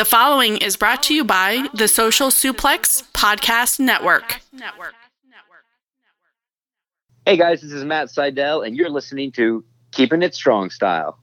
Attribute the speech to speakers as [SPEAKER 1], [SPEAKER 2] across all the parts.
[SPEAKER 1] The following is brought to you by the Social Suplex Podcast Network.
[SPEAKER 2] Hey guys, this is Matt Seidel, and you're listening to Keeping It Strong Style.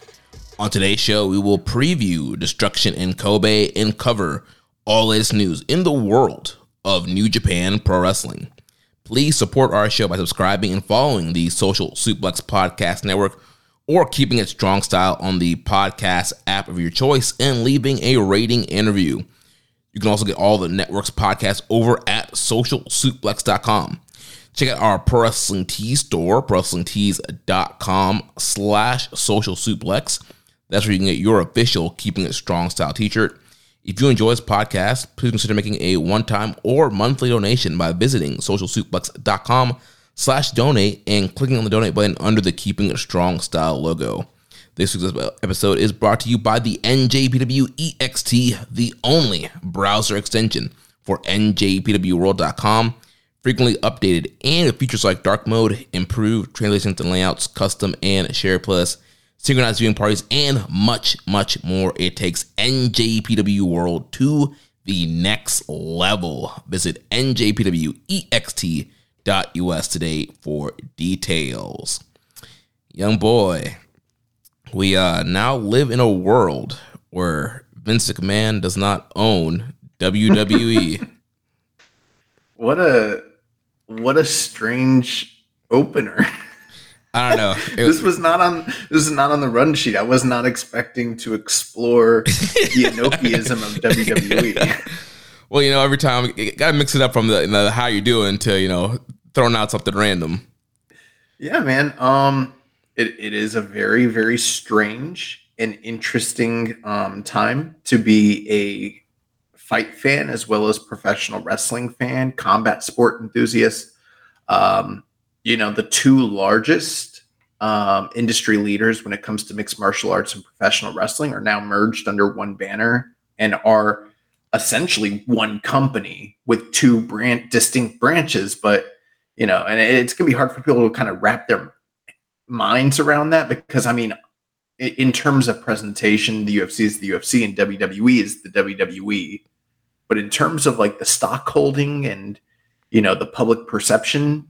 [SPEAKER 3] On today's show, we will preview Destruction in Kobe and cover all latest news in the world of New Japan Pro Wrestling. Please support our show by subscribing and following the Social Suplex Podcast Network or keeping it strong style on the podcast app of your choice and leaving a rating interview. You can also get all the network's podcasts over at socialsuplex.com. Check out our Pro Wrestling Tees store, prowrestlingtees.com slash social suplex. That's where you can get your official Keeping It Strong style t shirt. If you enjoy this podcast, please consider making a one time or monthly donation by visiting socialsuplex.com slash donate and clicking on the donate button under the Keeping It Strong style logo. This week's episode is brought to you by the NJPW EXT, the only browser extension for NJPWWorld.com. Frequently updated and features like dark mode, improved translations and layouts, custom and share plus synchronized viewing parties, and much, much more. It takes NJPW World to the next level. Visit njpwext.us today for details. Young boy, we uh, now live in a world where Vince McMahon does not own WWE.
[SPEAKER 4] what a what a strange opener.
[SPEAKER 3] I don't know.
[SPEAKER 4] It, this was not on. This is not on the run sheet. I was not expecting to explore the Enochiism of WWE.
[SPEAKER 3] Well, you know, every time you gotta mix it up from the, the how you doing to you know throwing out something random.
[SPEAKER 4] Yeah, man. Um, it, it is a very very strange and interesting um time to be a fight fan as well as professional wrestling fan, combat sport enthusiast. Um, you know, the two largest um, industry leaders when it comes to mixed martial arts and professional wrestling are now merged under one banner and are essentially one company with two brand distinct branches. But you know, and it's gonna be hard for people to kind of wrap their minds around that because I mean, in terms of presentation, the UFC is the UFC and WWE is the WWE. But in terms of like the stock holding and you know the public perception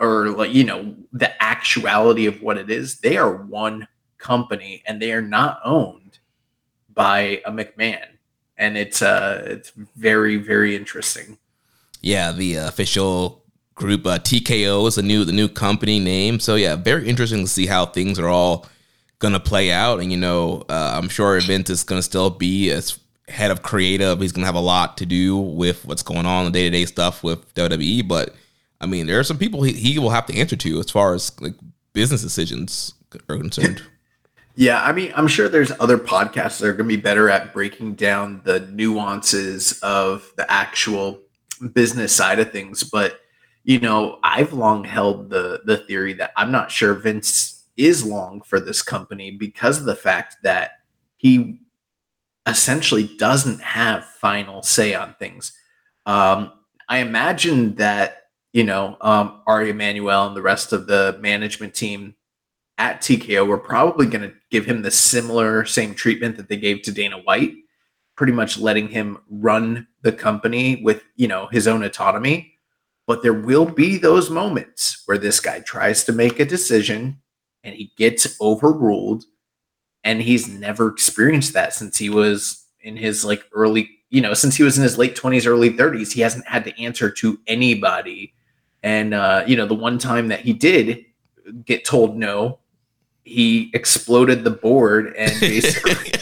[SPEAKER 4] or like you know the actuality of what it is they are one company and they are not owned by a mcmahon. And it's uh it's very very interesting.
[SPEAKER 3] Yeah the official group uh, tko is the new the new company name. So yeah very interesting to see how things are all gonna play out. And you know uh, i'm sure vince is gonna still be as head of creative. He's gonna have a lot to do with what's going on the day-to-day stuff with wwe but I mean, there are some people he, he will have to answer to as far as like business decisions are concerned.
[SPEAKER 4] Yeah, I mean, I'm sure there's other podcasts that are going to be better at breaking down the nuances of the actual business side of things. But you know, I've long held the the theory that I'm not sure Vince is long for this company because of the fact that he essentially doesn't have final say on things. Um, I imagine that you know, um, Ari Emanuel and the rest of the management team at TKO were probably going to give him the similar same treatment that they gave to Dana White, pretty much letting him run the company with, you know, his own autonomy. But there will be those moments where this guy tries to make a decision and he gets overruled. And he's never experienced that since he was in his like early, you know, since he was in his late 20s, early 30s, he hasn't had to answer to anybody. And uh, you know, the one time that he did get told no, he exploded the board and basically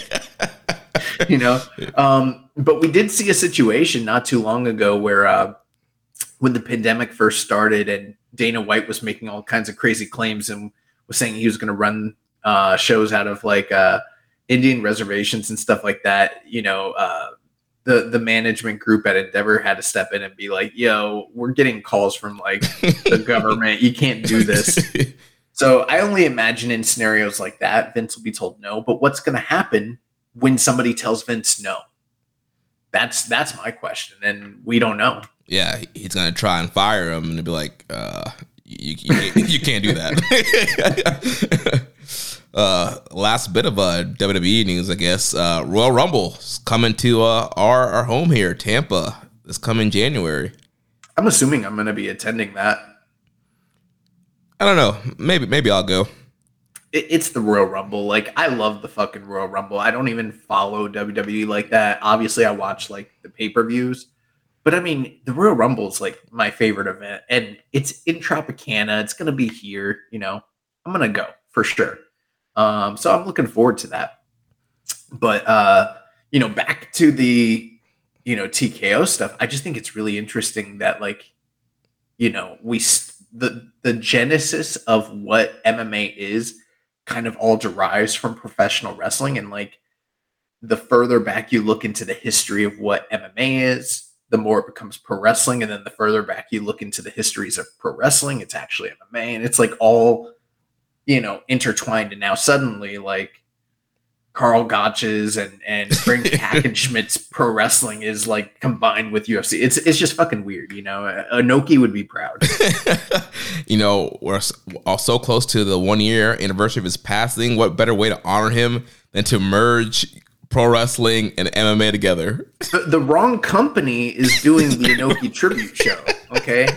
[SPEAKER 4] you know um but we did see a situation not too long ago where uh when the pandemic first started and Dana White was making all kinds of crazy claims and was saying he was going to run uh shows out of like uh Indian reservations and stuff like that, you know, uh the the management group at Endeavor had to step in and be like, "Yo, we're getting calls from like the government. You can't do this." So I only imagine in scenarios like that, Vince will be told no. But what's going to happen when somebody tells Vince no? That's that's my question, and we don't know.
[SPEAKER 3] Yeah, he's gonna try and fire him and be like, uh, you, you, can't- you can't do that. uh, last bit of uh, WWE news, I guess. Uh, Royal Rumble is coming to uh, our, our home here, Tampa. This coming January.
[SPEAKER 4] I'm assuming I'm going to be attending that.
[SPEAKER 3] I don't know. Maybe maybe I'll go.
[SPEAKER 4] It, it's the Royal Rumble. Like I love the fucking Royal Rumble. I don't even follow WWE like that. Obviously, I watch like the pay per views. But I mean, the Royal Rumble is like my favorite event, and it's in Tropicana. It's gonna be here. You know, I'm gonna go for sure. Um, so I'm looking forward to that. But uh, you know, back to the you know TKO stuff. I just think it's really interesting that like, you know, we the the genesis of what MMA is kind of all derives from professional wrestling, and like the further back you look into the history of what MMA is, the more it becomes pro wrestling. And then the further back you look into the histories of pro wrestling, it's actually MMA. And it's like all, you know, intertwined. And now suddenly, like, Karl Gotch's and and Frank Hackenschmidt's pro wrestling is like combined with UFC. It's it's just fucking weird, you know. Inoki would be proud.
[SPEAKER 3] you know, we're all so close to the one year anniversary of his passing. What better way to honor him than to merge pro wrestling and MMA together?
[SPEAKER 4] the, the wrong company is doing the Inoki tribute show. Okay.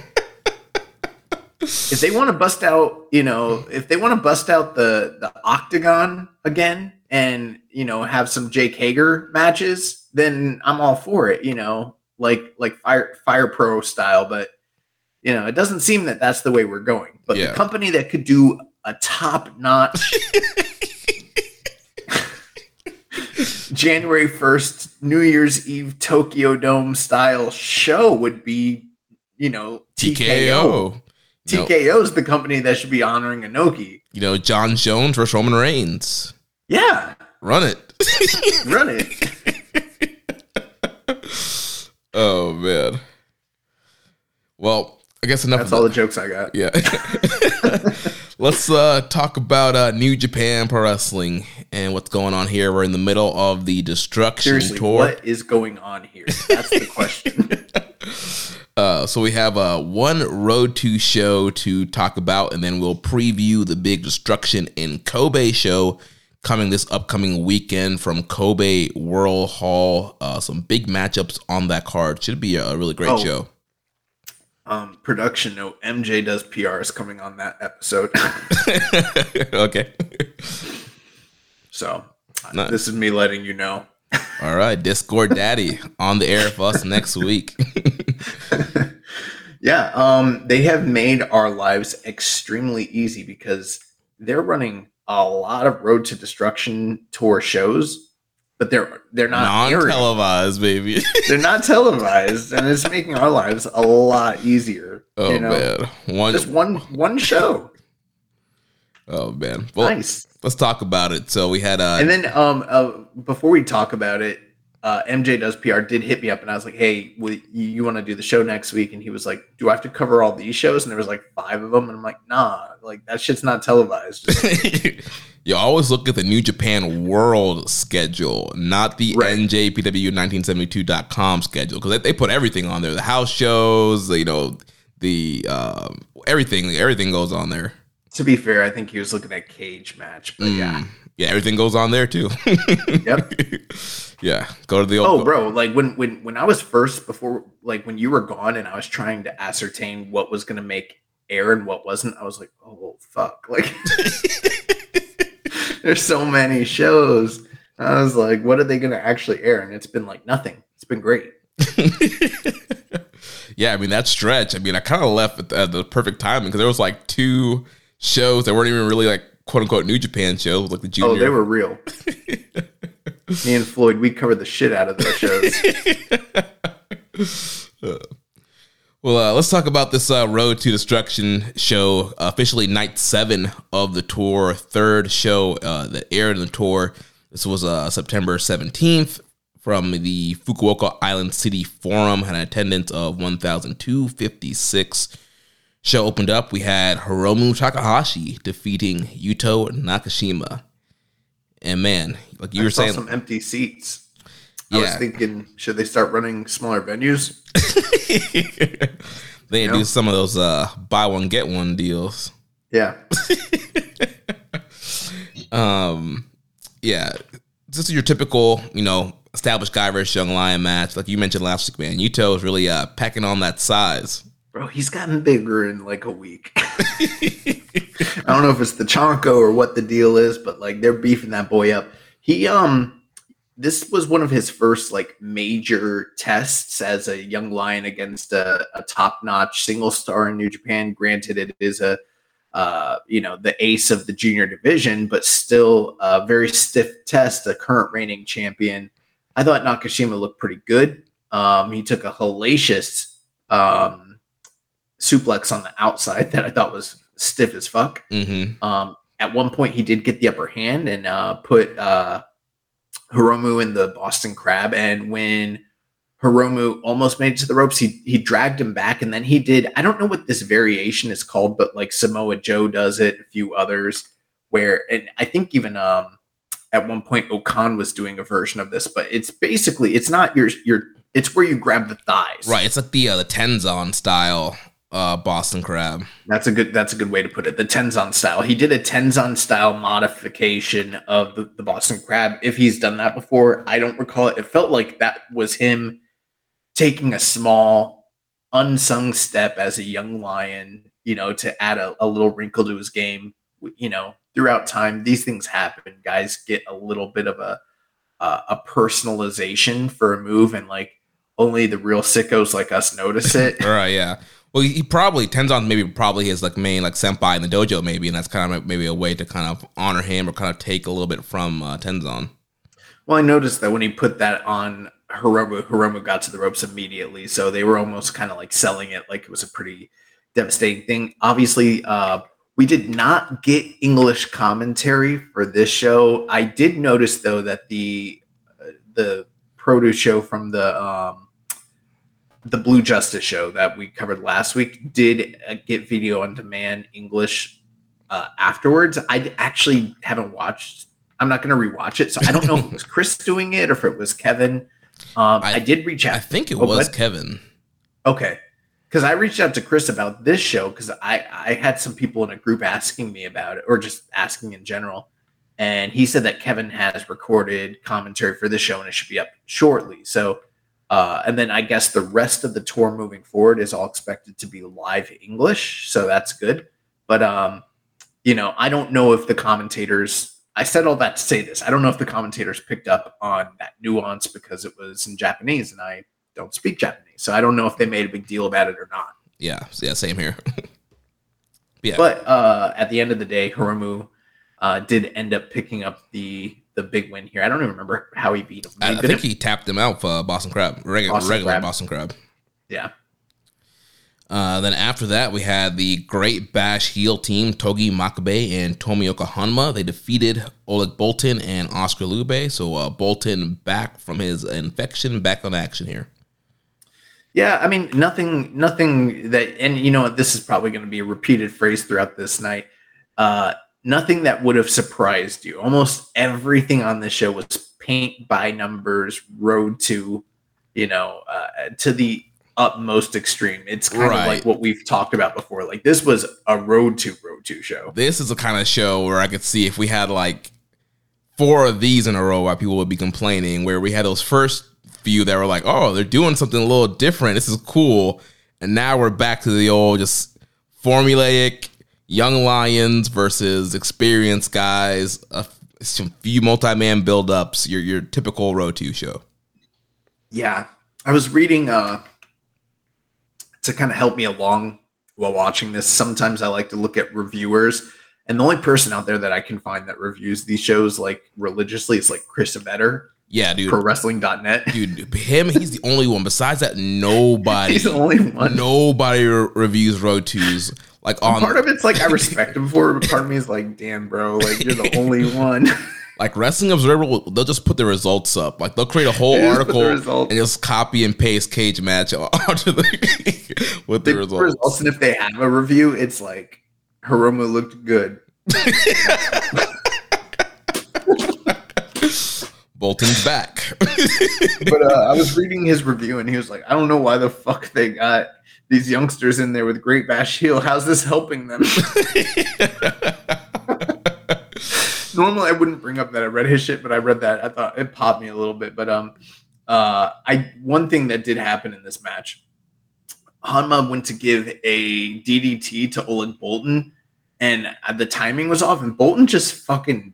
[SPEAKER 4] If they want to bust out, you know, if they want to bust out the the octagon again and you know have some Jake Hager matches, then I'm all for it. You know, like like Fire Fire Pro style. But you know, it doesn't seem that that's the way we're going. But
[SPEAKER 3] Yeah.
[SPEAKER 4] the company that could do a top notch January 1st, New Year's Eve Tokyo Dome style show would be, you know, TKO.
[SPEAKER 3] TKO.
[SPEAKER 4] TKO is the company that should be honoring Inoki.
[SPEAKER 3] you know, Jon Jones versus Roman Reigns.
[SPEAKER 4] Yeah,
[SPEAKER 3] Run it.
[SPEAKER 4] run it.
[SPEAKER 3] oh man. Well, I guess enough.
[SPEAKER 4] That's all the jokes I got.
[SPEAKER 3] Yeah. Let's uh, talk about uh, New Japan Pro Wrestling and what's going on here. We're in the middle of the Destruction
[SPEAKER 4] Seriously,
[SPEAKER 3] Tour.
[SPEAKER 4] what is going on here? That's the question.
[SPEAKER 3] Uh, so we have uh, one Road to show to talk about, and then we'll preview the big Destruction in Kobe show coming this upcoming weekend from Kobe World Hall. Uh, some big matchups on that card. Should be a really great
[SPEAKER 4] Oh.
[SPEAKER 3] show.
[SPEAKER 4] um, production note: MJ does PRs coming on that episode.
[SPEAKER 3] okay.
[SPEAKER 4] so
[SPEAKER 3] Nice.
[SPEAKER 4] this is me letting you know.
[SPEAKER 3] All right, Discord Daddy on the air for us next week.
[SPEAKER 4] Yeah, um, they have made our lives extremely easy because they're running a lot of Road to Destruction tour shows, but they're they're not.
[SPEAKER 3] Non-televised, baby.
[SPEAKER 4] They're not televised, and it's making our lives a lot easier.
[SPEAKER 3] Oh
[SPEAKER 4] you know?
[SPEAKER 3] man, one.
[SPEAKER 4] just one one show.
[SPEAKER 3] Oh man. Well,
[SPEAKER 4] nice.
[SPEAKER 3] let's talk about it. So we had uh,
[SPEAKER 4] And then um, uh, before we talk about it, uh, MJ does PR did hit me up, and I was like, "Hey, will, you, you want to do the show next week?" And he was like, "Do I have to cover all these shows?" And there was like five of them, and I'm like, "Nah, like that shit's not televised."
[SPEAKER 3] you always look at the New Japan World schedule, not the
[SPEAKER 4] Right.
[SPEAKER 3] NJPW1972.com schedule, because they, they put everything on there. The house shows, you know, the um, everything, everything goes on there.
[SPEAKER 4] to be fair, I think he was looking at cage match, but
[SPEAKER 3] Mm. yeah, everything goes on there too.
[SPEAKER 4] yep.
[SPEAKER 3] yeah, go to the old.
[SPEAKER 4] Oh, bro, like when when when I was first before, like when you were gone, and I was trying to ascertain what was gonna make air and what wasn't, I was like, oh fuck, like there's so many shows. I was like, what are they going to actually air? And it's been like nothing. It's been great.
[SPEAKER 3] yeah, I mean that stretch. I mean, I kind of left at the, at the perfect timing because there was like two shows that weren't even really like quote unquote New Japan show, like the junior.
[SPEAKER 4] Oh, they were real. Me and Floyd, we covered the shit out of those shows.
[SPEAKER 3] Uh, well, uh, let's talk about this uh, Road to Destruction show, officially night seven of the tour, third show uh, that aired in the tour. This was uh, September 17th from the Fukuoka Island City Forum, had an attendance of 1,256. Show opened up. We had Hiromu Takahashi defeating Yuto Nakashima. And man, like you
[SPEAKER 4] I
[SPEAKER 3] were saying,
[SPEAKER 4] some empty seats. I yeah. was thinking, should they start running smaller venues?
[SPEAKER 3] they do some of those uh, buy one get one deals.
[SPEAKER 4] Yeah.
[SPEAKER 3] um, yeah. This is your typical, you know, established guy versus young lion match. Like you mentioned last week, man. Yuto is really uh, packing on that size.
[SPEAKER 4] Bro, he's gotten bigger in like a week. I don't know if it's the chanko or what the deal is, but like they're beefing that boy up. He um this was one of his first like major tests as a young lion against a, a top-notch single star in New Japan. Granted, it is a uh, you know the ace of the junior division, but still a very stiff test. The current reigning champion. I thought Nakashima looked pretty good. Um, he took a hellacious um, suplex on the outside that I thought was stiff as fuck.
[SPEAKER 3] Mm-hmm.
[SPEAKER 4] Um, at one point, he did get the upper hand and uh, put uh, Hiromu in the Boston Crab. And when Hiromu almost made it to the ropes, he he dragged him back, and then he did. I don't know what this variation is called, but like Samoa Joe does it, a few others, where and I think even um at one point O-Khan was doing a version of this, but it's basically it's not your your it's where you grab the thighs.
[SPEAKER 3] Right. It's like the uh, the Tenzan style uh, Boston Crab.
[SPEAKER 4] That's a good. That's a good way to put it. The Tenzan style. He did a Tenzan style modification of the, the Boston Crab. If he's done that before, I don't recall it. It felt like that was him taking a small, unsung step as a young lion. You know, to add a, a little wrinkle to his game. You know, throughout time, these things happen. Guys get a little bit of a uh, a personalization for a move, and like only the real sickos like us notice it.
[SPEAKER 3] right? Yeah. Well, he probably Tenzan maybe probably his like main like senpai in the dojo maybe, and that's kind of maybe a way to kind of honor him or kind of take a little bit from uh, Tenzan.
[SPEAKER 4] Well, I noticed that when he put that on Hiromu, Hiromu got to the ropes immediately, so they were almost kind of like selling it like it was a pretty devastating thing. Obviously, uh, we did not get English commentary for this show. I did notice though that the uh, the produce show from the um, the Blue Justice show that we covered last week did uh, get video on demand English uh, afterwards. I actually haven't watched. I'm not going to rewatch it, so I don't know if it was Chris doing it or if it was Kevin. Um, I, I, did reach out.
[SPEAKER 3] I think it oh, was? Kevin.
[SPEAKER 4] Okay, because I reached out to Chris about this show because I I had some people in a group asking me about it or just asking in general, and he said that Kevin has recorded commentary for this show and it should be up shortly. So uh, and then I guess the rest of the tour moving forward is all expected to be live English, so that's good. But um, you know, I don't know if the commentators. I said all that to say this. I don't know if the commentators picked up on that nuance because it was in Japanese, and I don't speak Japanese, so I don't know if they made a big deal about it or not.
[SPEAKER 3] Yeah, yeah, same here.
[SPEAKER 4] yeah, but uh, at the end of the day, Hiromu uh, did end up picking up the the big win here. I don't even remember how he beat him.
[SPEAKER 3] I, I think he tapped him out for Boston Crab, regular Boston regular Crab. Boston Crab.
[SPEAKER 4] Yeah.
[SPEAKER 3] Uh, then after that, we had the Great Bash heel team, Togi Makabe and Tomoaki Honma. They defeated Oleg Boltin and Oskar Leube. So uh, Boltin back from his infection, back on action here.
[SPEAKER 4] Yeah, I mean nothing, nothing that, and you know this is probably going to be a repeated phrase throughout this night. Uh, nothing that would have surprised you. Almost everything on this show was paint by numbers, road to, you know, uh, to the utmost extreme. It's kind right. of like what we've talked about before. Like this was a road to road to show.
[SPEAKER 3] This is the kind of show where I could see if we had like four of these in a row, why people would be complaining. Where we had those first few that were like, oh, they're doing something a little different. This is cool. And now we're back to the old just formulaic young lions versus experienced guys. a some few multi-man build-ups, your your typical Road 2 show.
[SPEAKER 4] Yeah. I was reading uh to kind of help me along while watching this. Sometimes I like to look at reviewers, and the only person out there that I can find that reviews these shows like religiously is like Chris Vetter,
[SPEAKER 3] Yeah, dude.
[SPEAKER 4] pro wrestling.net.
[SPEAKER 3] Dude, him, he's the only one. Besides that, nobody
[SPEAKER 4] He's the only one.
[SPEAKER 3] nobody re- reviews Road 2s. Like on
[SPEAKER 4] part of it's like I respect him for it, but part of me is like, damn, bro, like you're the only one.
[SPEAKER 3] like Wrestling Observer, will, they'll just put the results up. Like they'll create a whole
[SPEAKER 4] They just put
[SPEAKER 3] article and just copy and paste cage match onto the with the
[SPEAKER 4] the
[SPEAKER 3] results.
[SPEAKER 4] results, and if they have a review, it's like Hiromu looked good.
[SPEAKER 3] Boltin's back.
[SPEAKER 4] But uh, I was reading his review, and he was like, I don't know why the fuck they got these youngsters in there with Great Bash Heel. How's this helping them? Normally, I wouldn't bring up that I read his shit, but I read that. I thought it popped me a little bit. But um, uh, I one thing that did happen in this match, Honma went to give a DDT to Oleg Boltin, and uh, the timing was off, and Boltin just fucking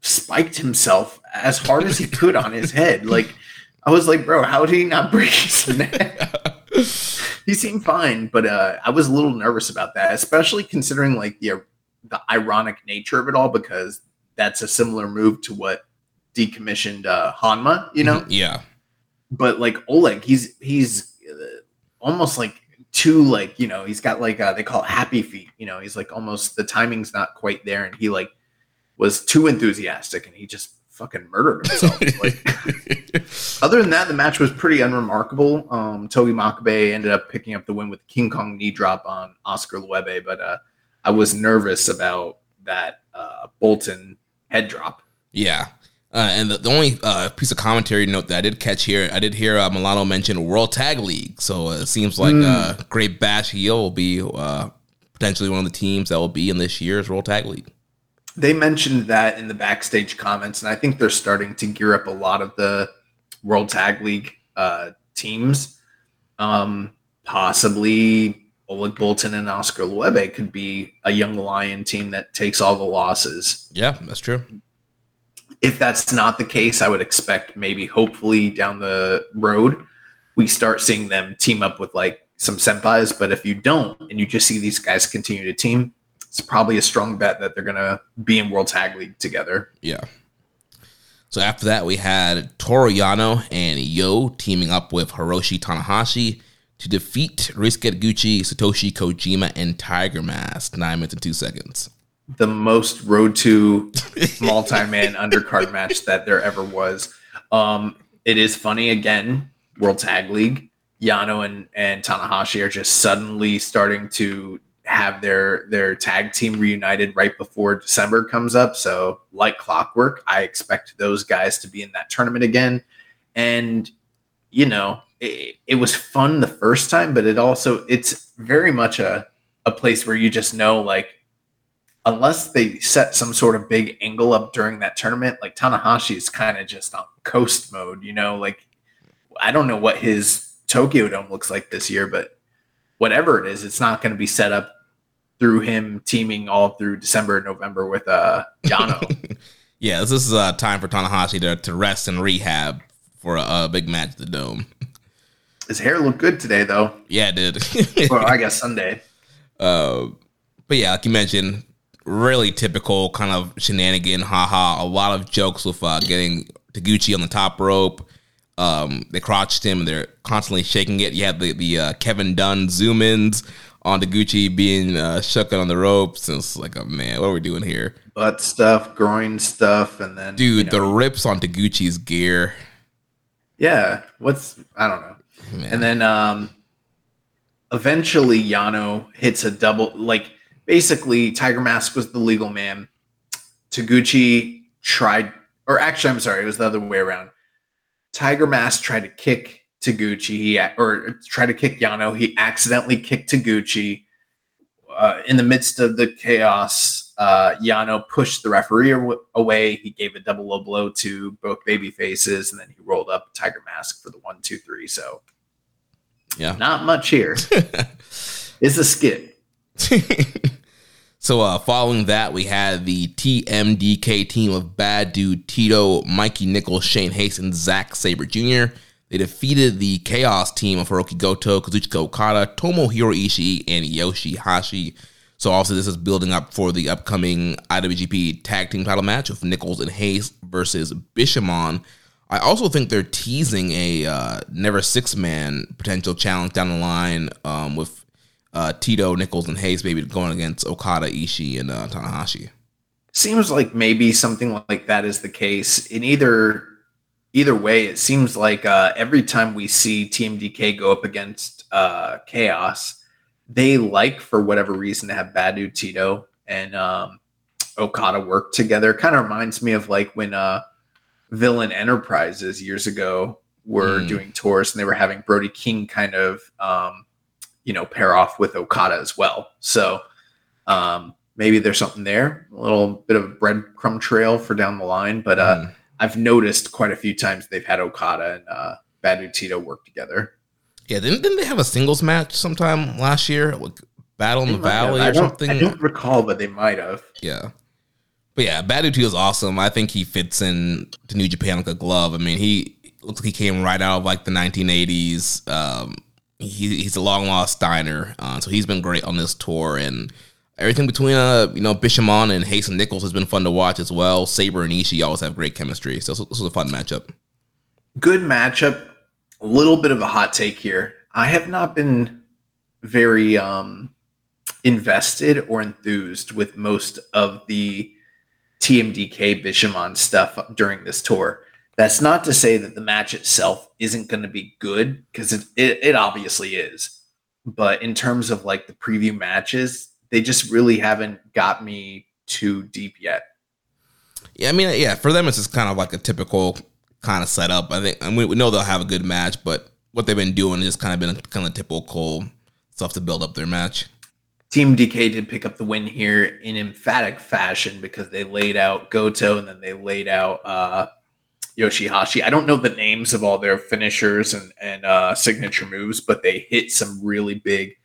[SPEAKER 4] spiked himself as hard as he could on his head. Like, I was like, bro, how did he not break his neck? he seemed fine, but uh, I was a little nervous about that, especially considering like the the ironic nature of it all, because that's a similar move to what decommissioned uh, Honma, you know.
[SPEAKER 3] yeah.
[SPEAKER 4] But like Oleg, he's he's uh, almost like too like you know he's got like uh, they call it happy feet. You know, he's like almost the timing's not quite there, and he like was too enthusiastic, and he just fucking murdered himself. like other than that, the match was pretty unremarkable. Um, Togi Makabe ended up picking up the win with King Kong knee drop on Oskar Leube, but uh, I was nervous about that uh, Boltin head drop.
[SPEAKER 3] Yeah. Uh, and the, the only uh, piece of commentary note that I did catch here, I did hear uh, Milano mention World Tag League. So it seems like uh, Great Bash Heel will be uh, potentially one of the teams that will be in this year's World Tag League.
[SPEAKER 4] They mentioned that in the backstage comments, and I think they're starting to gear up a lot of the World Tag League uh, teams. Um, possibly Oleg Boltin and Oskar Leube could be a young lion team that takes all the losses.
[SPEAKER 3] Yeah, that's true.
[SPEAKER 4] if that's not the case, I would expect maybe hopefully down the road we start seeing them team up with like some senpais. But if you don't and you just see these guys continue to team, it's probably a strong bet that they're gonna be in World Tag League together.
[SPEAKER 3] Yeah. So after that, we had Toru Yano and Yo teaming up with Hiroshi Tanahashi to defeat Ryusuke Taguchi, Satoshi Kojima, and Tiger Mask. Nine minutes and two seconds.
[SPEAKER 4] The most road to multi-man undercard match that there ever was. Um, it is funny again, World Tag League. Yano and, and Tanahashi are just suddenly starting to have their their tag team reunited right before December comes up. So, like clockwork, I expect those guys to be in that tournament again. And you know, it, it was fun the first time, but it also it's very much a a place where you just know like unless they set some sort of big angle up during that tournament, like Tanahashi is kind of just on coast mode, you know, like I don't know what his Tokyo Dome looks like this year, but whatever it is, it's not going to be set up through him teaming all through December and November with uh Yano.
[SPEAKER 3] Yeah, this is uh, time for Tanahashi to, to rest and rehab for a, a big match at the Dome.
[SPEAKER 4] His hair looked good today though.
[SPEAKER 3] Yeah, it did.
[SPEAKER 4] Well, I guess Sunday.
[SPEAKER 3] Uh, but yeah, like you mentioned, really typical kind of shenanigan, haha. A lot of jokes with uh, getting Taguchi on the top rope. Um, they crotched him. And they're constantly shaking it. You have the the uh, Kevin Dunn zoom ins on Taguchi being uh, shook on the ropes. And it's like, oh man, what are we doing here,
[SPEAKER 4] Butt stuff, groin stuff, and then
[SPEAKER 3] dude?
[SPEAKER 4] you know,
[SPEAKER 3] the rips on Taguchi's gear.
[SPEAKER 4] yeah. What's I don't know.
[SPEAKER 3] Man.
[SPEAKER 4] And then um eventually Yano hits a double like basically Tiger Mask was the legal man. Taguchi tried or actually I'm sorry, it was the other way around. Tiger Mask tried to kick Taguchi he, or tried to kick Yano. He accidentally kicked Taguchi. Uh, in the midst of the chaos, uh, Yano pushed the referee away. He gave a double low blow to both baby faces, and then he rolled up Tiger Mask for the one, two, three. So
[SPEAKER 3] Yeah.
[SPEAKER 4] not much here. it's a skit.
[SPEAKER 3] So uh, following that, we had the TMDK team of Bad Dude Tito, Mikey Nichols, Shane Haste, and Zack Sabre Jr. They defeated the Chaos team of Hiroki Goto, Kazuchika Okada, Tomohiro Ishii, and Yoshihashi. So also this is building up for the upcoming IWGP Tag Team Title match with Nichols and Haste versus Bishamon. I also think they're teasing a uh, never six man potential challenge down the line um, with uh, Tito, Nichols, and Haste maybe going against Okada, Ishii, and uh, Tanahashi.
[SPEAKER 4] Seems like maybe something like that is the case. In either either way, it seems like uh, every time we see TMDK go up against uh, Chaos, they like for whatever reason to have Bad Dude Tito and um, Okada work together. Kind of reminds me of like when uh, Villain Enterprises years ago were
[SPEAKER 3] Mm.
[SPEAKER 4] doing tours and they were having Brody King kind of um, you know pair off with Okada as well. So um, maybe there's something there, a little bit of a breadcrumb trail for down the line. But uh,
[SPEAKER 3] Mm.
[SPEAKER 4] I've noticed quite a few times they've had Okada and uh, Bad Dude Tito work together.
[SPEAKER 3] Yeah, didn't, didn't they have a singles match sometime last year? Like Battle in the
[SPEAKER 4] They might have.
[SPEAKER 3] Valley
[SPEAKER 4] I
[SPEAKER 3] or something?
[SPEAKER 4] I don't recall, but they might have.
[SPEAKER 3] Yeah. But yeah, Bad Dude Tito is awesome. I think he fits in to New Japan like a glove. I mean, he looks like he came right out of like the 1980s. Um, he, he's a long lost Steiner, uh, so he's been great on this tour. And everything between uh, you know Bishamon and Hasten Nichols has been fun to watch as well. Sabre and Ishii always have great chemistry, so this was a fun matchup.
[SPEAKER 4] Good matchup. A little bit of a hot take here. I have not been very um, invested or enthused with most of the TMDK Bishamon stuff during this tour. That's not to say that the match itself isn't going to be good because it, it it obviously is. But in terms of like the preview matches, they just really haven't got me too deep yet.
[SPEAKER 3] Yeah, I mean, yeah, for them it's just kind of like a typical kind of setup. I think, and we, we know they'll have a good match, but what they've been doing is kind of been kind of typical stuff to build up their match.
[SPEAKER 4] TMDK did pick up the win here in emphatic fashion because they laid out Goto and then they laid out uh, Yoshihashi. I don't know the names of all their finishers and, and uh, signature moves, but they hit some really big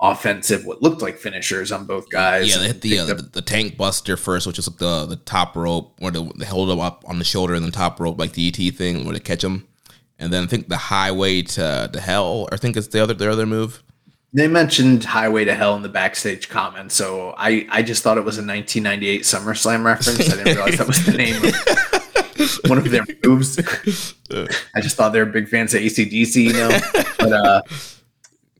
[SPEAKER 4] offensive, what looked like finishers on both guys.
[SPEAKER 3] Yeah, they hit the, uh, the the tank buster first, which is like the the top rope where they, they hold them up on the shoulder and the top rope like the ET thing where they catch them, and then I think the highway to to hell. I think it's the other their other move.
[SPEAKER 4] They mentioned Highway to Hell in the backstage comment, so I, I just thought it was a 1998 SummerSlam reference. I didn't realize that was the name of one of their moves. I just thought they were big fans of ACDC, you know. But uh,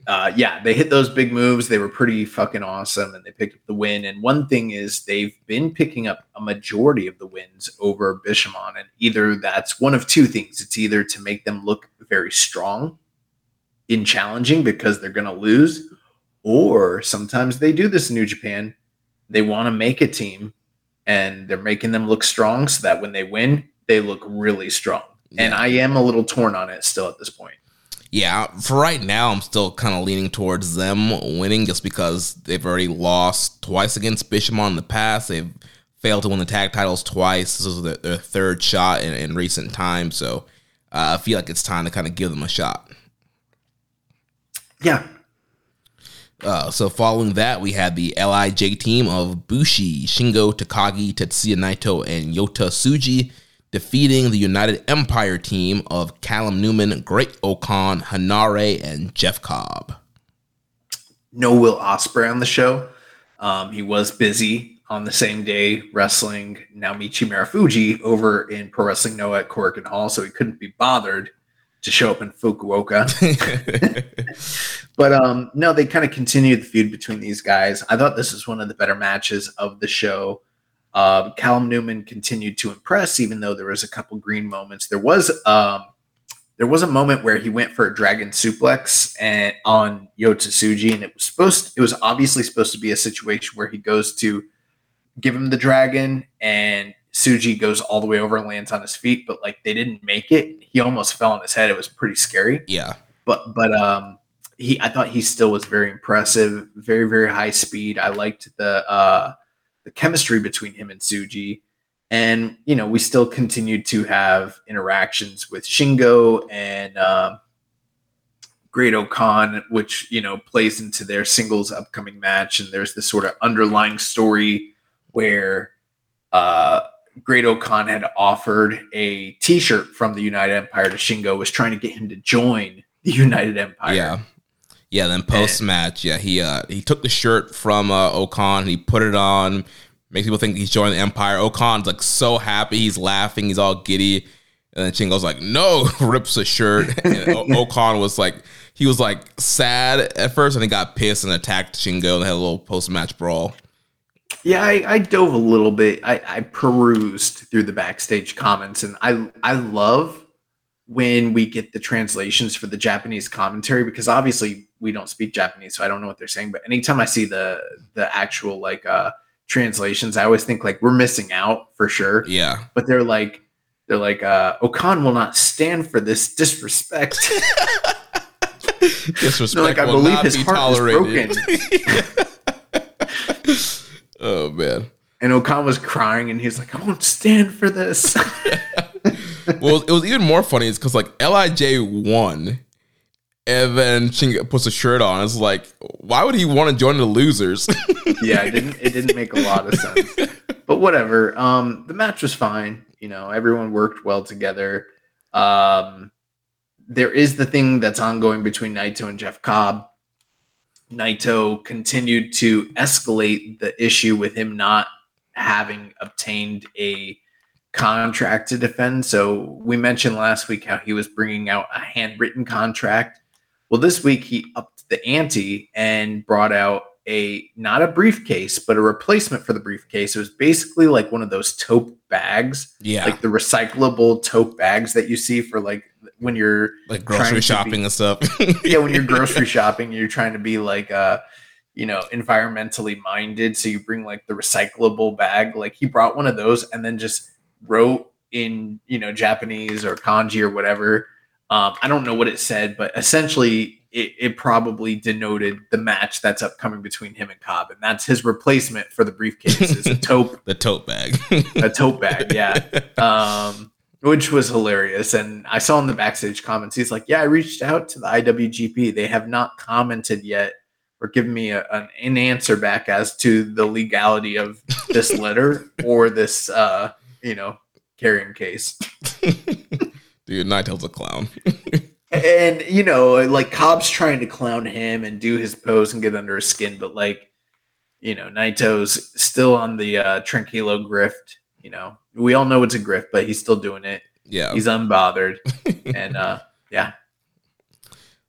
[SPEAKER 4] uh, yeah, they hit those big moves. They were pretty fucking awesome, and they picked up the win. And one thing is, they've been picking up a majority of the wins over Bishamon, and either that's one of two things. It's either to make them look very strong in challenging because they're going to lose, or sometimes they do this in New Japan. They want to make a team and they're making them look strong so that when they win, they look really strong. And I am a little torn on it still at this point.
[SPEAKER 3] Yeah, for right now, I'm still kind of leaning towards them winning just because they've already lost twice against Bishamon in the past. They've failed to win the tag titles twice. This is their, their third shot in, in recent times, so uh, I feel like it's time to kind of give them a shot.
[SPEAKER 4] Yeah.
[SPEAKER 3] Uh, so following that, we had the Lij team of Bushi, Shingo Takagi, Tetsuya Naito, and Yota Tsuji defeating the United Empire team of Callum Newman, Great Okan, HENARE, and Jeff Cobb.
[SPEAKER 4] No Will Ospreay on the show. Um, he was busy on the same day wrestling Naomichi Marufuji over in Pro Wrestling Noah at Korakuen Hall, so he couldn't be bothered to show up in Fukuoka. But um, no, they kind of continued the feud between these guys. I thought this was one of the better matches of the show. Um, Callum Newman continued to impress, even though there was a couple green moments. There was um, there was a moment where he went for a dragon suplex and on Yota Tsuji, and it was supposed it was obviously supposed to be a situation where he goes to give him the dragon and Tsuji goes all the way over and lands on his feet, but like they didn't make it. He almost fell on his head. It was pretty scary
[SPEAKER 3] yeah.
[SPEAKER 4] but but um he I thought he still was very impressive, very very high speed. I liked the uh the chemistry between him and Tsuji. And you know, we still continued to have interactions with Shingo and um Great-O-Khan, which you know plays into their singles upcoming match, and there's this sort of underlying story where uh, Great-O-Khan had offered a T-shirt from the United Empire to Shingo, was trying to get him to join the United Empire.
[SPEAKER 3] Yeah. Yeah, then post match, yeah, he uh he took the shirt from uh O-Khan, he put it on, makes people think he's joining the Empire. O-Khan's like so happy, he's laughing, he's all giddy. And then Shingo's like, no, rips the shirt. And o- O-Khan was like, he was like sad at first, and he got pissed and attacked Shingo and had a little post match brawl.
[SPEAKER 4] Yeah, I, I dove a little bit. I, I perused through the backstage comments, and I I love when we get the translations for the Japanese commentary because obviously we don't speak Japanese, so I don't know what they're saying. But anytime I see the the actual like uh translations, I always think like we're missing out for sure.
[SPEAKER 3] Yeah.
[SPEAKER 4] But they're like they're like uh O-Khan will not stand for this disrespect.
[SPEAKER 3] Disrespect
[SPEAKER 4] like I believe
[SPEAKER 3] not
[SPEAKER 4] his
[SPEAKER 3] be
[SPEAKER 4] heart
[SPEAKER 3] tolerated.
[SPEAKER 4] is broken.
[SPEAKER 3] oh man.
[SPEAKER 4] and O-Khan was crying and he's like, I won't stand for this.
[SPEAKER 3] well, it was even more funny. is because like Lij won, and then puts a shirt on. It's like, why would he want to join the losers?
[SPEAKER 4] yeah, it didn't it didn't make a lot of sense. But whatever. Um the match was fine. You know, everyone worked well together. Um there is the thing that's ongoing between Naito and Jeff Cobb. Naito continued to escalate the issue with him not having obtained a contract to defend. So we mentioned last week how he was bringing out a handwritten contract. Well, this week he upped the ante and brought out a not a briefcase, but a replacement for the briefcase. It was basically like one of those taupe bags,
[SPEAKER 3] yeah,
[SPEAKER 4] like the recyclable taupe bags that you see for like when you're
[SPEAKER 3] like grocery shopping
[SPEAKER 4] be-
[SPEAKER 3] and stuff.
[SPEAKER 4] yeah, when you're grocery shopping, you're trying to be like uh you know, environmentally minded. So you bring like the recyclable bag. Like he brought one of those and then just wrote in, you know, Japanese or kanji or whatever. Um, I don't know what it said, but essentially it, it probably denoted the match that's upcoming between him and Cobb. And that's his replacement for the briefcase is a taupe
[SPEAKER 3] the tote bag.
[SPEAKER 4] a tote bag, yeah. Um, which was hilarious. And I saw in the backstage comments, he's like, "Yeah, I reached out to the IWGP. They have not commented yet or given me a, an, an answer back as to the legality of this letter or this, uh, you know, carrying case."
[SPEAKER 3] Dude, Naito's a clown.
[SPEAKER 4] And you know, like Cobb's trying to clown him and do his pose and get under his skin, but like, you know, Naito's still on the uh, Tranquilo grift. You know, we all know it's a grift, but he's still doing it.
[SPEAKER 3] Yeah.
[SPEAKER 4] He's unbothered, and uh, yeah,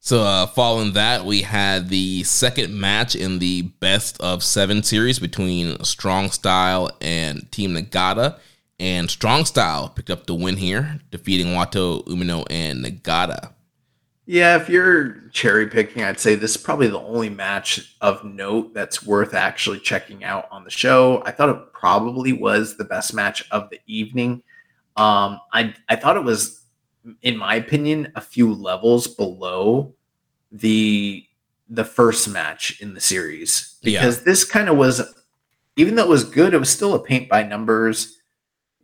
[SPEAKER 3] So, uh, following that, we had the second match in the best of seven series between Strong Style and Team Nagata. And Strong Style picked up the win here, defeating Wato, Umino, and Nagata.
[SPEAKER 4] yeah. If you're cherry picking, I'd say this is probably the only match of note that's worth actually checking out on the show. I thought it probably was the best match of the evening. Um, I I thought it was, in my opinion, a few levels below the the first match in the series
[SPEAKER 3] Yeah.
[SPEAKER 4] because this kind of was, even though it was good, it was still a paint by numbers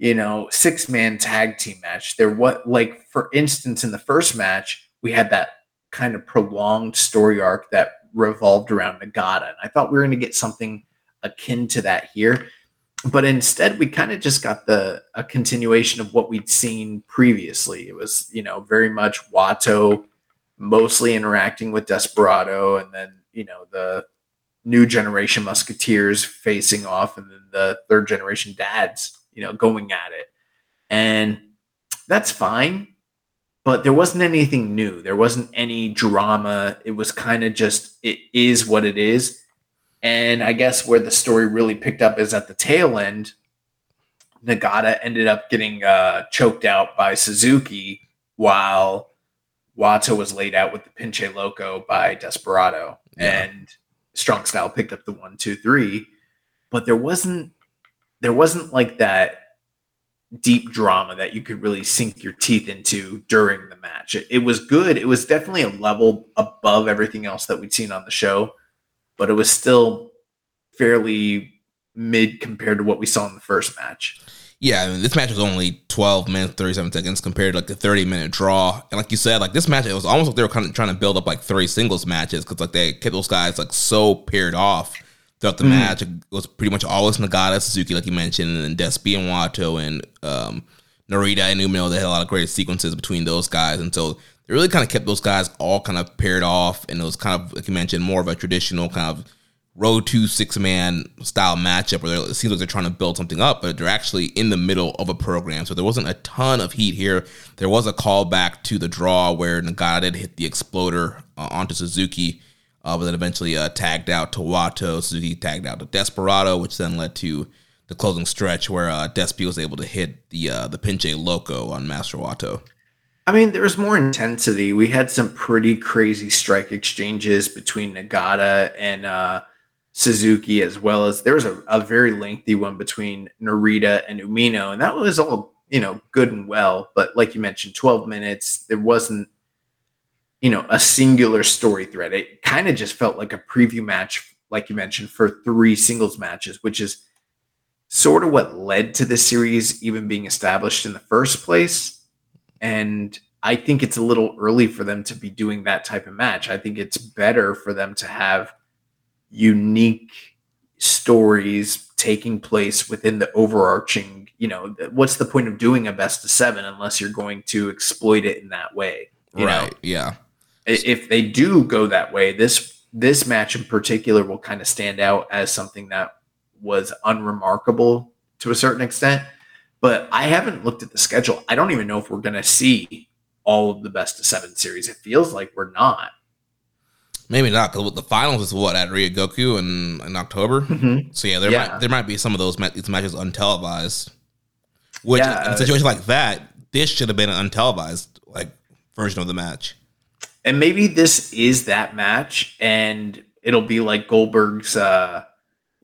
[SPEAKER 4] you know, six man tag team match. There, what, like, for instance, in the first match, we had that kind of prolonged story arc that revolved around Nagata. And I thought we were going to get something akin to that here. But instead, we kind of just got the a continuation of what we'd seen previously. It was, you know, very much Wato mostly interacting with Desperado, and then, you know, the new generation Musketeers facing off, and then the third generation dads, you know, going at it. And that's fine. But there wasn't anything new. There wasn't any drama. It was kind of just, it is what it is. And I guess where the story really picked up is at the tail end. Nagata ended up getting uh, choked out by Suzuki while Wato was laid out with the Pinche Loco by Desperado.
[SPEAKER 3] Yeah.
[SPEAKER 4] And Strong Style picked up the one, two, three. But there wasn't there wasn't like that deep drama that you could really sink your teeth into during the match. It, it was good. It was definitely a level above everything else that we'd seen on the show, but it was still fairly mid compared to what we saw in the first match.
[SPEAKER 3] Yeah, I mean, this match was only 12 minutes, 37 seconds compared to like the 30 minute draw. And like you said, like this match, it was almost like they were kind of trying to build up like three singles matches because like they kept those guys like so paired off throughout the mm. match. It was pretty much always Nagata, Suzuki, like you mentioned, and then Despy and Wato and um, Narita and Umino. They had a lot of great sequences between those guys. And so they really kind of kept those guys all kind of paired off. And it was kind of, like you mentioned, more of a traditional kind of road to six man style matchup where it seems like they're trying to build something up, but they're actually in the middle of a program. So there wasn't a ton of heat here. There was a callback to the draw where Nagata did hit the exploder uh, onto Suzuki, uh, but then eventually uh, tagged out to Wato. Suzuki tagged out to Desperado, which then led to the closing stretch where uh, Despy was able to hit the uh, the pinche loco on Master Wato.
[SPEAKER 4] I mean, there was more intensity. We had some pretty crazy strike exchanges between Nagata and uh, Suzuki, as well as there was a, a very lengthy one between Narita and Umino, and that was all you know good and well. But like you mentioned, twelve minutes. There wasn't you know a singular story thread. It kind of just felt like a preview match, like you mentioned, for three singles matches, which is sort of what led to the series even being established in the first place. And I think it's a little early for them to be doing that type of match. I think it's better for them to have unique stories taking place within the overarching you know what's the point of doing a best of seven unless you're going to exploit it in that way
[SPEAKER 3] right know? yeah
[SPEAKER 4] if they do go that way this this match in particular will kind of stand out as something that was unremarkable to a certain extent but i haven't looked at the schedule i don't even know if we're going to see all of the best of seven series it feels like we're not
[SPEAKER 3] Maybe not because the finals is what at Ryogoku in in October. Mm-hmm. So yeah, there yeah. might there might be some of those these matches untelevised. Which yeah, in a situation like that, this should have been an untelevised like version of the match.
[SPEAKER 4] And maybe this is that match, and it'll be like Goldberg's, uh,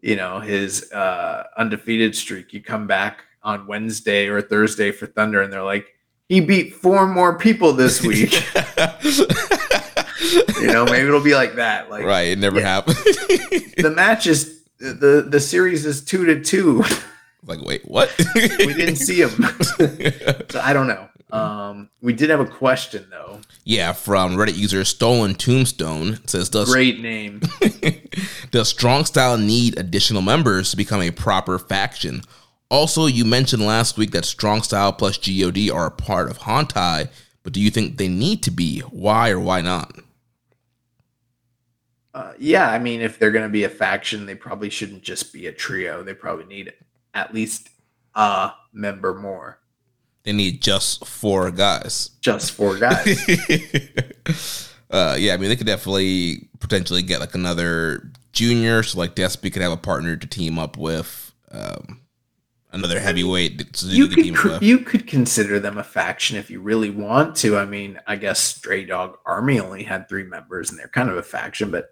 [SPEAKER 4] you know, his uh, undefeated streak. You come back on Wednesday or Thursday for Thunder, and they're like, he beat four more people this week. you know, maybe it'll be like that. Like
[SPEAKER 3] right, it never yeah. happened.
[SPEAKER 4] the match is the the series is two to two.
[SPEAKER 3] Like, wait, what?
[SPEAKER 4] we didn't see him. so I don't know. Um, we did have a question though.
[SPEAKER 3] Yeah, from Reddit user Stolen Tombstone it says, "Does
[SPEAKER 4] great name?
[SPEAKER 3] does Strong Style need additional members to become a proper faction? Also, you mentioned last week that Strong Style plus God are a part of Hontai, but do you think they need to be? Why or why not?"
[SPEAKER 4] Uh, yeah, I mean, if they're going to be a faction, they probably shouldn't just be a trio. They probably need at least a member more.
[SPEAKER 3] They need just four guys.
[SPEAKER 4] Just four guys.
[SPEAKER 3] uh, yeah, I mean, they could definitely potentially get like another junior, so like Despy could have a partner to team up with. Um, another heavyweight.
[SPEAKER 4] You could, you could consider them a faction if you really want to. I mean, I guess Stray Dog Army only had three members, and they're kind of a faction, but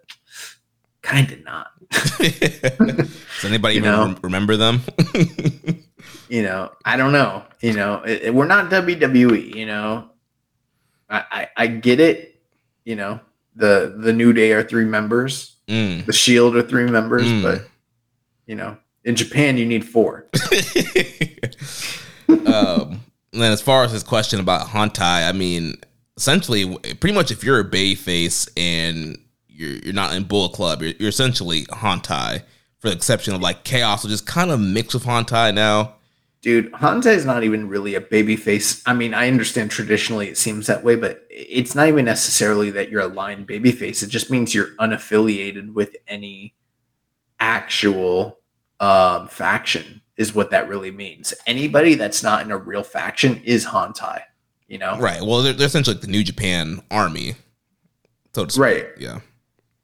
[SPEAKER 4] kind of not.
[SPEAKER 3] Does anybody even know? remember them?
[SPEAKER 4] You know, I don't know. You know, it, it, we're not WWE. You know, I, I, I get it. You know, the the New Day are three members. Mm. The Shield are three members, mm. but you know, in Japan, you need four.
[SPEAKER 3] um, and then as far as his question about Hontai, I mean, essentially, pretty much if you're a Bay face and you're you're not in Bullet Club, you're, you're essentially Hontai, for the exception of like Chaos, which is kind of mixed with Hontai now.
[SPEAKER 4] Dude, Hontai is not even really a baby face. I mean, I understand traditionally it seems that way, but it's not even necessarily that you're a line baby face. It just means you're unaffiliated with any actual um, faction is what that really means. Anybody that's not in a real faction is Hontai, you know?
[SPEAKER 3] Right. Well, they're, they're essentially like the New Japan army.
[SPEAKER 4] So right.
[SPEAKER 3] Yeah.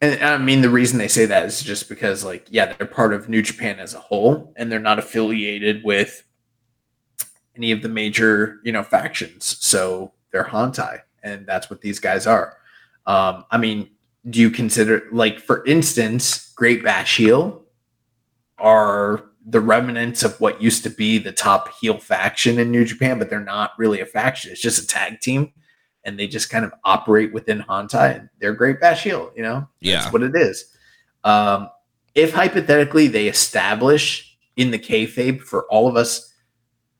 [SPEAKER 4] And I mean, the reason they say that is just because, like, yeah, they're part of New Japan as a whole, and they're not affiliated with any of the major, you know, factions. So they're Hontai, and that's what these guys are. Um, I mean, do you consider, like, for instance, Great Bash Heel are the remnants of what used to be the top heel faction in New Japan, but they're not really a faction. It's just a tag team, and they just kind of operate within Hontai, and they're Great Bash Heel. You know,
[SPEAKER 3] yeah,
[SPEAKER 4] that's what it is. Um, if hypothetically they establish in the kayfabe for all of us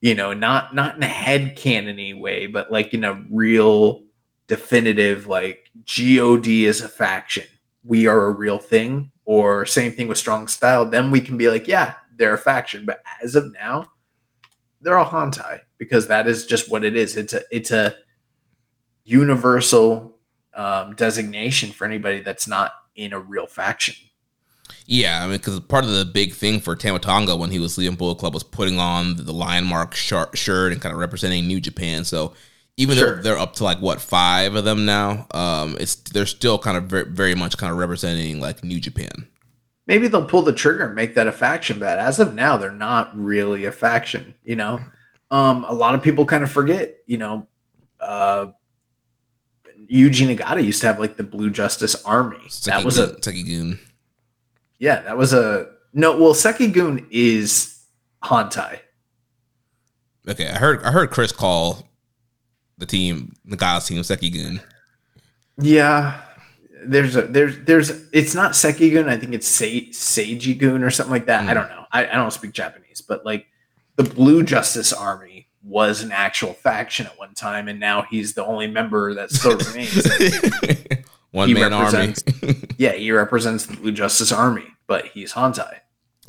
[SPEAKER 4] you know, not not in a head cannony way, but like in a real definitive like God is a faction. We are a real thing. Or same thing with strong style. Then we can be like, yeah, they're a faction. But as of now, they're all Hontai because that is just what it is. It's a it's a universal um, designation for anybody that's not in a real faction.
[SPEAKER 3] Yeah, I mean, because part of the big thing for Tama Tonga when he was leaving Bullet Club was putting on the Lion Mark shirt and kind of representing New Japan. So even sure. though they're up to like what five of them now, um, it's they're still kind of very, very much kind of representing like New Japan.
[SPEAKER 4] Maybe they'll pull the trigger and make that a faction, but as of now, they're not really a faction. You know, um, a lot of people kind of forget. You know, uh, Yuji Nagata used to have like the Blue Justice Army. that was a
[SPEAKER 3] Sekigun.
[SPEAKER 4] Yeah, that was a no. Well, Sekigun is Hontai.
[SPEAKER 3] Okay, I heard I heard Chris call the team the guys team Sekigun.
[SPEAKER 4] Yeah, there's a there's there's it's not Sekigun. I think it's Se, Seijigun or something like that. Mm. I don't know. I, I don't speak Japanese, but like the Blue Justice Army was an actual faction at one time, and now he's the only member that still remains.
[SPEAKER 3] one he man army.
[SPEAKER 4] yeah, he represents the Blue Justice Army, but he's Hontai.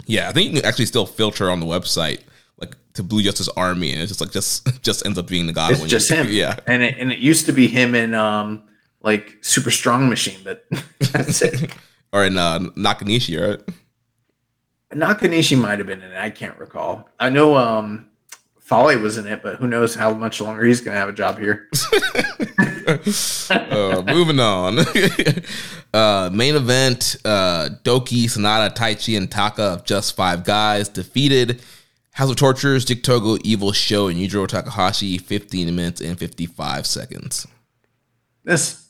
[SPEAKER 3] Yeah, I think you can actually still filter on the website like to Blue Justice Army, and it's just like just just ends up being the god.
[SPEAKER 4] It's just him.
[SPEAKER 3] Yeah,
[SPEAKER 4] and it, and it used to be him in um like Super Strong Machine, but that's it.
[SPEAKER 3] or in uh, Nakanishi, right?
[SPEAKER 4] Nakanishi might have been in it. I can't recall. I know um Fale was in it, but who knows how much longer he's going to have a job here.
[SPEAKER 3] uh, moving on. uh, main event uh, Douki, Sanada, Taichi, and Taka of Just Five Guys defeated House of Tortures, Dick Togo, Evil Sho, and Yujiro Takahashi 15 minutes and 55 seconds.
[SPEAKER 4] This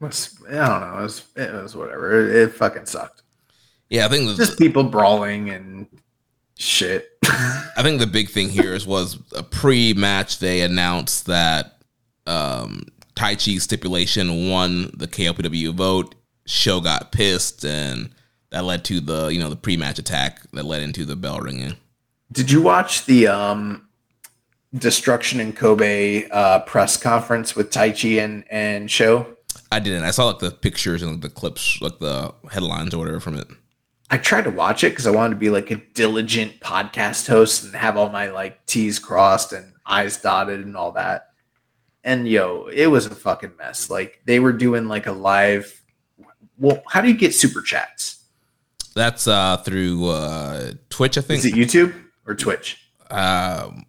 [SPEAKER 4] was, I don't know, it was, it was whatever. It, it fucking sucked.
[SPEAKER 3] Yeah, I think it was,
[SPEAKER 4] just people brawling and shit.
[SPEAKER 3] I think the big thing here is was a pre-match they announced that um, Taichi's stipulation won the KOPW vote. Sho got pissed, and that led to the you know the pre-match attack that led into the bell ringing.
[SPEAKER 4] Did you watch the um, Destruction in Kobe uh, press conference with Taichi and and Sho?
[SPEAKER 3] I didn't. I saw like the pictures and the clips, like the headlines or whatever from it.
[SPEAKER 4] I tried to watch it because I wanted to be like a diligent podcast host and have all my like T's crossed and I's dotted and all that. And yo, it was a fucking mess. Like they were doing like a live. Well, how do you get super chats?
[SPEAKER 3] That's uh through uh Twitch, I think.
[SPEAKER 4] Is it YouTube or Twitch?
[SPEAKER 3] Um,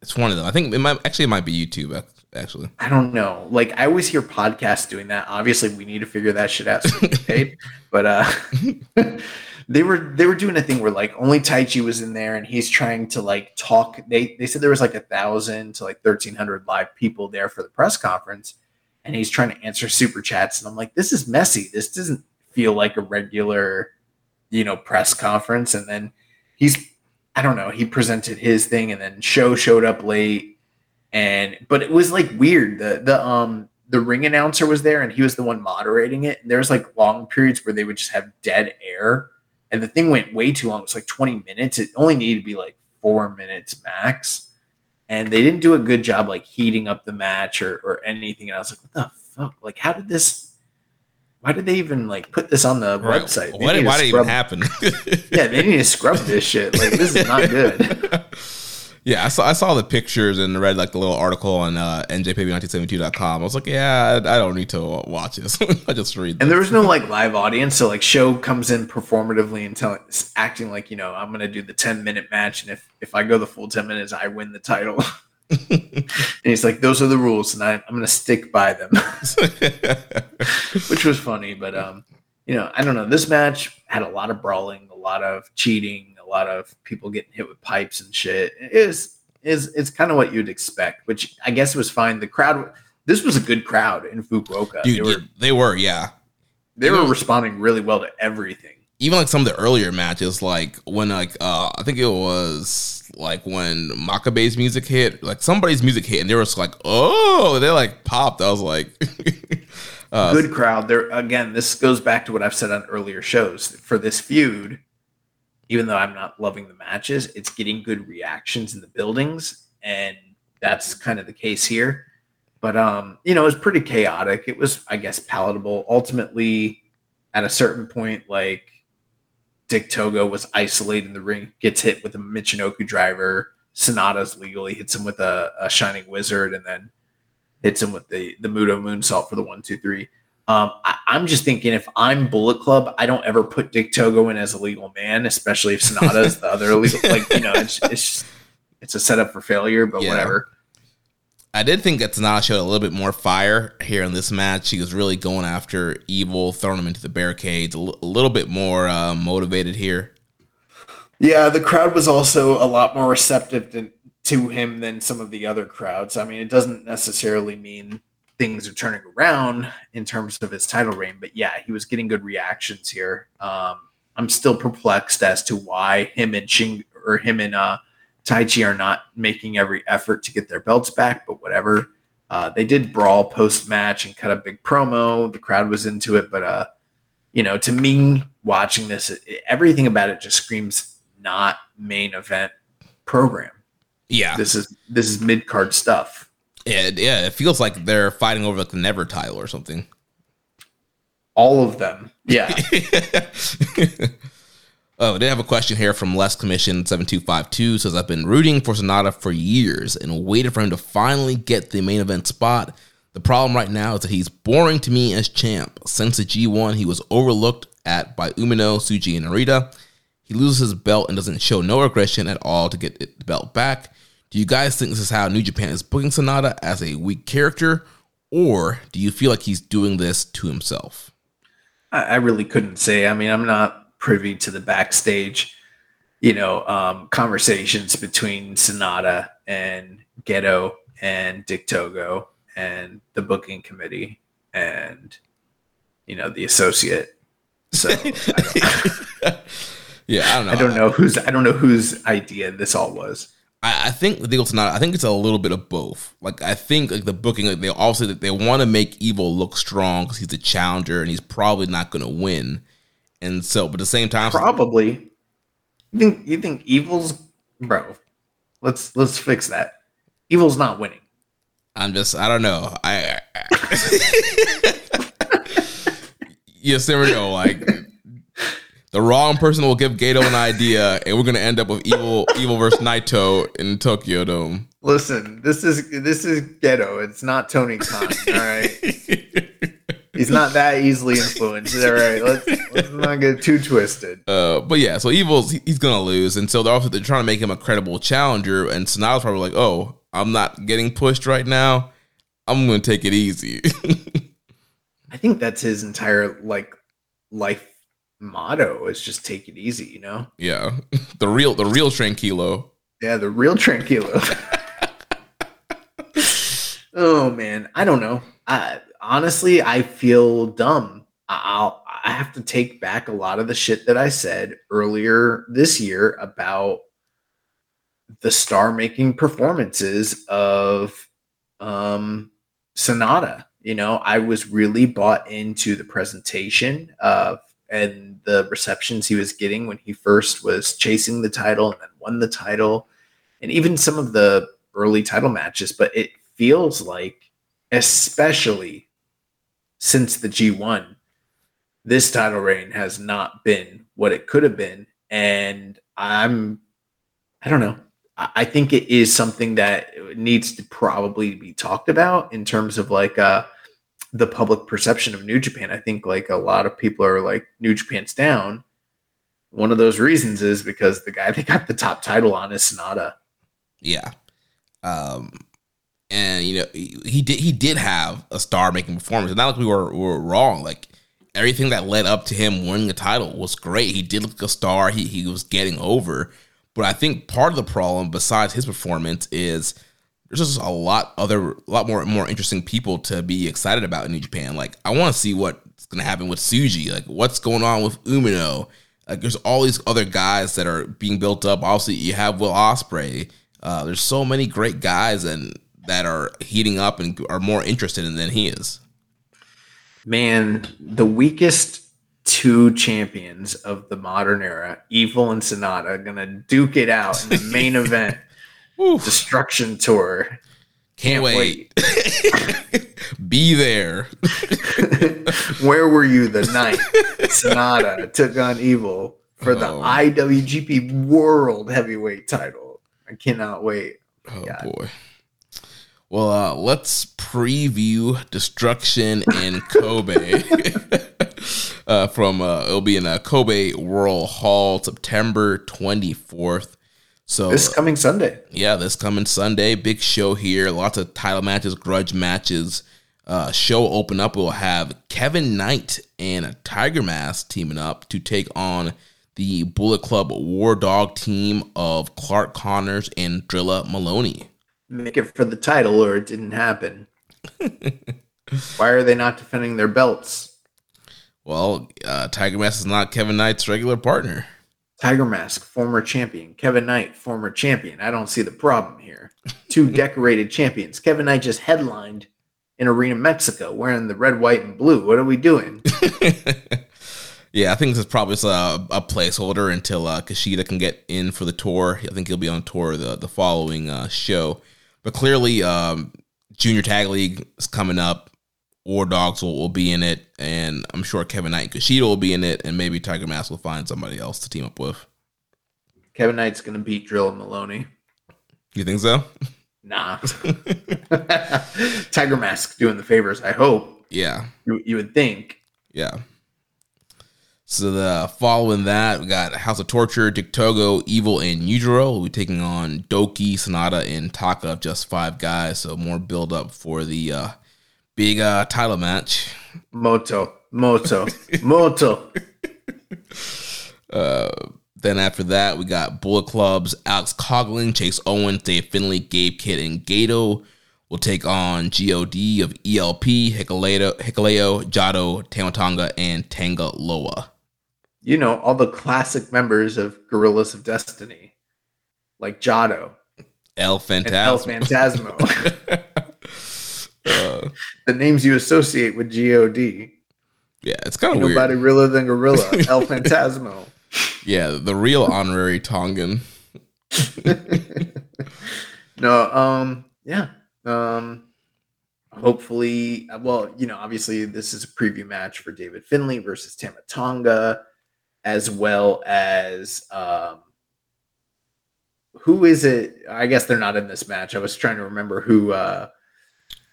[SPEAKER 3] it's one of them. I think it might actually it might be YouTube actually.
[SPEAKER 4] I don't know. Like I always hear podcasts doing that. Obviously, we need to figure that shit out so we get paid. but uh they were they were doing a thing where like only Taichi was in there and he's trying to like talk. They they said there was like a thousand to like thirteen hundred live people there for the press conference, and he's trying to answer super chats. And I'm like, this is messy. This doesn't feel like a regular, you know, press conference. And then he's I don't know, he presented his thing and then Sho showed up late and but it was like weird. The the um the ring announcer was there and he was the one moderating it. And there was like long periods where they would just have dead air, and the thing went way too long. It was like twenty minutes. It only needed to be like four minutes max, and they didn't do a good job like heating up the match or or anything. And I was like, what the fuck? Like, how did this? Why did they even like put this on the right. website?
[SPEAKER 3] why did, why did it even happen?
[SPEAKER 4] yeah, they need to scrub this shit. Like, this is not good.
[SPEAKER 3] Yeah, I saw I saw the pictures and read like the little article on uh, njpw1972.com. I was like, yeah, I, I don't need to watch this. I just read.
[SPEAKER 4] And there was no like live audience, so like Sho comes in performatively and telling, acting like you know I'm gonna do the 10 minute match, and if if I go the full 10 minutes, I win the title. and he's like, those are the rules, and I, I'm gonna stick by them, which was funny. But um, you know, I don't know. This match had a lot of brawling, a lot of cheating lot of people getting hit with pipes and shit. It is is it's kind of what you'd expect, which I guess was fine. The crowd, this was a good crowd in Fukuoka.
[SPEAKER 3] Dude, they were, they were yeah.
[SPEAKER 4] They were responding really well to everything.
[SPEAKER 3] Even like some of the earlier matches, like when like uh I think it was like when Makabe's music hit, like somebody's music hit, and they were just like, oh, they like popped. I was like.
[SPEAKER 4] uh, good crowd there again this goes back to what i've said on earlier shows for this feud even though I'm not loving the matches, it's getting good reactions in the buildings, and that's kind of the case here. But um, you know, it was pretty chaotic. It was, I guess, palatable. Ultimately, at a certain point, like Dick Togo was isolated in the ring, gets hit with a Michinoku driver. Sanada's legally hits him with a, a Shining Wizard, and then hits him with the the Muto Moonsault for the one, two, three. Um, I, am just thinking if I'm Bullet Club, I don't ever put Dick Togo in as a legal man, especially if Sanada is the other legal. Like you know, it's it's just, it's a setup for failure, but yeah. whatever.
[SPEAKER 3] I did think that Sanada showed a little bit more fire here in this match. He was really going after Evil, throwing him into the barricades, a, l- a little bit more uh, motivated here.
[SPEAKER 4] Yeah, the crowd was also a lot more receptive to, to him than some of the other crowds. I mean, it doesn't necessarily mean things are turning around in terms of his title reign. But yeah, he was getting good reactions here. Um, I'm still perplexed as to why him and Ching or him and uh, Taichi are not making every effort to get their belts back. But whatever. Uh, they did brawl post match and cut a big promo. The crowd was into it, but uh, you know, to me, watching this, it, everything about it just screams not main event program.
[SPEAKER 3] Yeah,
[SPEAKER 4] this is this is mid card stuff.
[SPEAKER 3] Yeah, yeah, it feels like they're fighting over like the Never title or something.
[SPEAKER 4] All of them. Yeah.
[SPEAKER 3] oh, did have a question here from Les Commission 7252 says I've been rooting for Sanada for years and waited for him to finally get the main event spot. The problem right now is that he's boring to me as champ. Since the G1, he was overlooked at by Umino, Tsuji, and Narita. He loses his belt and doesn't show no aggression at all to get the belt back. Do you guys think this is how New Japan is booking Sanada as a weak character, or do you feel like he's doing this to himself?
[SPEAKER 4] I really couldn't say. I mean, I'm not privy to the backstage, you know, um, conversations between Sanada and Gedo and Dick Togo and the booking committee and you know the associate. So
[SPEAKER 3] yeah, I don't know.
[SPEAKER 4] I don't know whose I don't know whose idea this all was.
[SPEAKER 3] I, I think the deal's not. I think it's a little bit of both. Like I think like the booking, like they also that they want to make Evil look strong because he's a challenger and he's probably not going to win. And so, but at the same time,
[SPEAKER 4] probably. You think you think Evil's bro? Let's let's fix that. Evil's not winning.
[SPEAKER 3] I'm just I don't know. I, I you just never know. Like the wrong person will give Gedo an idea, and we're gonna end up with evil, evil versus Naito in Tokyo Dome.
[SPEAKER 4] Listen, this is this is Gedo. It's not Tony Khan. All right, he's not that easily influenced. All right, let's let's not get too twisted.
[SPEAKER 3] Uh, but yeah, so Evil's he's gonna lose, and so they're also they're trying to make him a credible challenger, and Sanada's probably like, oh, I'm not getting pushed right now. I'm gonna take it easy.
[SPEAKER 4] I think that's his entire like life motto is just take it easy, you know?
[SPEAKER 3] Yeah. The real the real tranquilo.
[SPEAKER 4] Yeah, the real tranquilo. oh man, I don't know. I honestly I feel dumb. I'll I have to take back a lot of the shit that I said earlier this year about the star making performances of um Sanada. You know, I was really bought into the presentation of and the receptions he was getting when he first was chasing the title and then won the title, and even some of the early title matches. But it feels like, especially since the G1, this title reign has not been what it could have been. And I'm, I don't know. I think it is something that needs to probably be talked about in terms of like, uh, the public perception of New Japan. I think like a lot of people are like New Japan's down. One of those reasons is because the guy that got the top title on is Sanada.
[SPEAKER 3] Yeah. Um and you know he did he did have a star making performance. And not like we were were wrong. Like everything that led up to him winning the title was great. He did look a star. He he was getting over. But I think part of the problem, besides his performance, is there's just a lot other, a lot more, more interesting people to be excited about in New Japan. Like I want to see what's gonna happen with Tsuji. Like what's going on with Umino. Like there's all these other guys that are being built up. Obviously, you have Will Ospreay. Uh, there's so many great guys and that are heating up and are more interested in than he is.
[SPEAKER 4] Man, the weakest two champions of the modern era, Evil and Sanada, gonna duke it out in the main event,
[SPEAKER 3] Oof.
[SPEAKER 4] Destruction Tour.
[SPEAKER 3] Can't wait. Be there.
[SPEAKER 4] Where were you the night Sanada took on Evil for the
[SPEAKER 3] Oh.
[SPEAKER 4] IWGP World Heavyweight title? I cannot wait.
[SPEAKER 3] Oh
[SPEAKER 4] God.
[SPEAKER 3] boy. Well, uh, let's preview Destruction in Kobe. uh, from uh, it'll be in uh, Kobe World Hall, September twenty fourth. So
[SPEAKER 4] This coming Sunday.
[SPEAKER 3] yeah, this coming Sunday, big show here. Lots of title matches, grudge matches. Uh, show open up. We'll have Kevin Knight and Tiger Mask teaming up to take on the Bullet Club War Dog team of Clark Connors and Drilla Moloney.
[SPEAKER 4] Make it for the title or it didn't happen. Why are they not defending their belts?
[SPEAKER 3] Well, uh, Tiger Mask is not Kevin Knight's regular partner.
[SPEAKER 4] Tiger Mask, former champion. Kevin Knight, former champion. I don't see the problem here. Two decorated champions. Kevin Knight just headlined in Arena Mexico wearing the red, white, and blue. What are we doing?
[SPEAKER 3] yeah, I think this is probably a, a placeholder until uh, Kushida can get in for the tour. I think he'll be on tour the the following uh, show. But clearly, um, Junior Tag League is coming up. War Dogs will, will be in it, and I'm sure Kevin Knight and Kushida will be in it, and maybe Tiger Mask will find somebody else to team up with.
[SPEAKER 4] Kevin Knight's going to beat Drilla Moloney.
[SPEAKER 3] You think so?
[SPEAKER 4] Nah. Tiger Mask doing the favors, I hope.
[SPEAKER 3] Yeah.
[SPEAKER 4] You, you would think.
[SPEAKER 3] Yeah. So the following that, we got House of Torture, Dick Togo, Evil, and Yujiro will be taking on Douki, Sanada, and Taka, just five guys. So more build up for the uh, big uh, title match.
[SPEAKER 4] Moto, Moto, Moto.
[SPEAKER 3] Uh, then after that, we got Bullet Clubs, Alex Coughlin, Chase Owens, Dave Finlay, Gabe Kidd, and Gedo will take on God of ELP, Hikuleo, Hikuleo Jado, Tama Tonga, and Tanga Loa.
[SPEAKER 4] You know, all the classic members of Guerrillas of Destiny, like Jado
[SPEAKER 3] El
[SPEAKER 4] and El
[SPEAKER 3] Phantasmo. Uh,
[SPEAKER 4] the names you associate with God.
[SPEAKER 3] yeah, it's kind of weird.
[SPEAKER 4] nobody realer than Gorilla. El Phantasmo.
[SPEAKER 3] Yeah, the real honorary Tongan.
[SPEAKER 4] no, um, yeah. Um hopefully well, you know, obviously this is a preview match for David Finlay versus Tama Tonga, as well as um who is it? I guess they're not in this match. I was trying to remember who uh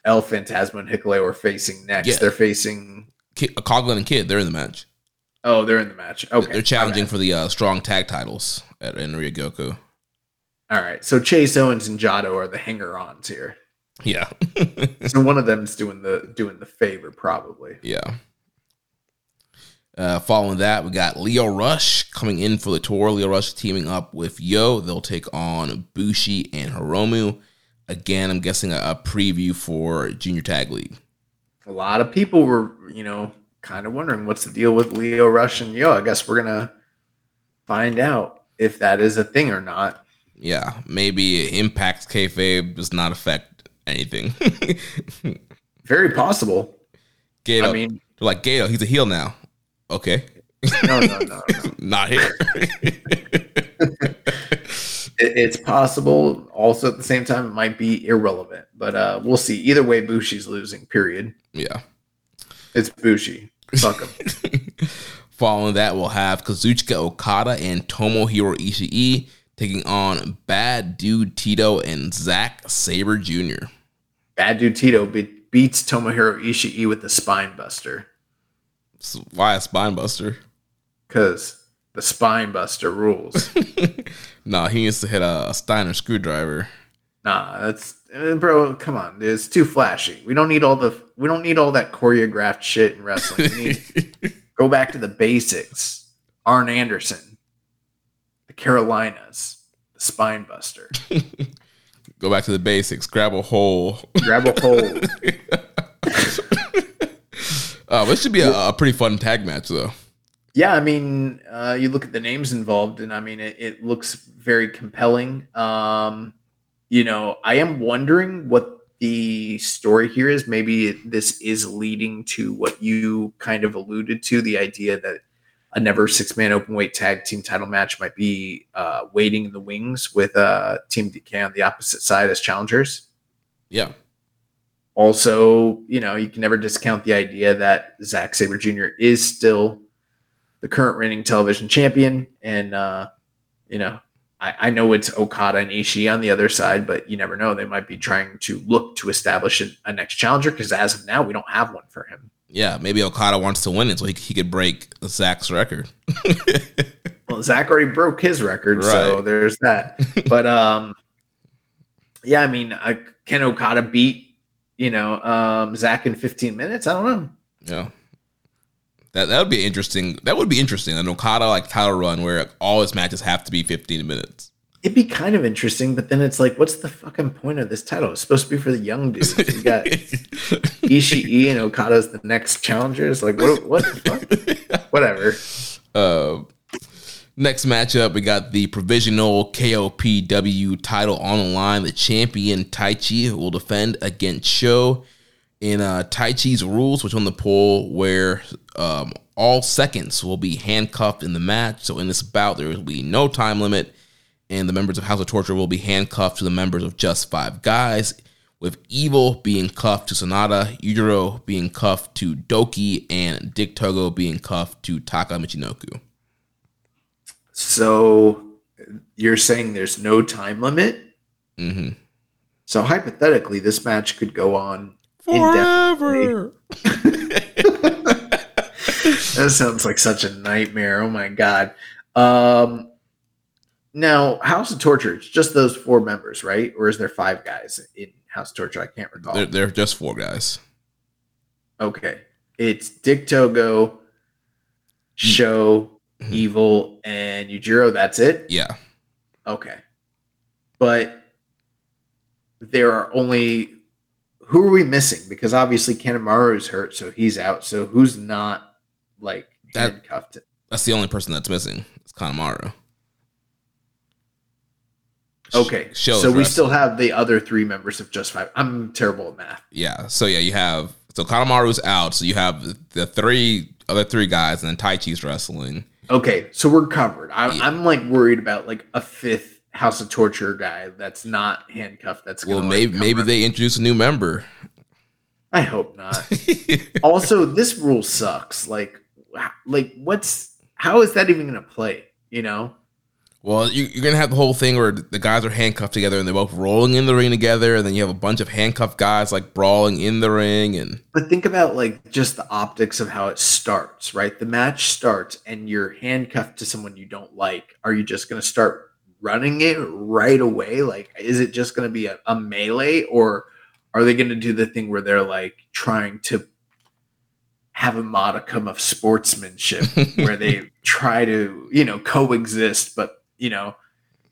[SPEAKER 4] El Phantasmo and Hikuleo are facing next.
[SPEAKER 3] Yeah.
[SPEAKER 4] They're facing
[SPEAKER 3] Ki- Coughlin and Kidd, they're in the match.
[SPEAKER 4] oh, they're in the match. Okay.
[SPEAKER 3] they're challenging for the uh, strong tag titles at in Ryogoku.
[SPEAKER 4] All right. So Chase Owens and Jado are the hanger-ons here.
[SPEAKER 3] Yeah,
[SPEAKER 4] So one of them's doing the doing the favor, probably.
[SPEAKER 3] yeah. Uh, following that, we got Lio Rush coming in for the tour. Lio Rush teaming up with Yo. They'll take on Bushi and Hiromu. Again, I'm guessing a, a preview for Junior Tag League.
[SPEAKER 4] A lot of people were, you know, kind of wondering what's the deal with Lio Rush and Yo. I guess we're gonna find out if that is a thing or not.
[SPEAKER 3] Yeah, maybe Impact's kayfabe does not affect anything.
[SPEAKER 4] Very possible.
[SPEAKER 3] Gato,
[SPEAKER 4] I mean,
[SPEAKER 3] like Gato, he's a heel now. Okay,
[SPEAKER 4] no, no, no. no.
[SPEAKER 3] not here.
[SPEAKER 4] It- it's possible. Also, at the same time, it might be irrelevant. But uh we'll see. Either way, Bushi's losing. Period.
[SPEAKER 3] yeah.
[SPEAKER 4] It's Bushi. Fuck him.
[SPEAKER 3] Following that, we'll have Kazuchika Okada and Tomohiro Ishii taking on Bad Dude Tito and Zack Sabre Jr.
[SPEAKER 4] Bad dude Tito be- beats Tomohiro Ishii with the spine buster
[SPEAKER 3] So why a spine buster?
[SPEAKER 4] because the spine buster rules.
[SPEAKER 3] nah, he needs to hit a, a Steiner screwdriver.
[SPEAKER 4] Nah, that's uh, bro. Come on, it's too flashy. We don't need all the we don't need all that choreographed shit in wrestling. We need go back to the basics. Arn Anderson, the Carolinas, the spine buster.
[SPEAKER 3] Go back to the basics. Grab a hole.
[SPEAKER 4] Grab a hold.
[SPEAKER 3] Uh, this should be a, a pretty fun tag match, though.
[SPEAKER 4] Yeah, I mean, uh, you look at the names involved, and I mean, it, it looks very compelling. Um, you know, I am wondering what the story here is. Maybe it, this is leading to what you kind of alluded to the idea that a never six man open weight tag team title match might be uh, waiting in the wings with uh, TMDK on the opposite side as challengers.
[SPEAKER 3] Yeah.
[SPEAKER 4] Also, you know, you can never discount the idea that Zack Sabre Jr. is still the current reigning television champion. And, uh, you know, I, I know it's Okada and Ishii on the other side, but you never know. They might be trying to look to establish a, a next challenger because as of now, we don't have one for him.
[SPEAKER 3] Yeah, maybe Okada wants to win it so he, he could break Zack's record.
[SPEAKER 4] well, Zack already broke his record, right. so there's that. but um, yeah, I mean, uh, can Okada beat you know um, Zack in 15 minutes? I don't know.
[SPEAKER 3] Yeah, that that would be interesting. That would be interesting. An Okada like title run where all his matches have to be 15 minutes
[SPEAKER 4] it'd be kind of interesting, but then it's like, what's the fucking point of this title? It's supposed to be for the young dudes. You got Ishii and Okada's the next challengers. Like, what? What? The fuck? Whatever.
[SPEAKER 3] Uh, next matchup, we got the provisional KOPW title on the line. The champion Taichi will defend against Sho in uh, Taichi's rules, which on the poll where um, all seconds will be handcuffed in the match. So in this bout, there will be no time limit and the members of House of Torture will be handcuffed to the members of Just Five Guys, with Evil being cuffed to Sanada, Yujiro being cuffed to Douki, and Dick Togo being cuffed to Taka Michinoku.
[SPEAKER 4] So you're saying there's no time limit?
[SPEAKER 3] Mm-hmm.
[SPEAKER 4] So hypothetically, this match could go on
[SPEAKER 3] forever.
[SPEAKER 4] that sounds like such a nightmare. Oh my god. Um, now, House of Torture, it's just those four members, right? Or is there five guys in House of Torture? I can't recall.
[SPEAKER 3] They're, they're just four guys.
[SPEAKER 4] Okay. It's Dick Togo, Sho, mm-hmm. Evil, and Yujiro. That's it?
[SPEAKER 3] Yeah.
[SPEAKER 4] Okay. But there are only. Who are we missing? Because obviously Kanemaru is hurt, so he's out. So who's not like that, handcuffed?
[SPEAKER 3] That's the only person that's missing. It's Kanemaru.
[SPEAKER 4] Okay, so we still have the other three members of Just Five. I'm terrible at math.
[SPEAKER 3] Yeah, so yeah, you have so Kanemaru's out, so you have the three other three guys, and then Taichi's wrestling.
[SPEAKER 4] Okay, so we're covered. I, yeah. I'm like worried about like a fifth House of Torture guy that's not handcuffed. That's
[SPEAKER 3] well, maybe maybe they introduce a new member.
[SPEAKER 4] I hope not. also, this rule sucks. Like, like what's how is that even going to play? You know,
[SPEAKER 3] well, you, are gonna have the whole thing where the guys are handcuffed together and they're both rolling in the ring together, and then you have a bunch of handcuffed guys like brawling in the ring. And
[SPEAKER 4] but think about like just the optics of how it starts, right? The match starts and you're handcuffed to someone you don't like. Are you just gonna start running it right away? Like, is it just gonna be a, a melee, or are they gonna do the thing where they're like trying to have a modicum of sportsmanship where they try to you know coexist but you know,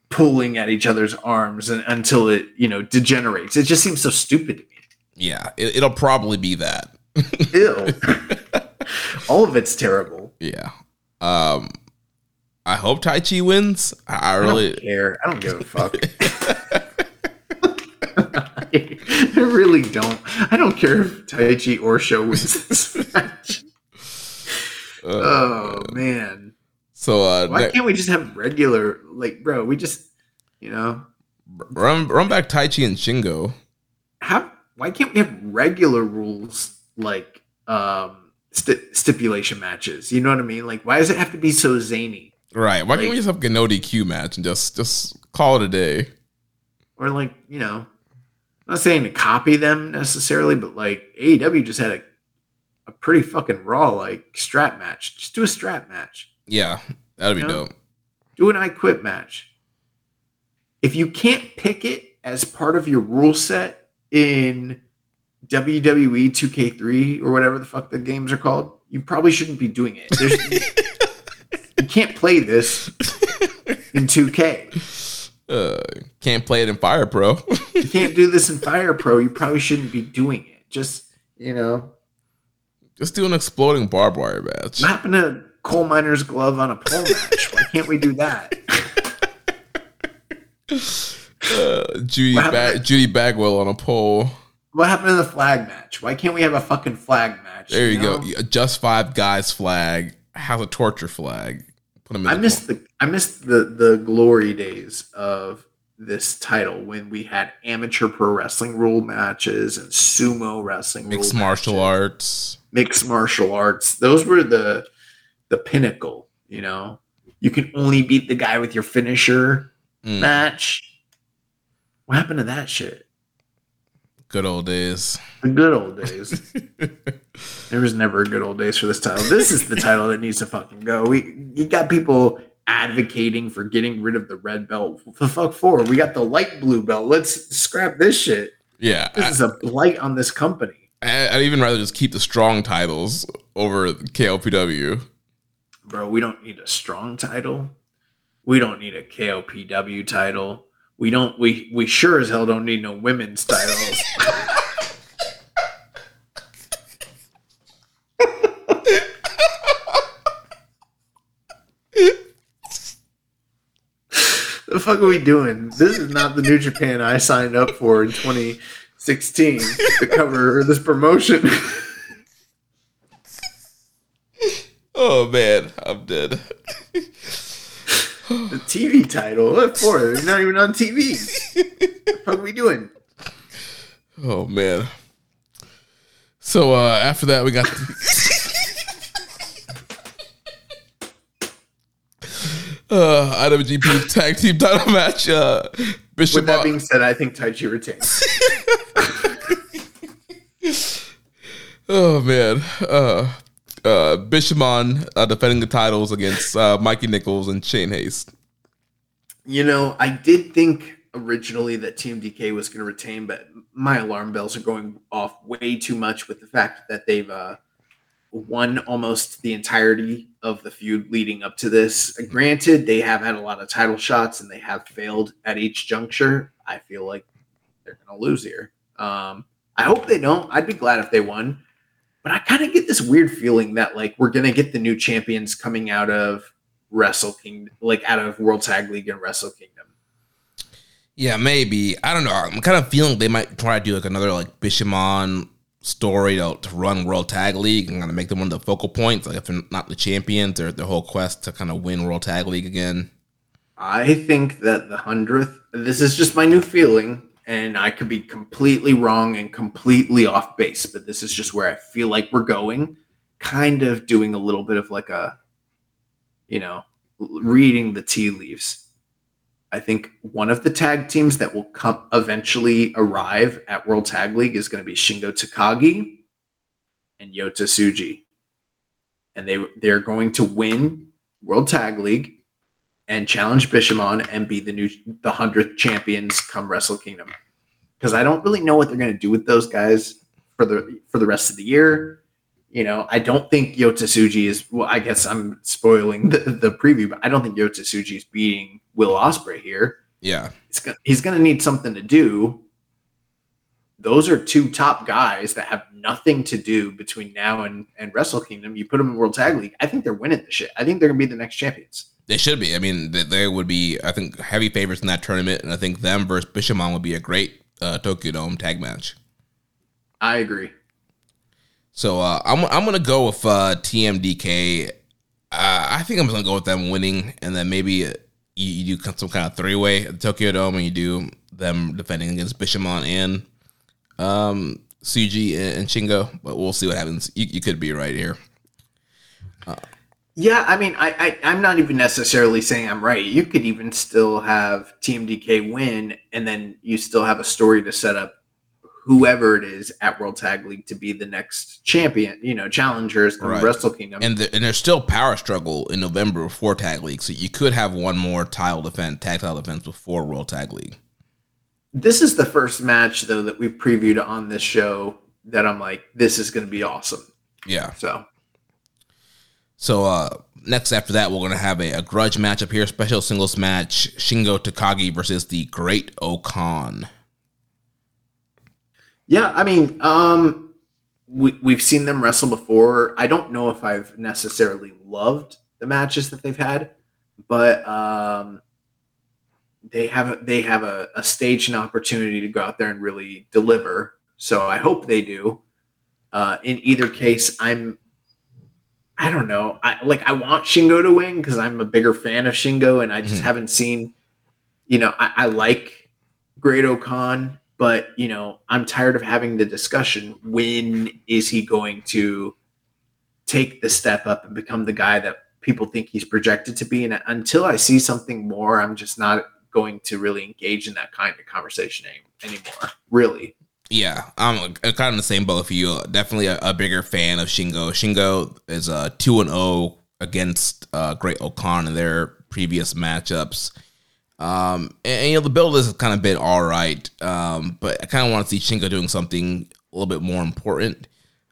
[SPEAKER 4] pulling at each other's arms and, until it, you know, degenerates. It just seems so stupid to me.
[SPEAKER 3] Yeah, it, will probably be that.
[SPEAKER 4] Ew. All of it's terrible.
[SPEAKER 3] Yeah. Um, I hope Taichi wins. I, I really
[SPEAKER 4] don't care. I don't give a fuck. I really don't. I don't care if Taichi or Sho wins this match. Uh, oh man.
[SPEAKER 3] So uh,
[SPEAKER 4] why can't we just have regular like bro? We just you know
[SPEAKER 3] run run back Taichi and Shingo.
[SPEAKER 4] How why can't we have regular rules like um st- stipulation matches? You know what I mean? Like why does it have to be so zany?
[SPEAKER 3] Right. Why like, can't we just have a no DQ match and just just call it a day?
[SPEAKER 4] Or like you know, I'm not saying to copy them necessarily, but like AEW just had a a pretty fucking raw like strap match. Just do a strap match.
[SPEAKER 3] Yeah, that'd be you know? dope.
[SPEAKER 4] Do an I Quit match. If you can't pick it as part of your rule set in WWE 2K3 or whatever the fuck the games are called, you probably shouldn't be doing it. you can't play this in 2K.
[SPEAKER 3] Uh, can't play it in Fire Pro.
[SPEAKER 4] you can't do this in Fire Pro. You probably shouldn't be doing it. Just you know,
[SPEAKER 3] just do an exploding barbed wire match.
[SPEAKER 4] What happened to coal miner's glove on a pole match. Why can't we do that?
[SPEAKER 3] Uh, Judy ba- Judy Bagwell on a pole.
[SPEAKER 4] What happened to the flag match? Why can't we have a fucking flag match?
[SPEAKER 3] There you, you know? go. Just five guys flag. Have a torture flag. Put him in
[SPEAKER 4] I missed
[SPEAKER 3] corner.
[SPEAKER 4] the I missed the the glory days of this title when we had amateur pro wrestling rule matches and sumo wrestling
[SPEAKER 3] mixed martial
[SPEAKER 4] matches,
[SPEAKER 3] arts.
[SPEAKER 4] mixed martial arts. Those were the the pinnacle. You know, you can only beat the guy with your finisher
[SPEAKER 3] Mm,
[SPEAKER 4] match. What happened to that shit?
[SPEAKER 3] good old days.
[SPEAKER 4] The good old days. There was never a good old days for this title. This is the title that needs to fucking go. We you got people advocating for getting rid of the red belt. What the fuck for? We got the light blue belt. Let's scrap this shit.
[SPEAKER 3] Yeah,
[SPEAKER 4] This
[SPEAKER 3] I,
[SPEAKER 4] is a blight on this company.
[SPEAKER 3] I, I'd even rather just keep the strong titles over KOPW.
[SPEAKER 4] Bro, we don't need a strong title. We don't need a KOPW title. We don't we we sure as hell don't need no women's titles. the fuck are we doing? This is not the New Japan I signed up for in 2016 to cover this promotion.
[SPEAKER 3] Oh man, I'm dead.
[SPEAKER 4] the TV title. What for? They're not even on TV. What are we doing?
[SPEAKER 3] Oh man. So uh after that we got uh IWGP tag team title match. Uh Bishop
[SPEAKER 4] With that being said, I think Taichi retains.
[SPEAKER 3] Oh man. Uh uh Bishamon uh, defending the titles against uh Mikey Nichols and Shane Haste.
[SPEAKER 4] You know, I did think originally that TMDK was going to retain, but my alarm bells are going off way too much with the fact that they've uh, won almost the entirety of the feud leading up to this. Granted, they have had a lot of title shots and they have failed at each juncture. I feel like they're going to lose here. Um, I hope they don't. I'd be glad if they won. But I kind of get this weird feeling that like we're going to get the new champions coming out of Wrestle Kingdom, like out of World Tag League and Wrestle Kingdom.
[SPEAKER 3] Yeah, maybe. I don't know. I'm kind of feeling they might try to do like another like Bishamon story to, to run World Tag League and kind of make them one of the focal points. Like if they're not the champions, their their whole quest to kind of win World Tag League again.
[SPEAKER 4] I think that the hundredth. This is just my new feeling, and I could be completely wrong and completely off base, but this is just where I feel like we're going. Kind of doing a little bit of like a, you know, reading the tea leaves. I think one of the tag teams that will come eventually arrive at World Tag League is going to be Shingo Takagi and Yota Tsuji. And they they're going to win World Tag League and challenge Bishamon and be the new the hundredth champions come Wrestle Kingdom. Because I don't really know what they're going to do with those guys for the for the rest of the year. You know, I don't think Yota Tsuji is. Well, I guess I'm spoiling the, the preview, but I don't think Yota Tsuji is beating Will Ospreay here.
[SPEAKER 3] Yeah.
[SPEAKER 4] He's gonna, he's going to need something to do. Those are two top guys that have nothing to do between now and, and Wrestle Kingdom. You put them in World Tag League. I think they're winning the shit. I think they're going to be the next champions.
[SPEAKER 3] They should be. I mean, they, they would be, I think, heavy favorites in that tournament, and I think them versus Bishamon would be a great uh, Tokyo Dome tag match.
[SPEAKER 4] I agree.
[SPEAKER 3] So uh, I'm I'm gonna go with uh, TMDK. Uh, I think I'm gonna go with them winning, and then maybe you, you do some kind of three way at the Tokyo Dome, and you do them defending against Bishamon and um, Tsuji and, and Shingo. But we'll see what happens. You, you could be right here.
[SPEAKER 4] Yeah, I mean, I, I I'm not even necessarily saying I'm right. You could even still have TMDK win, and then you still have a story to set up whoever it is at World Tag League to be the next champion. You know, challengers from
[SPEAKER 3] Right.
[SPEAKER 4] Wrestle Kingdom.
[SPEAKER 3] And the, and there's still power struggle in November before Tag League, so you could have one more title defense, tag title defense before World Tag League.
[SPEAKER 4] this is the first match though that we've previewed on this show that I'm like, this is going to be awesome.
[SPEAKER 3] Yeah.
[SPEAKER 4] So
[SPEAKER 3] So uh next after that, we're gonna have a, a grudge matchup here, special singles match: Shingo Takagi versus the Great O-Khan.
[SPEAKER 4] Yeah, I mean, um, we we've seen them wrestle before. I don't know if I've necessarily loved the matches that they've had, but um, they have a, they have a, a stage and opportunity to go out there and really deliver. So I hope they do. Uh, in either case, I'm I don't know. I like I want Shingo to win because I'm a bigger fan of Shingo, and I just
[SPEAKER 3] Mhm.
[SPEAKER 4] haven't seen. You know, I, I like Great O-Khan, but you know, I'm tired of having the discussion. When is he going to take the step up and become the guy that people think he's projected to be? And until I see something more, I'm just not going to really engage in that kind of conversation anymore. Really.
[SPEAKER 3] Yeah, I'm kind of the same boat with you. Definitely a, a bigger fan of Shingo. Shingo is a two and zero against uh, Great O-Khan in their previous matchups. Um, and, and, you know the build has kind of been all right, um, but I kind of want to see Shingo doing something a little bit more important.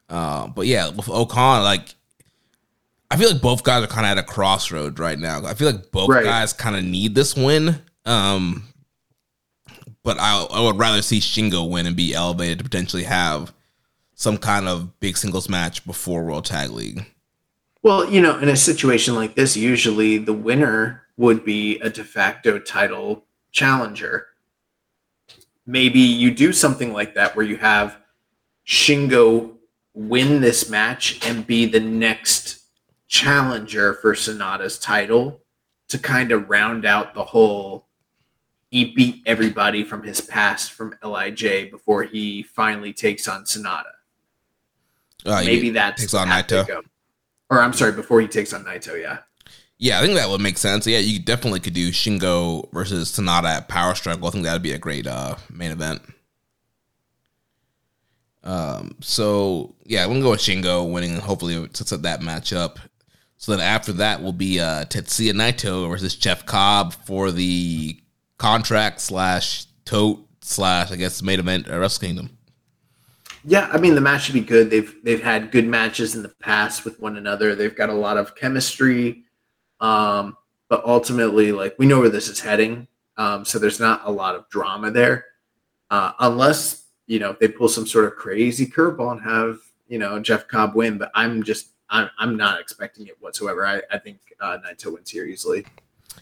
[SPEAKER 3] Uh, but yeah, with O-Khan, like I feel like both guys are kind of at a crossroad right now. I feel like both
[SPEAKER 4] Right.
[SPEAKER 3] guys kind of need this win. Um, but I, I would rather see Shingo win and be elevated to potentially have some kind of big singles match before World Tag League.
[SPEAKER 4] Well, you know, in a situation like this, usually the winner would be a de facto title challenger. Maybe you do something like that where you have Shingo win this match and be the next challenger for Sanada's title to kind of round out the whole he beat everybody from his past from LIJ before he finally takes on Sonata.
[SPEAKER 3] Uh,
[SPEAKER 4] Maybe that's
[SPEAKER 3] takes on Naito.
[SPEAKER 4] Or I'm sorry, before he takes on Naito, yeah.
[SPEAKER 3] Yeah, I think that would make sense. Yeah, you definitely could do Shingo versus Sanada at Power Struggle. I think that would be a great uh, main event. Um, so yeah, we're gonna go with Shingo winning hopefully to set that match up. So then after that will be uh, Tetsuya Naito versus Jeff Cobb for the contract slash tote slash I guess main event at Wrestle Kingdom.
[SPEAKER 4] Yeah, I mean the match should be good. They've they've had good matches in the past with one another. They've got a lot of chemistry. Um, but ultimately, like we know where this is heading. Um, so there's not a lot of drama there. Uh, unless, you know, they pull some sort of crazy curveball and have, you know, Jeff Cobb win. But I'm just I'm I'm not expecting it whatsoever. I, I think uh Naito wins here easily.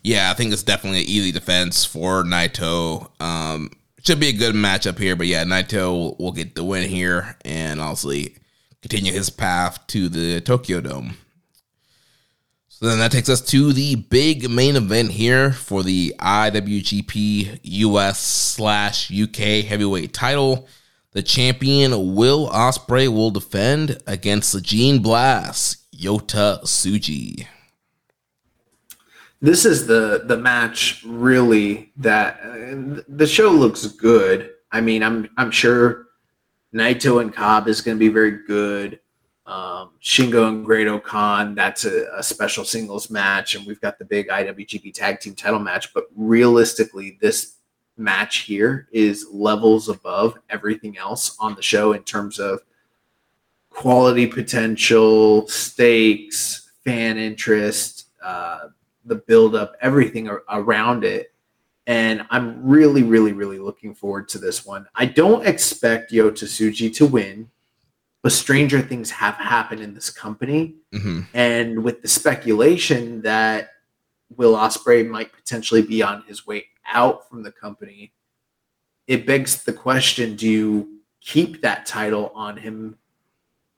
[SPEAKER 3] Yeah, I think it's definitely an easy defense for Naito. Um, should be a good matchup here, but yeah, Naito will, get the win here and obviously continue his path to the Tokyo Dome. So then that takes us to the big main event here for the IWGP US slash UK heavyweight title. The champion Will Ospreay will defend against the Gene Blast Yota Tsuji.
[SPEAKER 4] This is the the match really that uh, the show looks good. I mean, I'm I'm sure Naito and Cobb is going to be very good. Um, Shingo and Great-O-Khan, that's a, a special singles match, and we've got the big IWGP Tag Team Title match. But realistically, this match here is levels above everything else on the show in terms of quality potential, stakes, fan interest, uh, the build up, everything ar- around it. And I'm really, really, really looking forward to this one. I don't expect Tsuji to win, but stranger things have happened in this company.
[SPEAKER 3] hmm
[SPEAKER 4] And with the speculation that Will Ospreay might potentially be on his way out from the company, it begs the question do you keep that title on him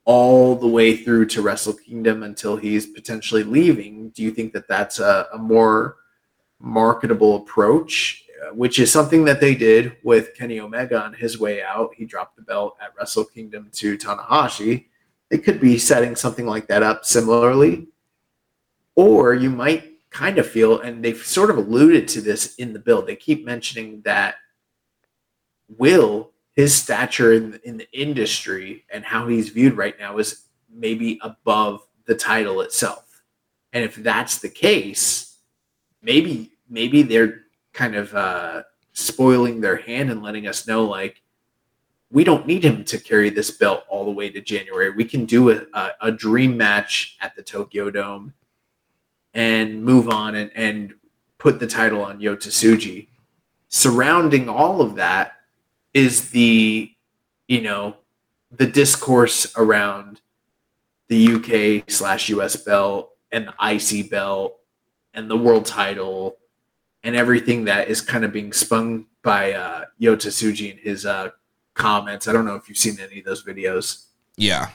[SPEAKER 4] all the way through to Wrestle Kingdom until he's potentially leaving? Do you think that that's a, a more marketable approach? uh, Which is something that they did with Kenny Omega on his way out. He dropped the belt at Wrestle Kingdom to Tanahashi they could be setting something like that up similarly. Or you might kind of feel, and they've sort of alluded to this in the build, They keep mentioning that Will, his stature in, in the industry and how he's viewed right now is maybe above the title itself. And if that's the case, maybe maybe they're kind of uh, spoiling their hand and letting us know like we don't need him to carry this belt all the way to January. We can do a, a, a dream match at the Tokyo Dome and move on and, and put the title on Yota Tsuji. Surrounding all of that is the, you know, the discourse around the UK slash US belt and the IC belt and the world title and everything that is kind of being spun by uh, Yota Tsuji in his uh, comments. I don't know if you've seen any of those videos.
[SPEAKER 3] Yeah.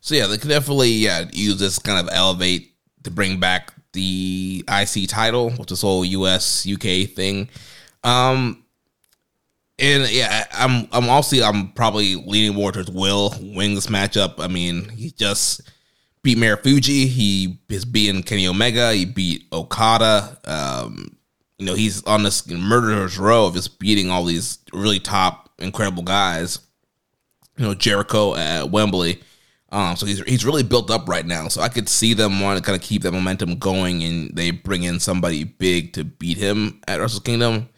[SPEAKER 3] So yeah, they could definitely yeah use this kind of elevate to bring back the IC title with this whole US UK thing. Um, and yeah, I'm I'm also I'm probably leaning more towards Will winning this matchup. I mean, he just beat Marufuji. He is beating Kenny Omega. He beat Okada. Um, you know, he's on this murderer's row of just beating all these really top, incredible guys. You know, Jericho at Wembley. Um, so he's he's really built up right now. So I could see them want to kind of keep that momentum going, and they bring in somebody big to beat him at Wrestle Kingdom.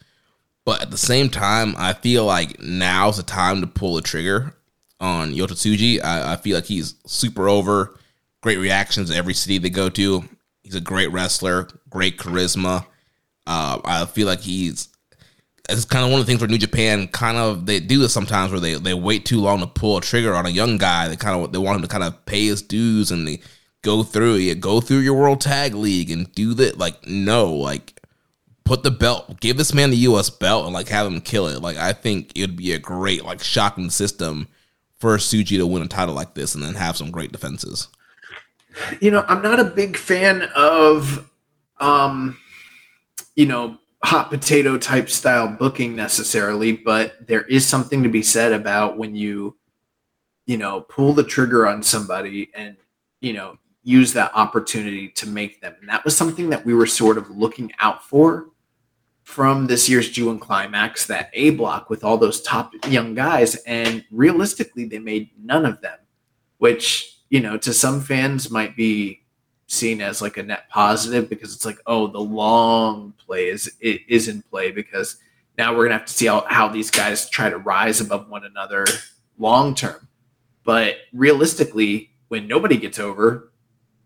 [SPEAKER 3] But at the same time, I feel like now's the time to pull the trigger on Yota Tsuji. I, I feel like he's super over. Great reactions every city they go to. He's a great wrestler, great charisma. Uh, I feel like he's it's kind of one of the things where New Japan kind of they do this sometimes where they, they wait too long to pull a trigger on a young guy. They kind of they want him to kind of pay his dues and they go through it, go through your World Tag League and do that. Like no, like put the belt, give this man the U.S. belt, and like have him kill it. Like I think it would be a great like shocking system for Tsuji to win a title like this and then have some great defenses.
[SPEAKER 4] You know, I'm not a big fan of, um, you know, hot potato type style booking necessarily, but there is something to be said about when you, you know, pull the trigger on somebody and you know use that opportunity to make them. And that was something that we were sort of looking out for from this year's G1 Climax, that A block with all those top young guys. And realistically, they made none of them, which, you know, to some fans might be seen as like a net positive because it's like, oh, the long play is is in play because now we're gonna have to see how, how these guys try to rise above one another long term. But realistically, when nobody gets over,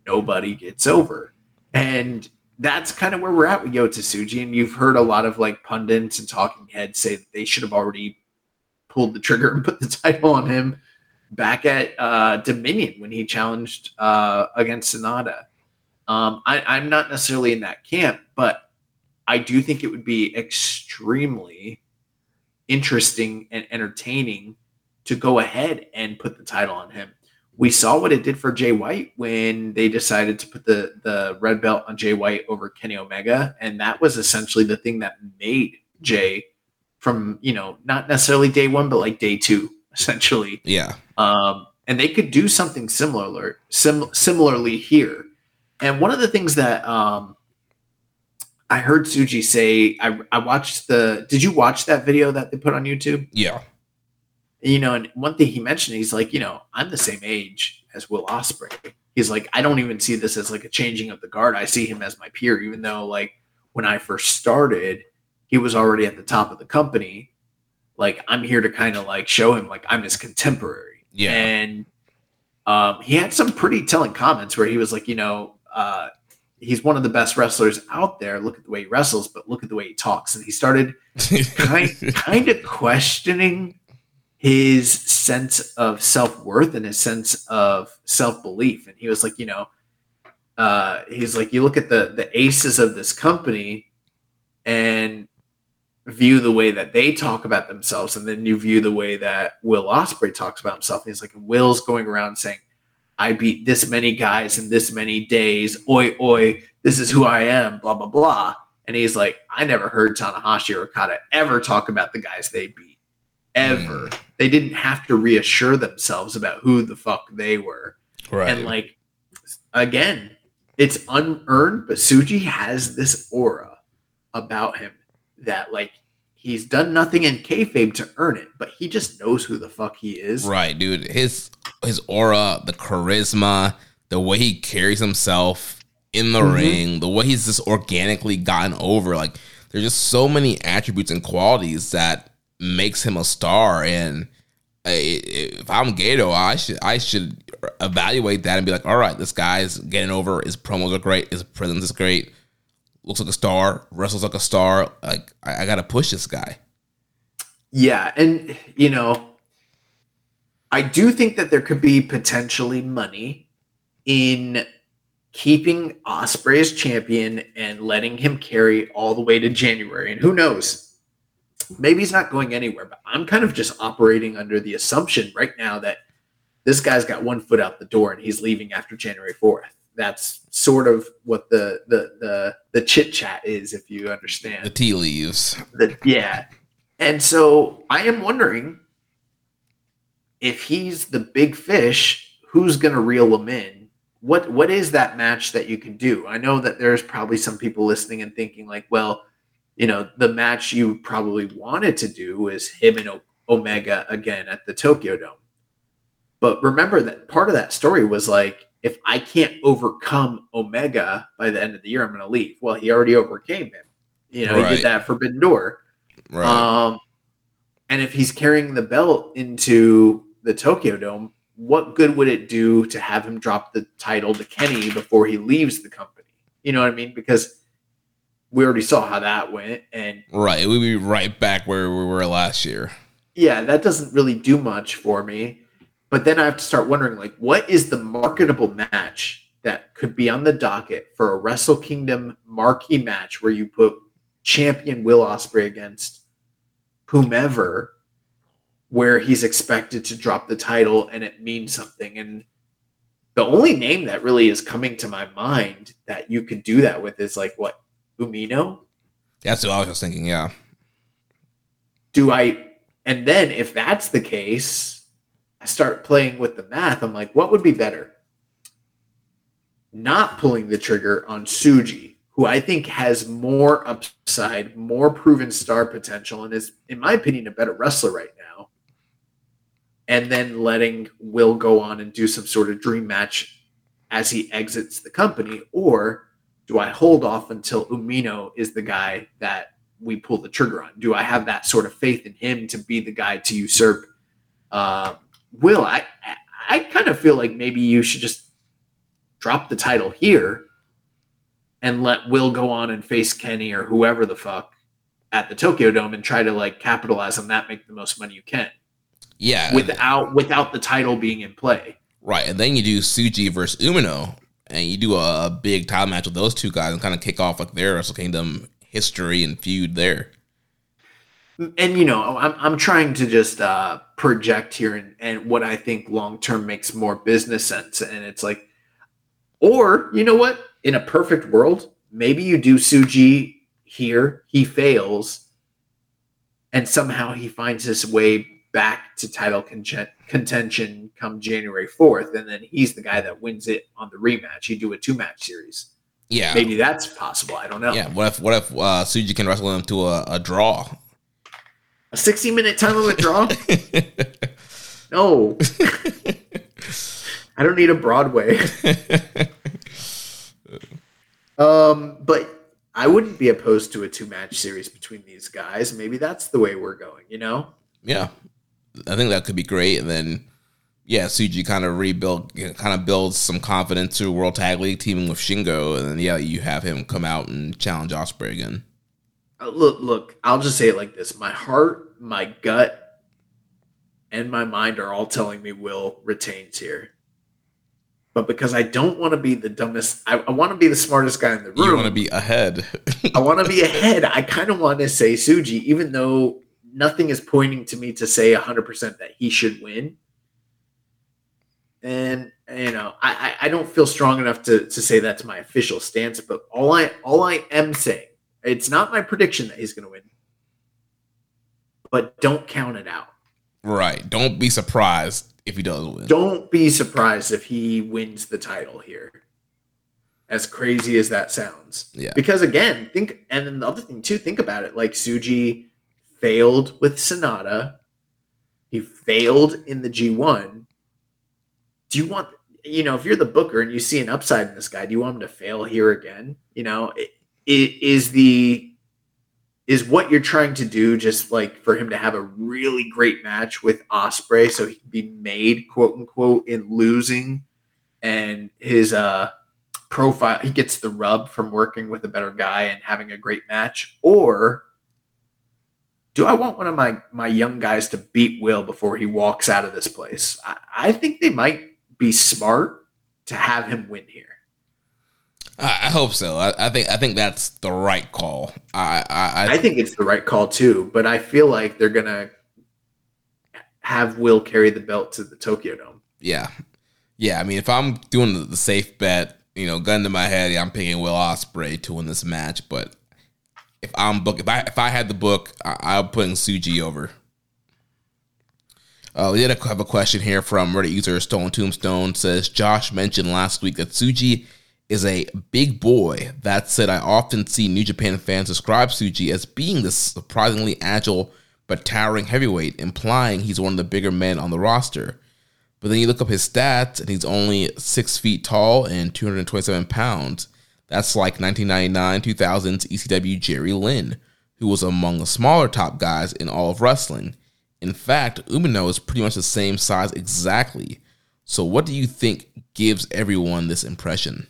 [SPEAKER 4] nobody gets over. And that's kind of where we're at with Yota Tsuji. And you've heard a lot of like pundits and talking heads say that they should have already pulled the trigger and put the title on him back at uh, Dominion when he challenged uh, against Sanada. Um, I, am not necessarily in that camp, but I do think it would be extremely interesting and entertaining to go ahead and put the title on him we saw what it did for Jay White when they decided to put the the red belt on Jay White over Kenny Omega, and that was essentially the thing that made Jay from you know not necessarily day one, but like day two, essentially.
[SPEAKER 3] Yeah.
[SPEAKER 4] Um, and they could do something similar, sim- similarly here. And one of the things that um, I heard Tsuji say, I, I watched the. Did you watch that video that they put on YouTube?
[SPEAKER 3] Yeah
[SPEAKER 4] you know, and one thing he mentioned, he's like, you know, I'm the same age as Will Ospreay. He's like, I don't even see this as like a changing of the guard. I see him as my peer, even though like when I first started, he was already at the top of the company. Like I'm here to kind of like show him like I'm his contemporary.
[SPEAKER 3] Yeah.
[SPEAKER 4] And um, he had some pretty telling comments where he was like, you know, uh, he's one of the best wrestlers out there. Look at the way he wrestles, but look at the way he talks. And he started kind, kind of questioning his sense of self-worth and his sense of self-belief. And he was like you know uh, he's like you look at the the aces of this company and view the way that they talk about themselves and then you view the way that will Ospreay talks about himself. He's like will's going around saying i beat this many guys in this many days. Oi oi this is who i am blah blah blah. And he's like i never heard tanahashi or okada ever talk about the guys they beat. Ever. Mm. They didn't have to reassure themselves about who the fuck they were.
[SPEAKER 3] Right.
[SPEAKER 4] And like again, it's unearned, but Tsuji has this aura about him that like he's done nothing in kayfabe to earn it, but he just knows who the fuck he is.
[SPEAKER 3] Right, dude. His his aura, the charisma, the way he carries himself in the mm-hmm. ring, the way he's just organically gotten over. Like there's just so many attributes and qualities that makes him a star. And uh, if I'm Gedo, I should I should evaluate that and be like, all right, this guy's getting over. His promos are great. His presence is great. Looks like a star. Wrestles like a star. Like I, I got to push this guy.
[SPEAKER 4] Yeah, and you know, I do think that there could be potentially money in keeping Ospreay as champion and letting him carry all the way to January. And who knows? Maybe he's not going anywhere, but I'm kind of just operating under the assumption right now that this guy's got one foot out the door and he's leaving after January 4th. That's sort of what the the the the chit chat is, if you understand.
[SPEAKER 3] The tea leaves.
[SPEAKER 4] The, yeah. And so I am wondering if he's the big fish, who's going to reel him in? What what is that match that you can do? I know that there's probably some people listening and thinking like, well, you know, the match you probably wanted to do is him and o- Omega again at the Tokyo Dome. But remember that part of that story was like, if I can't overcome Omega by the end of the year, I'm going to leave. Well, he already overcame him. You know, he did that Forbidden Door.
[SPEAKER 3] Right.
[SPEAKER 4] Um, and if he's carrying the belt into the Tokyo Dome, what good would it do to have him drop the title to Kenny before he leaves the company? You know what I mean? Because we already saw how that went, and
[SPEAKER 3] right. We'd be right back where we were last year.
[SPEAKER 4] yeah, that doesn't really do much for me. But then I have to start wondering, like, what is the marketable match that could be on the docket for a Wrestle Kingdom marquee match where you put champion Will Ospreay against whomever, where he's expected to drop the title and it means something. And the only name that really is coming to my mind that you could do that with is like what Umino.
[SPEAKER 3] That's what I was just thinking. Yeah.
[SPEAKER 4] do I and then if that's the case, I start playing with the math. I'm like, what would be better? Not pulling the trigger on Tsuji, who I think has more upside, more proven star potential, and is, in my opinion, a better wrestler right now. And then letting Will go on and do some sort of dream match as he exits the company, or do I hold off until Umino is the guy that we pull the trigger on? Do I have that sort of faith in him to be the guy to usurp uh, Will? I I kind of feel like maybe you should just drop the title here and let Will go on and face Kenny or whoever the fuck at the Tokyo Dome and try to like capitalize on that, make the most money you can
[SPEAKER 3] Yeah.
[SPEAKER 4] without without the title being in play.
[SPEAKER 3] Right, and then you do Tsuji versus Umino, and you do a, a big title match with those two guys and kind of kick off like their Wrestle Kingdom history and feud there.
[SPEAKER 4] and you know i'm, I'm trying to just uh, project here and, and what i think long term makes more business sense and it's like or you know what in a perfect world maybe you do Tsuji here he fails and somehow he finds his way back to title congen- contention come january 4th and then he's the guy that wins it on the rematch you do a two match series
[SPEAKER 3] Yeah,
[SPEAKER 4] maybe that's possible i don't know
[SPEAKER 3] yeah. What if what if uh, Tsuji can wrestle him to a, a draw?
[SPEAKER 4] a 60 minute time limit draw No. I don't need a Broadway. um, but I wouldn't be opposed to a two match series between these guys. Maybe that's the way we're going, you know?
[SPEAKER 3] yeah, I think that could be great. And then yeah, Tsuji kind of rebuild, kind of builds some confidence to World Tag League teaming with Shingo, and then yeah, you have him come out and challenge Ospreay again.
[SPEAKER 4] Uh, look, look, I'll just say it like this. My heart, my gut, and my mind are all telling me Will retains here. But because I don't want to be the dumbest, I, I want to be the smartest guy in the room.
[SPEAKER 3] You want to be ahead.
[SPEAKER 4] I want to be ahead. I kind of want to say Tsuji, even though nothing is pointing to me to say 100% that he should win. And you know, I, I don't feel strong enough to, to say that's my official stance. But all I all I am saying, it's not my prediction that he's going to win. But don't count it out.
[SPEAKER 3] right. Don't be surprised if he does win.
[SPEAKER 4] Don't be surprised if he wins the title here. As crazy as that sounds.
[SPEAKER 3] Yeah.
[SPEAKER 4] Because again, think and then the other thing too, think about it. Like Tsuji failed with Sanada. He failed in the G1. Do you want you know, if you're the booker and you see an upside in this guy, do you want him to fail here again? You know, it, it is the is what you're trying to do just like for him to have a really great match with Ospreay so he can be made quote unquote in losing and his uh profile he gets the rub from working with a better guy and having a great match or do I want one of my my young guys to beat Will before he walks out of this place? I, I think they might be smart to have him win here.
[SPEAKER 3] I, I hope so. I, I think I think that's the right call. I I,
[SPEAKER 4] I think it's the right call too, but I feel like they're gonna have Will carry the belt to the Tokyo Dome.
[SPEAKER 3] Yeah, yeah. I mean, if I'm doing the, the safe bet, you know, gun to my head, I'm picking Will Ospreay to win this match. But if I'm book, if I if I had the book, I, I'm putting Tsuji over. Uh, we did have a question here from Reddit user Stone Tombstone. Says Josh mentioned last week that Tsuji is a big boy. That said, I often see New Japan fans describe Tsuji as being this surprisingly agile but towering heavyweight, implying he's one of the bigger men on the roster. But then you look up his stats, and he's only six feet tall and 227 pounds. That's like 1999 2000's ECW Jerry Lynn, who was among the smaller top guys in all of wrestling. In fact, Umino is pretty much the same size exactly. So, what do you think gives everyone this impression?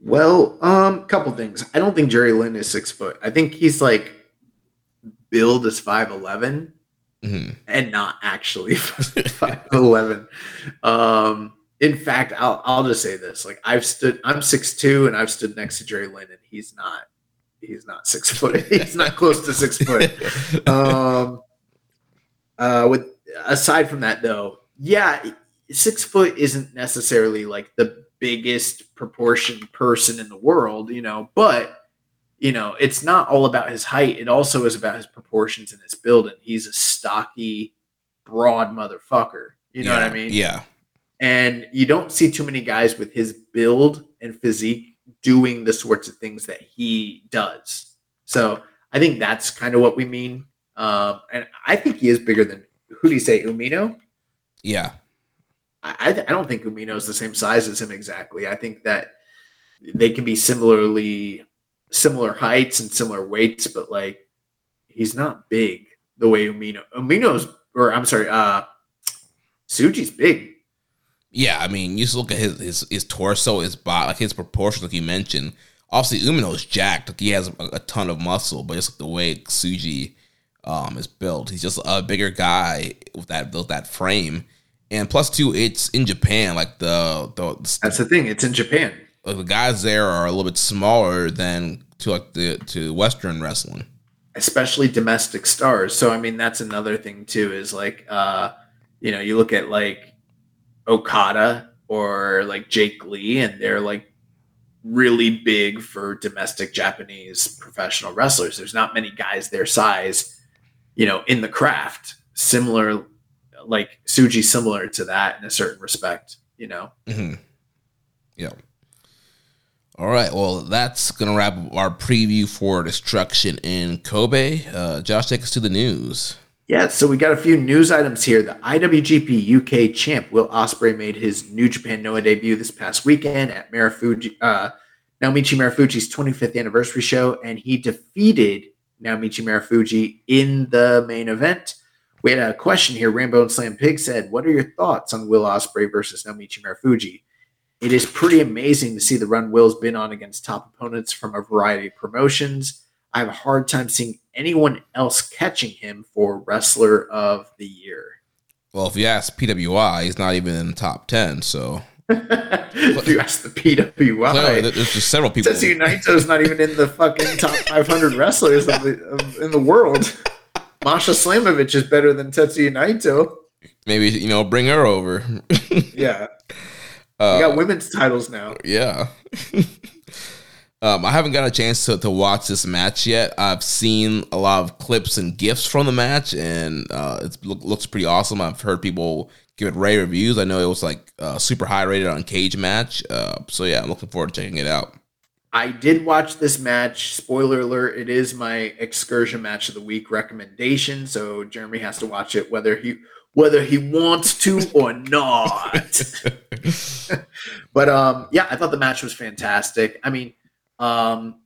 [SPEAKER 4] Well, um, a couple things. I don't think Jerry Lynn is six foot. I think he's like billed as five eleven,
[SPEAKER 3] Mm-hmm.
[SPEAKER 4] and not actually five eleven. Um, in fact, I'll I'll just say this: like I've stood, I'm six two, and I've stood next to Jerry Lynn, and he's not he's not six foot. He's not close to six foot. Um, uh, with aside from that, though, yeah, six foot isn't necessarily like the biggest proportion person in the world, you know, but you know, it's not all about his height. It also is about his proportions and his build. And he's a stocky, broad motherfucker. You know
[SPEAKER 3] yeah,
[SPEAKER 4] what I mean?
[SPEAKER 3] Yeah.
[SPEAKER 4] And you don't see too many guys with his build and physique doing the sorts of things that he does. So I think that's kind of what we mean. Um, and I think he is bigger than who do you say, Umino?
[SPEAKER 3] Yeah.
[SPEAKER 4] I, I, don't think Umino is the same size as him exactly. I think that they can be similarly similar heights and similar weights, but like he's not big the way Umino. Umino's or I'm sorry, uh Tsuji's big.
[SPEAKER 3] Yeah, I mean, you just look at his his, his torso, his body, like his proportions, like you mentioned. Obviously, Umino's jacked. Like he has a, a ton of muscle, but it's like the way Tsuji um, is built. He's just a bigger guy with that with that frame. And plus, two, it's in Japan. Like the the,
[SPEAKER 4] That's the thing. It's in Japan.
[SPEAKER 3] like, the guys there are a little bit smaller than to like the to Western wrestling.
[SPEAKER 4] especially domestic stars. So I mean that's another thing too is like uh you know, you look at like Okada or like Jake Lee and they're like really big for domestic Japanese professional wrestlers. There's not many guys their size, you know, in the craft. Similar like Tsuji similar to that in a certain respect, you know.
[SPEAKER 3] Mm-hmm. Yeah. All right. Well, that's gonna wrap up our preview for Destruction in Kobe. Uh, Josh, take us to the news.
[SPEAKER 4] Yeah, so we got a few news items here. The IWGP UK champ Will Ospreay made his New Japan Noah debut this past weekend at Marufuji, uh, Naomichi Marufuji's 25th anniversary show, and he defeated Naomichi Marufuji in the main event. We had a question here. Rambo and Slam Pig said, "What are your thoughts on Will Ospreay versus Naomichi Marufuji?" It is pretty amazing to see the run Will's been on against top opponents from a variety of promotions. I have a hard time seeing anyone else catching him for wrestler of the year.
[SPEAKER 3] Well, if you ask PWI, he's not even in the top ten. So
[SPEAKER 4] if you ask the
[SPEAKER 3] clearly,
[SPEAKER 4] PWI,
[SPEAKER 3] there's just several people.
[SPEAKER 4] Tetsuya Naito's not even in the fucking top 500 wrestlers of the, of, in the world. Masha Slamovich is better than Tetsuya Naito.
[SPEAKER 3] Maybe you know, bring her over.
[SPEAKER 4] Yeah,
[SPEAKER 3] Uh,
[SPEAKER 4] we got women's titles now.
[SPEAKER 3] Yeah. Um, I haven't got a chance to, to watch this match yet. I've seen a lot of clips and gifs from the match, and uh, it look, looks pretty awesome. I've heard people give it rave reviews. I know it was like uh, super high rated on Cage Match. Uh, so yeah, I'm looking forward to checking it out.
[SPEAKER 4] I did watch this match. Spoiler alert, it is my excursion match of the week recommendation. So Jeremy has to watch it whether he whether he wants to or not. but um yeah, I thought the match was fantastic. I mean, um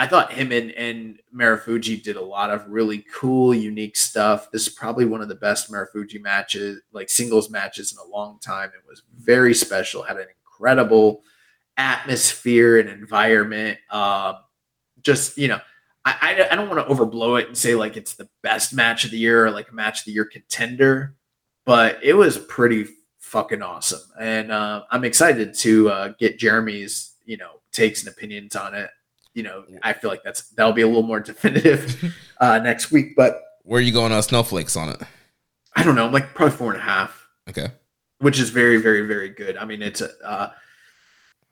[SPEAKER 4] I thought him and, and Marufuji did a lot of really cool, unique stuff. This is probably one of the best Marufuji matches, like singles matches in a long time. It was very special, had an incredible atmosphere and environment. Um, just, you know, I, I, I don't want to overblow it and say like it's the best match of the year or like a match of the year contender, but it was pretty fucking awesome. And uh, I'm excited to uh, get Jeremy's, you know, takes and opinions on it you know, I feel like that's that'll be a little more definitive uh, next week. But
[SPEAKER 3] Where are you going on snowflakes on it?
[SPEAKER 4] I don't know, I'm like probably four and a half.
[SPEAKER 3] Okay.
[SPEAKER 4] which is very, very, very good. I mean, it's a, uh,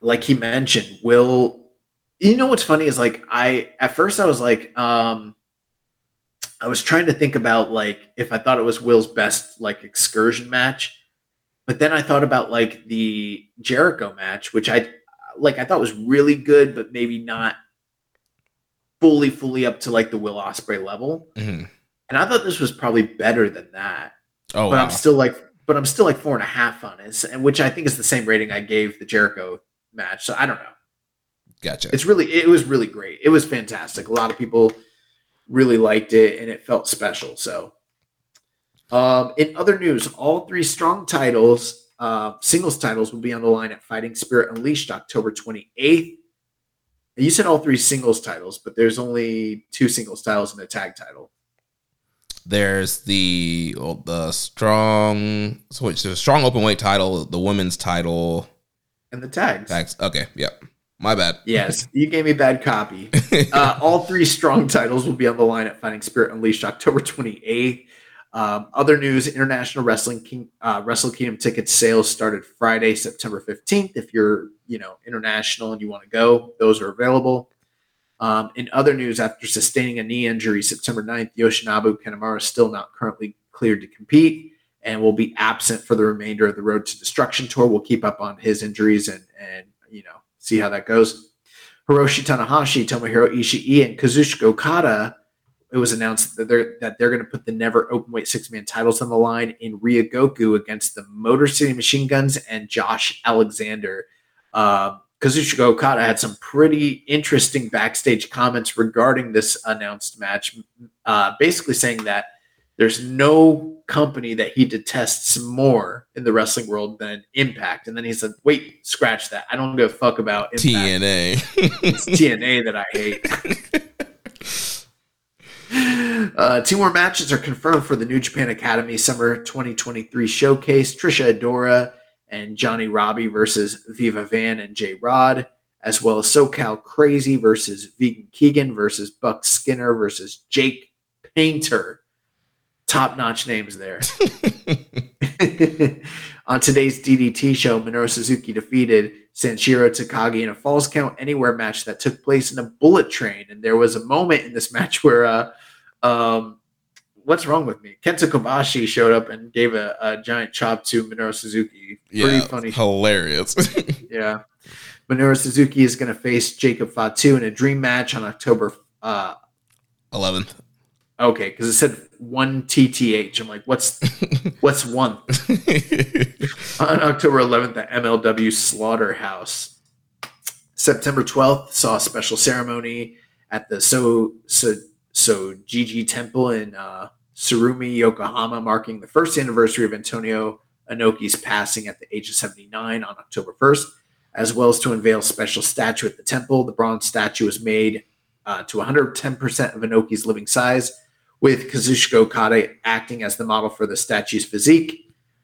[SPEAKER 4] like he mentioned, Will. You know what's funny is like I at first I was like, um, I was trying to think about like if I thought it was Will's best like excursion match, but then I thought about like the Jericho match, which I like I thought was really good, but maybe not fully, fully up to like the Will Ospreay level.
[SPEAKER 3] hmm
[SPEAKER 4] And I thought this was probably better than that
[SPEAKER 3] Oh,
[SPEAKER 4] but
[SPEAKER 3] wow.
[SPEAKER 4] I'm still like, but I'm still like four and a half on it, and which I think is the same rating I gave the Jericho match. So I don't know.
[SPEAKER 3] gotcha.
[SPEAKER 4] It's really, it was really great. It was fantastic. A lot of people really liked it, and it felt special. So, um, in other news, all three strong titles, uh, singles titles, will be on the line at Fighting Spirit Unleashed October 28th. And You said all three singles titles, but there's only two singles titles and a tag title.
[SPEAKER 3] There's the well, the strong so which the strong open weight title, the women's title.
[SPEAKER 4] And the tags.
[SPEAKER 3] Tags. Okay, yep. My bad.
[SPEAKER 4] Yes, you gave me bad copy. Uh, all three strong titles will be on the line at Fighting Spirit Unleashed October 28th. Um, other news: International Wrestling King, uh, Wrestle Kingdom ticket sales started Friday, September 15th. If you're, you know, international and you want to go, those are available. Um, in other news, after sustaining a knee injury September 9th, Yoshinobu Kanemaru is still not currently cleared to compete and will be absent for the remainder of the Road to Destruction tour. We'll keep up on his injuries and and you know see how that goes. Hiroshi Tanahashi, Tomohiro Ishii, and Kazuchika Okada. It was announced that they're that they're going to put the never openweight six man titles on the line in Ryogoku against the Motor City Machine Guns and Josh Alexander. Um, Kazuchika Okada had some pretty interesting backstage comments regarding this announced match, uh, basically saying that there's no company that he detests more in the wrestling world than Impact. And then he said, "Wait, scratch that. I don't give a fuck about Impact.
[SPEAKER 3] TNA.
[SPEAKER 4] It's TNA that I hate." Uh, two more matches are confirmed for the New Japan Academy Summer 2023 showcase. Trisha Adora and Johnny Robbie versus Viva Van and J Rod, as well as SoCal Crazy versus Vegan Keegan versus Buck Skinner versus Jake Painter. Top notch names there. On today's DDT show, Minoru Suzuki defeated Sanshiro Takagi in a falls count anywhere match that took place in a bullet train. And there was a moment in this match where, uh, um, what's wrong with me? Kenta Kobashi showed up and gave a, a giant chop to Minoru Suzuki. Pretty
[SPEAKER 3] yeah,
[SPEAKER 4] funny.
[SPEAKER 3] hilarious.
[SPEAKER 4] Yeah. Minoru Suzuki is going to face Jacob Fatu in a dream match on October. Uh,
[SPEAKER 3] Eleventh.
[SPEAKER 4] Okay, because it said one TTH. I'm like, what's what's one? on October 11th at MLW Slaughterhouse. September 12th saw a special ceremony at the So So So Gigi Temple in uh, Tsurumi, Yokohama, marking the first anniversary of Antonio Inoki's passing at the age of 79 on October 1st, as well as to unveil a special statue at the temple. The bronze statue was made uh, to 110% of Inoki's living size, with Kazuchika Okada acting as the model for the statue's physique.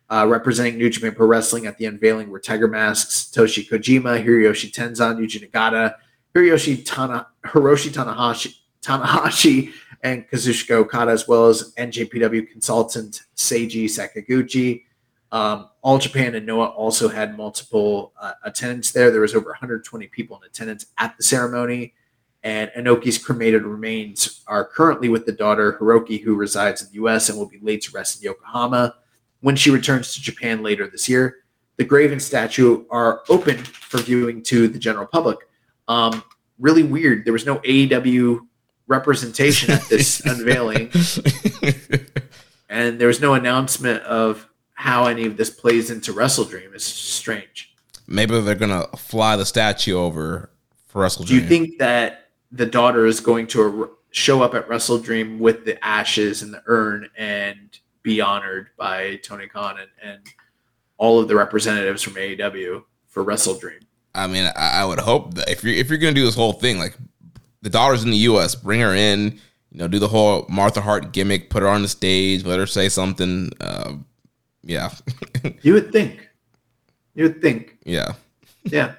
[SPEAKER 4] Uh, representing New Japan Pro Wrestling at the unveiling were Tiger Masks, Toshi Kojima, Hiroyoshi Tenzan, Yuji Nagata, Hiroyoshi Tana, Hiroshi Tanahashi, Tanahashi, and Kazuchika Okada, as well as NJPW consultant Seiji Sakaguchi. Um, All Japan and Noah also had multiple uh, attendants there. There was over 120 people in attendance at the ceremony. And Inoki's cremated remains are currently with the daughter Hiroko, who resides in the U.S. and will be laid to rest in Yokohama when she returns to Japan later this year. The grave and statue are open for viewing to the general public. Um, really weird. There was no AEW representation at this unveiling, and there was no announcement of how any of this plays into Wrestle Dream. It's strange.
[SPEAKER 3] Maybe they're gonna fly the statue over for Wrestle Dream.
[SPEAKER 4] Do you think that the daughter is going to show up at Wrestle Dream with the ashes and the urn and be honored by Tony Khan and, and all of the representatives from AEW for Wrestle Dream?
[SPEAKER 3] I mean, I, would hope that if you're if you're gonna do this whole thing, like the daughter's in the U.S., bring her in. You know, do the whole Martha Hart gimmick, put her on the stage, let her say something. Uh, yeah,
[SPEAKER 4] You would think. You would think.
[SPEAKER 3] yeah.
[SPEAKER 4] Yeah.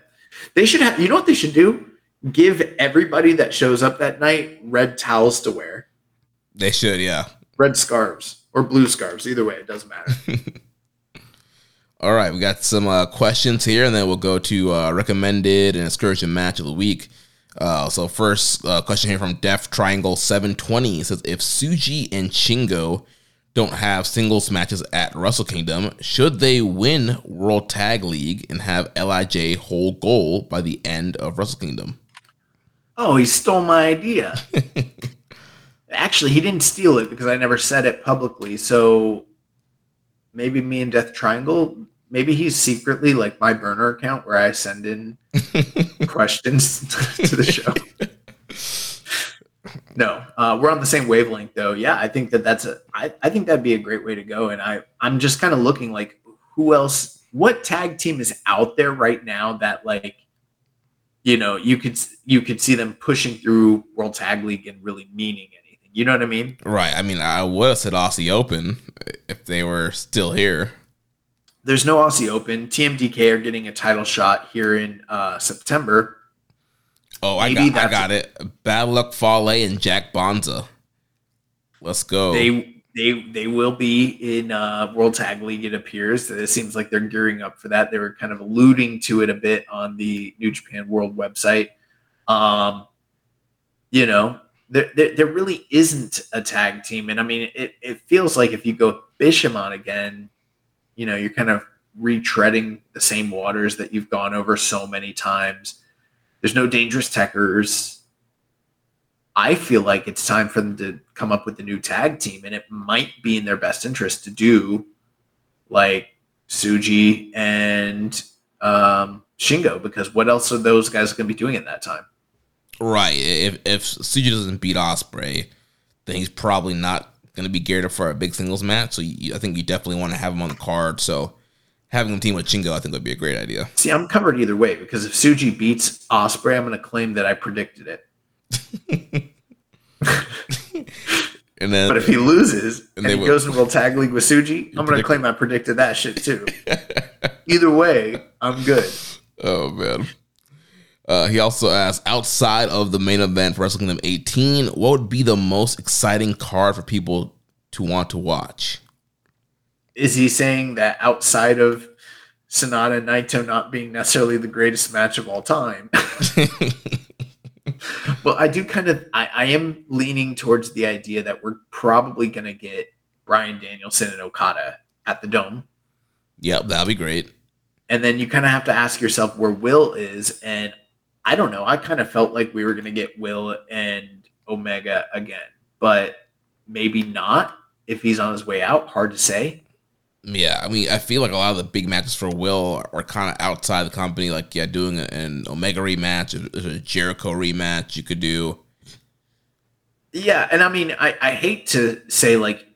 [SPEAKER 4] They should have, you know what they should do? Give everybody that shows up that night red towels to wear,
[SPEAKER 3] They should, yeah.
[SPEAKER 4] red scarves or blue scarves. Either way, it doesn't matter.
[SPEAKER 3] All right, we got some uh, questions here, and then we'll go to uh, recommended and excursion match of the week. Uh, so first uh, question here from Def Triangle 720 says if Tsuji and Shingo don't have singles matches at Wrestle Kingdom, should they win World Tag League and have Lij hold goal by the end of Wrestle Kingdom?
[SPEAKER 4] Oh, he stole my idea. Actually, he didn't steal it because I never said it publicly. So maybe me and Death Triangle, maybe he's secretly like my burner account where I send in questions to the show. No, uh, we're on the same wavelength though. Yeah, I think that that's a. I, I think that'd be a great way to go. And I I'm just kind of looking like who else, what tag team is out there right now that like, you know, you could you could see them pushing through World Tag League and really meaning anything. You know what I mean?
[SPEAKER 3] Right. I mean, I would have said Aussie Open if they were still here.
[SPEAKER 4] There's no Aussie Open. TMDK are getting a title shot here in uh, September.
[SPEAKER 3] Oh, I got, I got it. Bad Luck Fale and Jack Bonza. Let's go.
[SPEAKER 4] They they they will be in uh, World Tag League. It appears it seems like they're gearing up for that. They were kind of alluding to it a bit on the New Japan World website. Um, you know, there, there, there really isn't a tag team, and I mean, it, it feels like if you go Bishamon again, you know, you're kind of retreading the same waters that you've gone over so many times there's no Dangerous Tekkers. I feel like it's time for them to come up with a new tag team, and it might be in their best interest to do like Tsuji and um, Shingo, because what else are those guys going to be doing at that time?
[SPEAKER 3] Right. If if Tsuji doesn't beat Ospreay, then he's probably not going to be geared up for a big singles match. So you, I think you definitely want to have him on the card. So having him team with Shingo, I think would be a great idea.
[SPEAKER 4] See, I'm covered either way because if Tsuji beats Ospreay, I'm going to claim that I predicted it.
[SPEAKER 3] and then,
[SPEAKER 4] but if he loses and, and he goes in World Tag League with Tsuji, I'm going to claim I predicted that shit too. either way, I'm good.
[SPEAKER 3] Oh man. Uh, he also asked, outside of the main event for Wrestle Kingdom 18, what would be the most exciting card for people to want to watch?
[SPEAKER 4] is he saying that outside of Sanada and Naito not being necessarily the greatest match of all time? well, I do kind of I, I am leaning towards the idea that we're probably gonna get Bryan Danielson and Okada at the dome.
[SPEAKER 3] Yep, that'll be great.
[SPEAKER 4] And then you kind of have to ask yourself where Will is. And I don't know. I kind of felt like we were going to get Will and Omega again, but maybe not if he's on his way out. Hard to say.
[SPEAKER 3] Yeah, I mean, I feel like a lot of the big matches for Will are, kind of outside the company. Like, yeah, doing an Omega rematch, a Jericho rematch, you could do.
[SPEAKER 4] Yeah, and I mean, I, I hate to say like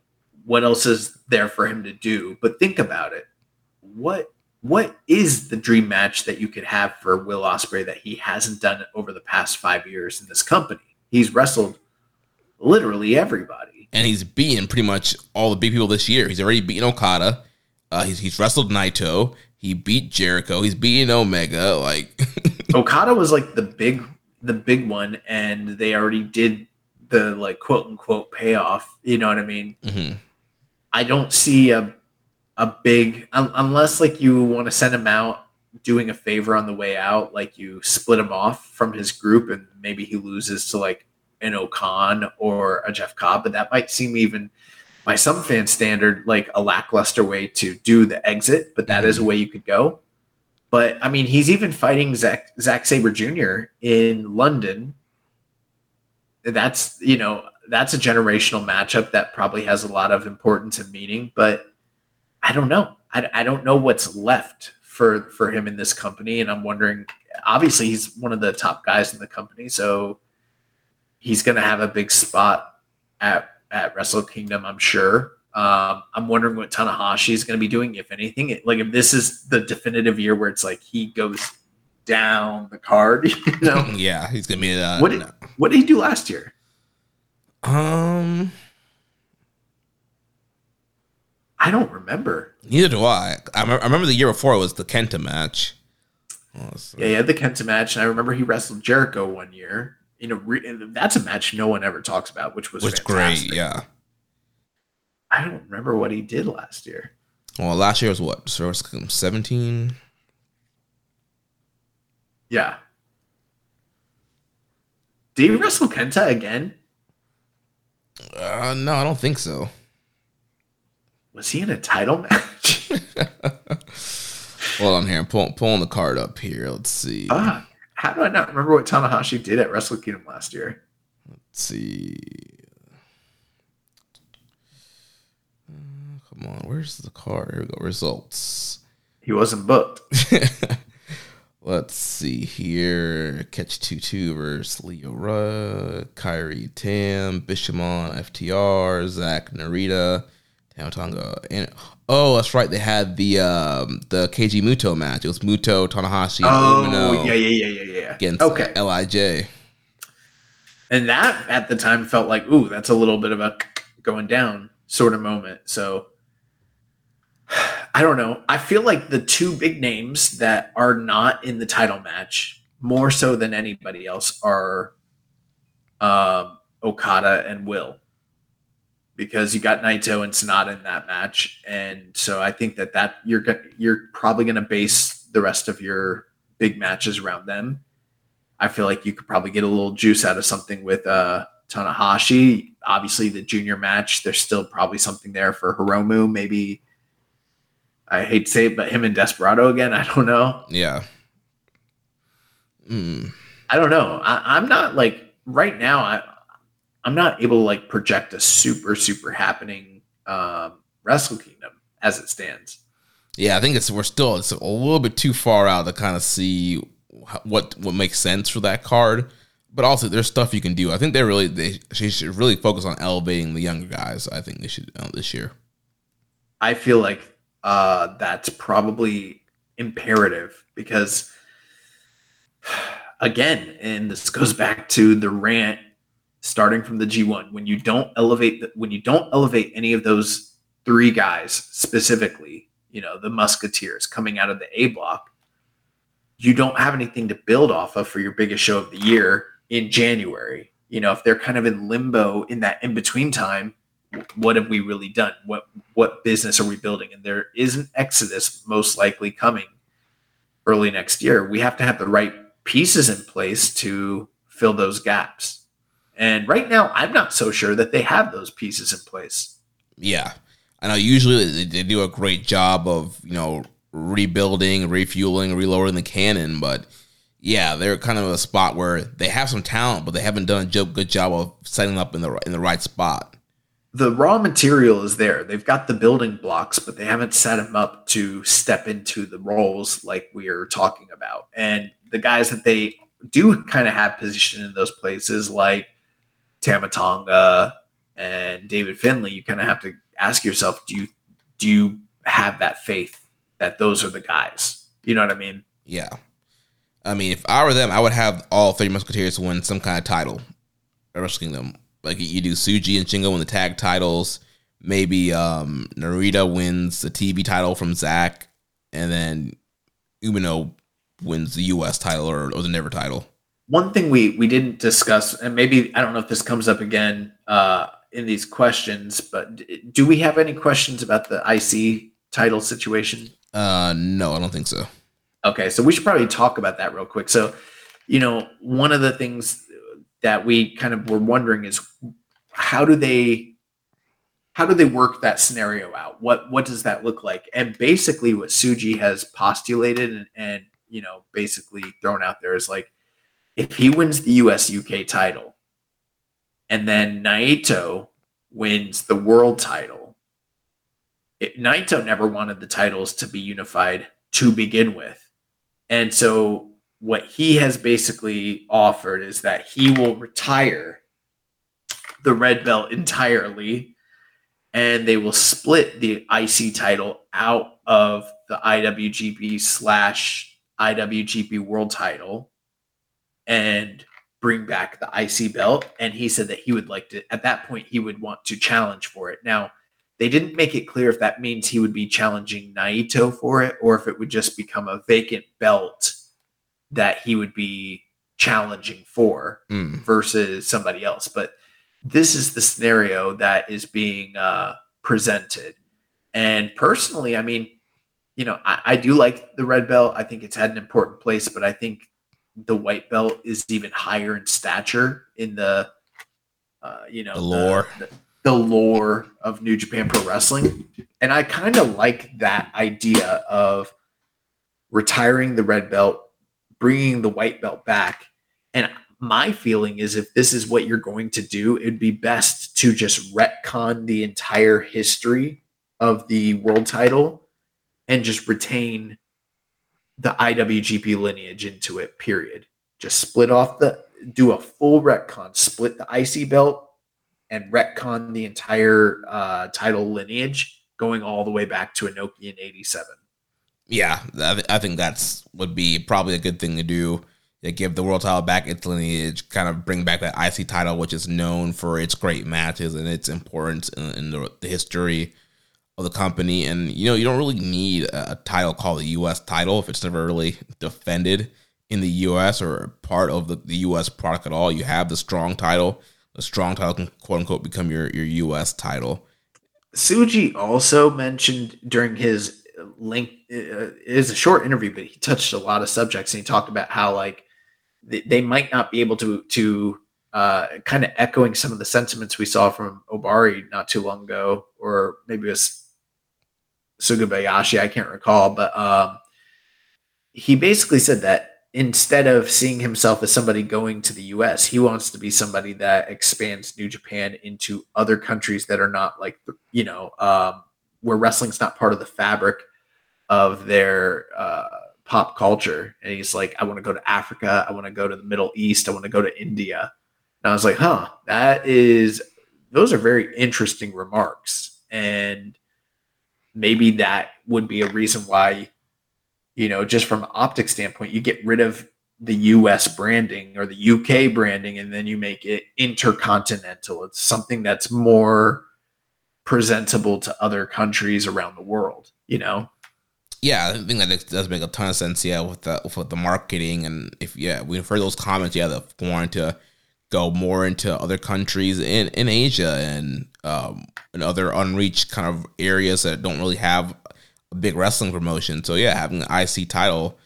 [SPEAKER 4] what else is there for him to do, but think about it. What what is the dream match that you could have for Will Ospreay that he hasn't done over the past five years in this company? He's wrestled literally everybody
[SPEAKER 3] and he's beaten pretty much all the big people this year. He's already beaten Okada. Uh, he's he's wrestled Naito. He beat Jericho. He's beaten Omega. Like
[SPEAKER 4] Okada was like the big the big one, and they already did the like quote unquote payoff. You know what I mean? Mm-hmm. I don't see a a big un, unless like you want to send him out doing a favor on the way out, like you split him off from his group, and maybe he loses to like an O-Khan or a Jeff Cobb, but that might seem even by some fan standard like a lackluster way to do the exit, but that is a way you could go. But I mean, he's even fighting Zack Zack Sabre Jr. in London. That's you know that's a generational matchup that probably has a lot of importance and meaning. But I don't know. I, I don't know what's left for for him in this company, and I'm wondering. Obviously, he's one of the top guys in the company, so he's going to have a big spot at at Wrestle Kingdom, I'm sure. Um, I'm wondering what Tanahashi is going to be doing, if anything. Like if this is the definitive year where it's like he goes down the card, you know?
[SPEAKER 3] yeah, he's going to be. Uh,
[SPEAKER 4] what did no. What did he do last year?
[SPEAKER 3] Um,
[SPEAKER 4] I don't remember.
[SPEAKER 3] Neither do I. I, I remember the year before it was the Kenta match.
[SPEAKER 4] Oh, yeah, he had the Kenta match, and I remember he wrestled Jericho one year you know, re- that's a match no one ever talks about, which was
[SPEAKER 3] which great, yeah.
[SPEAKER 4] I don't remember what he did last year.
[SPEAKER 3] Well, last year was what? So was 17?
[SPEAKER 4] Yeah. Did he wrestle Kenta again?
[SPEAKER 3] Uh, no, I don't think so.
[SPEAKER 4] Was he in a title match?
[SPEAKER 3] Hold on here. I'm pull, pulling the card up here. Let's see.
[SPEAKER 4] ah, how do I not remember what Tanahashi did at Wrestle Kingdom last year?
[SPEAKER 3] Let's see. Uh, come on. Where's the card? Here we go. Results.
[SPEAKER 4] He wasn't booked.
[SPEAKER 3] Let's see here. Catch 2 2 versus Lio Rush, Kyrie Tam, Bishamon, FTR, Zack Narita, Tama Tonga. And oh, that's right. They had the um, the KG Muto match. It was Muto, Tanahashi,
[SPEAKER 4] Oh, yeah, yeah, yeah, yeah, yeah.
[SPEAKER 3] against
[SPEAKER 4] okay.
[SPEAKER 3] LIJ.
[SPEAKER 4] And that at the time felt like, ooh, that's a little bit of a going down sort of moment. So I don't know. I feel like the two big names that are not in the title match, more so than anybody else, are um, Okada and Will. Because you got Naito and Sanada in that match, and so I think that that you're you're probably going to base the rest of your big matches around them. I feel like you could probably get a little juice out of something with uh, Tanahashi. Obviously, the junior match, there's still probably something there for Hiromu. Maybe I hate to say it, but him and Desperado again. I don't know.
[SPEAKER 3] Yeah. Mm.
[SPEAKER 4] I don't know. I, I'm not like right now. I I'm not able to like project a super super happening um, Wrestle Kingdom as it stands.
[SPEAKER 3] Yeah, I think it's we're still it's a little bit too far out to kind of see what what makes sense for that card. But also, there's stuff you can do. I think they really they she should really focus on elevating the younger guys. I think they should uh, this year.
[SPEAKER 4] I feel like uh, that's probably imperative because, again, and this goes back to the rant starting from the G1. When you don't elevate, the, when you don't elevate any of those three guys specifically, you know, the Musketeers coming out of the A block, you don't have anything to build off of for your biggest show of the year in January. You know, if they're kind of in limbo in that in between time, what have we really done? What what business are we building? And there is an exodus most likely coming early next year. We have to have the right pieces in place to fill those gaps. And right now, I'm not so sure that they have those pieces in place.
[SPEAKER 3] Yeah, I know. Usually they, do a great job of you know rebuilding, refueling, reloading the cannon, but yeah, they're kind of a spot where they have some talent, but they haven't done a good job of setting up in the in the right spot.
[SPEAKER 4] The raw material is there. They've got the building blocks, but they haven't set them up to step into the roles like we are talking about. And the guys that they do kind of have positioned in those places, like Tama Tonga and David Finlay, you kind of have to ask yourself, do you do you have that faith that those are the guys? You know what I mean?
[SPEAKER 3] Yeah, I mean, if I were them, I would have all three Musketeers win some kind of title at Wrestle Kingdom. Like you do Tsuji and Shingo win the tag titles. Maybe um, Narita wins the TV title from Zack, and then Umino wins the U.S. title or, or the Never title.
[SPEAKER 4] One thing we we didn't discuss, and maybe I don't know if this comes up again uh, in these questions, but do we have any questions about the IC title situation?
[SPEAKER 3] Uh, no, I don't think so.
[SPEAKER 4] Okay, so we should probably talk about that real quick. So, you know, one of the things that we kind of were wondering is how do they how do they work that scenario out? What what does that look like? And basically what Tsuji has postulated and, and you know, basically thrown out there is like if he wins the US UK title and then Naito wins the world title, it, Naito never wanted the titles to be unified to begin with. And so what he has basically offered is that he will retire the red belt entirely and they will split the IC title out of the IWGP slash IWGP world title and bring back the IC belt. And he said that he would like to, at that point, he would want to challenge for it. Now, they didn't make it clear if that means he would be challenging Naito for it or if it would just become a vacant belt that he would be challenging for
[SPEAKER 3] Mm.
[SPEAKER 4] versus somebody else. But this is the scenario that is being uh, presented. And personally, I mean, you know, I, I do like the red belt. I think it's had an important place, but I think the white belt is even higher in stature in the, uh, you know,
[SPEAKER 3] The lore.
[SPEAKER 4] the, the lore of New Japan Pro Wrestling. And I kind of like that idea of retiring the red belt, bringing the white belt back. And my feeling is if this is what you're going to do, it'd be best to just retcon the entire history of the world title and just retain the IWGP lineage into it, period. Just split off the, do a full retcon, split the IC belt and retcon the entire uh, title lineage going all the way back to Inoki in 87.
[SPEAKER 3] Yeah, I, th- I think that's would be probably a good thing to do. To give the world title back its lineage, kind of bring back that IC title, which is known for its great matches and its importance in, in the, the history of the company. And you know, you don't really need a, title called the U.S. title if it's never really defended in the U.S. or part of the, the U.S. product at all. You have the strong title. The strong title can quote unquote become your your U.S. title.
[SPEAKER 4] Tsuji also mentioned during his link uh, it is a short interview, but he touched a lot of subjects and he talked about how like they, they might not be able to to uh, kind of echoing some of the sentiments we saw from Ohbari not too long ago, or maybe it was Sugabayashi, I can't recall, but um, he basically said that instead of seeing himself as somebody going to the US, he wants to be somebody that expands New Japan into other countries that are not like, you know, um, where wrestling's not part of the fabric of their uh, pop culture. And he's like, I want to go to Africa. I want to go to the Middle East. I want to go to India. And I was like, huh, that is, those are very interesting remarks. And maybe that would be a reason why you know, just from an optic standpoint, you get rid of the US branding or the UK branding and then you make it intercontinental. It's something that's more presentable to other countries around the world, you know?
[SPEAKER 3] Yeah, I think that does make a ton of sense. Yeah, with the with the marketing and if yeah, we've heard those comments. Yeah, the wanting to go more into other countries in in Asia and um and other unreached kind of areas that don't really have a big wrestling promotion. So yeah, having an IC title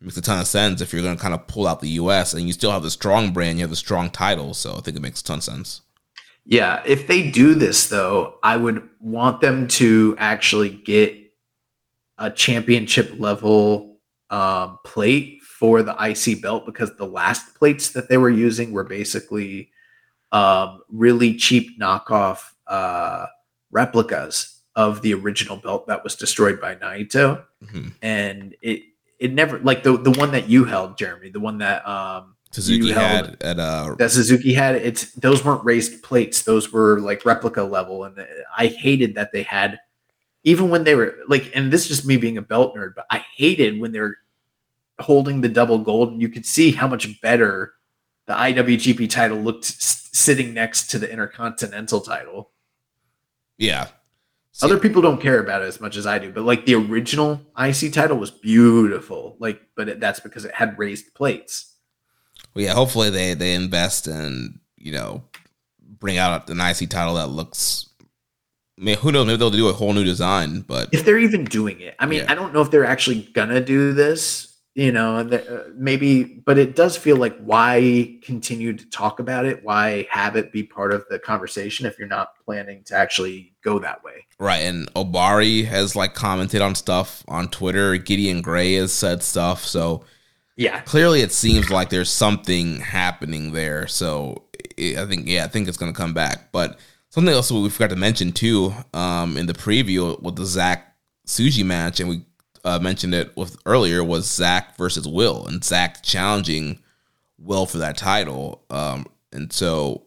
[SPEAKER 3] makes a ton of sense if you're going to kind of pull out the US and you still have the strong brand, you have the strong title. So I think it makes a ton of sense.
[SPEAKER 4] Yeah, if they do this though, I would want them to actually get a championship level um, plate for the IC belt because the last plates that they were using were basically um, really cheap knockoff uh, replicas of the original belt that was destroyed by Naito,
[SPEAKER 3] Mm-hmm.
[SPEAKER 4] and it it never like the the one that you held, Jeremy, the one that um
[SPEAKER 3] Suzuki
[SPEAKER 4] you held-
[SPEAKER 3] had at uh
[SPEAKER 4] that Suzuki had. It's those weren't raised plates; those were like replica level, and I hated that they had even when they were like. And this is just me being a belt nerd, but I hated when they were holding the double gold, and you could see how much better the IWGP title looked s- sitting next to the Intercontinental title.
[SPEAKER 3] yeah.
[SPEAKER 4] Other people don't care about it as much as I do, but like the original IC title was beautiful. Like, but it, that's because it had raised plates.
[SPEAKER 3] Well, yeah, hopefully they they invest and you know bring out an IC title that looks. I mean, who knows? Maybe they'll do a whole new design, but
[SPEAKER 4] If they're even doing it, I mean,
[SPEAKER 3] Yeah.
[SPEAKER 4] I don't know if they're actually gonna do this. You know, and the- uh, maybe, but it does feel like why continue to talk about it? Why have it be part of the conversation if you're not planning to actually go that way?
[SPEAKER 3] right. And Ohbari has like commented on stuff on Twitter. Gideon Grey has said stuff. So
[SPEAKER 4] Yeah,
[SPEAKER 3] clearly, it seems like there's something happening there. So i I think yeah, I think it's gonna come back. But something else we forgot to mention too, um, in the preview with the Zack Tsuji match, and we uh, mentioned it with earlier was Zack versus Will, and Zack challenging Will for that title. Um, and so,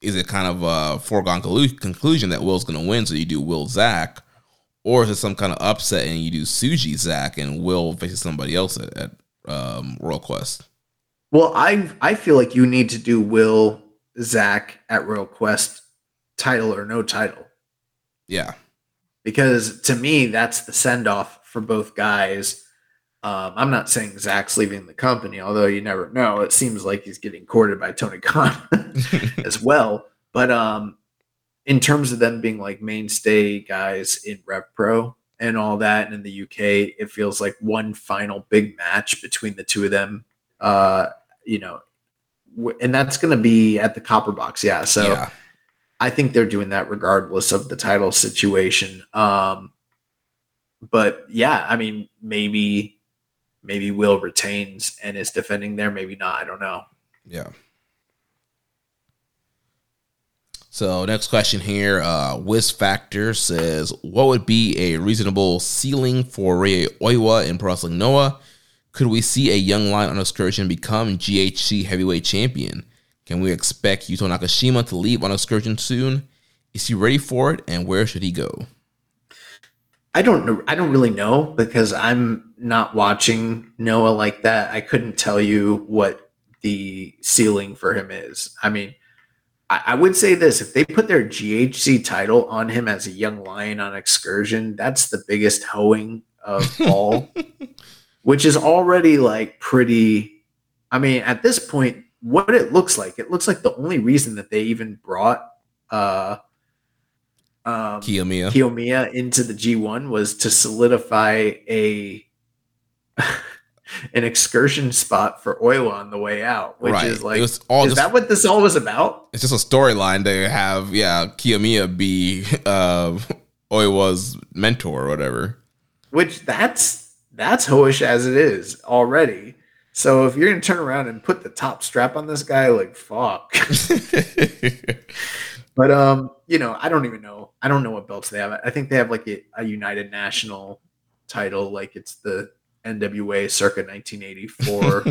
[SPEAKER 3] is it kind of a foregone conclu- conclusion that Will's going to win? So you do Will Zack, or is it some kind of upset and you do Tsuji Zack and Will faces somebody else at, at um, Royal Quest?
[SPEAKER 4] Well, I I feel like you need to do Will Zack at Royal Quest title or no title
[SPEAKER 3] Yeah,
[SPEAKER 4] because to me that's the send off for both guys. Um, I'm not saying Zack's leaving the company, although you never know. It seems like he's getting courted by Tony Khan as well. But um, in terms of them being like mainstay guys in Rev Pro and all that, and in the UK, it feels like one final big match between the two of them. Uh, you know, w- and that's going to be at the Copper Box. Yeah. So
[SPEAKER 3] yeah.
[SPEAKER 4] I think they're doing that regardless of the title situation. Um, but yeah, I mean, maybe maybe Will retains and is defending there, maybe not. I don't know.
[SPEAKER 3] Yeah. So next question here, uh, Wiz Factor says, "What would be a reasonable ceiling for Ray Oiwa in Pro Wrestling Noah? Could we see a young lion on excursion become GHC heavyweight champion? Can we expect Yuto Nakashima to leave on excursion soon? Is he ready for it, and where should he go?"
[SPEAKER 4] I don't know. I don't really know because I'm not watching Noah like that. I couldn't tell you what the ceiling for him is. I mean, I, I would say this: if they put their GHC title on him as a young lion on excursion, that's the biggest hoeing of all, which is already like pretty. I mean, at this point, what it looks like, it looks like the only reason that they even brought uh um,
[SPEAKER 3] Kiyomiya.
[SPEAKER 4] Kiyomiya into the G1 was to solidify a an excursion spot for Oiwa on the way out, which
[SPEAKER 3] Right.
[SPEAKER 4] is like,
[SPEAKER 3] It was all
[SPEAKER 4] is
[SPEAKER 3] just-
[SPEAKER 4] that what this all was about?
[SPEAKER 3] it's just a storyline to have yeah Kiyomiya be uh Oiwa's mentor or whatever.
[SPEAKER 4] Which that's that's hoish as it is already. So if you're gonna turn around and put the top strap on this guy, like fuck. but um, you know, I don't even know. I don't know what belts they have. I think they have like a, a United National title, like it's the NWA circa 1984.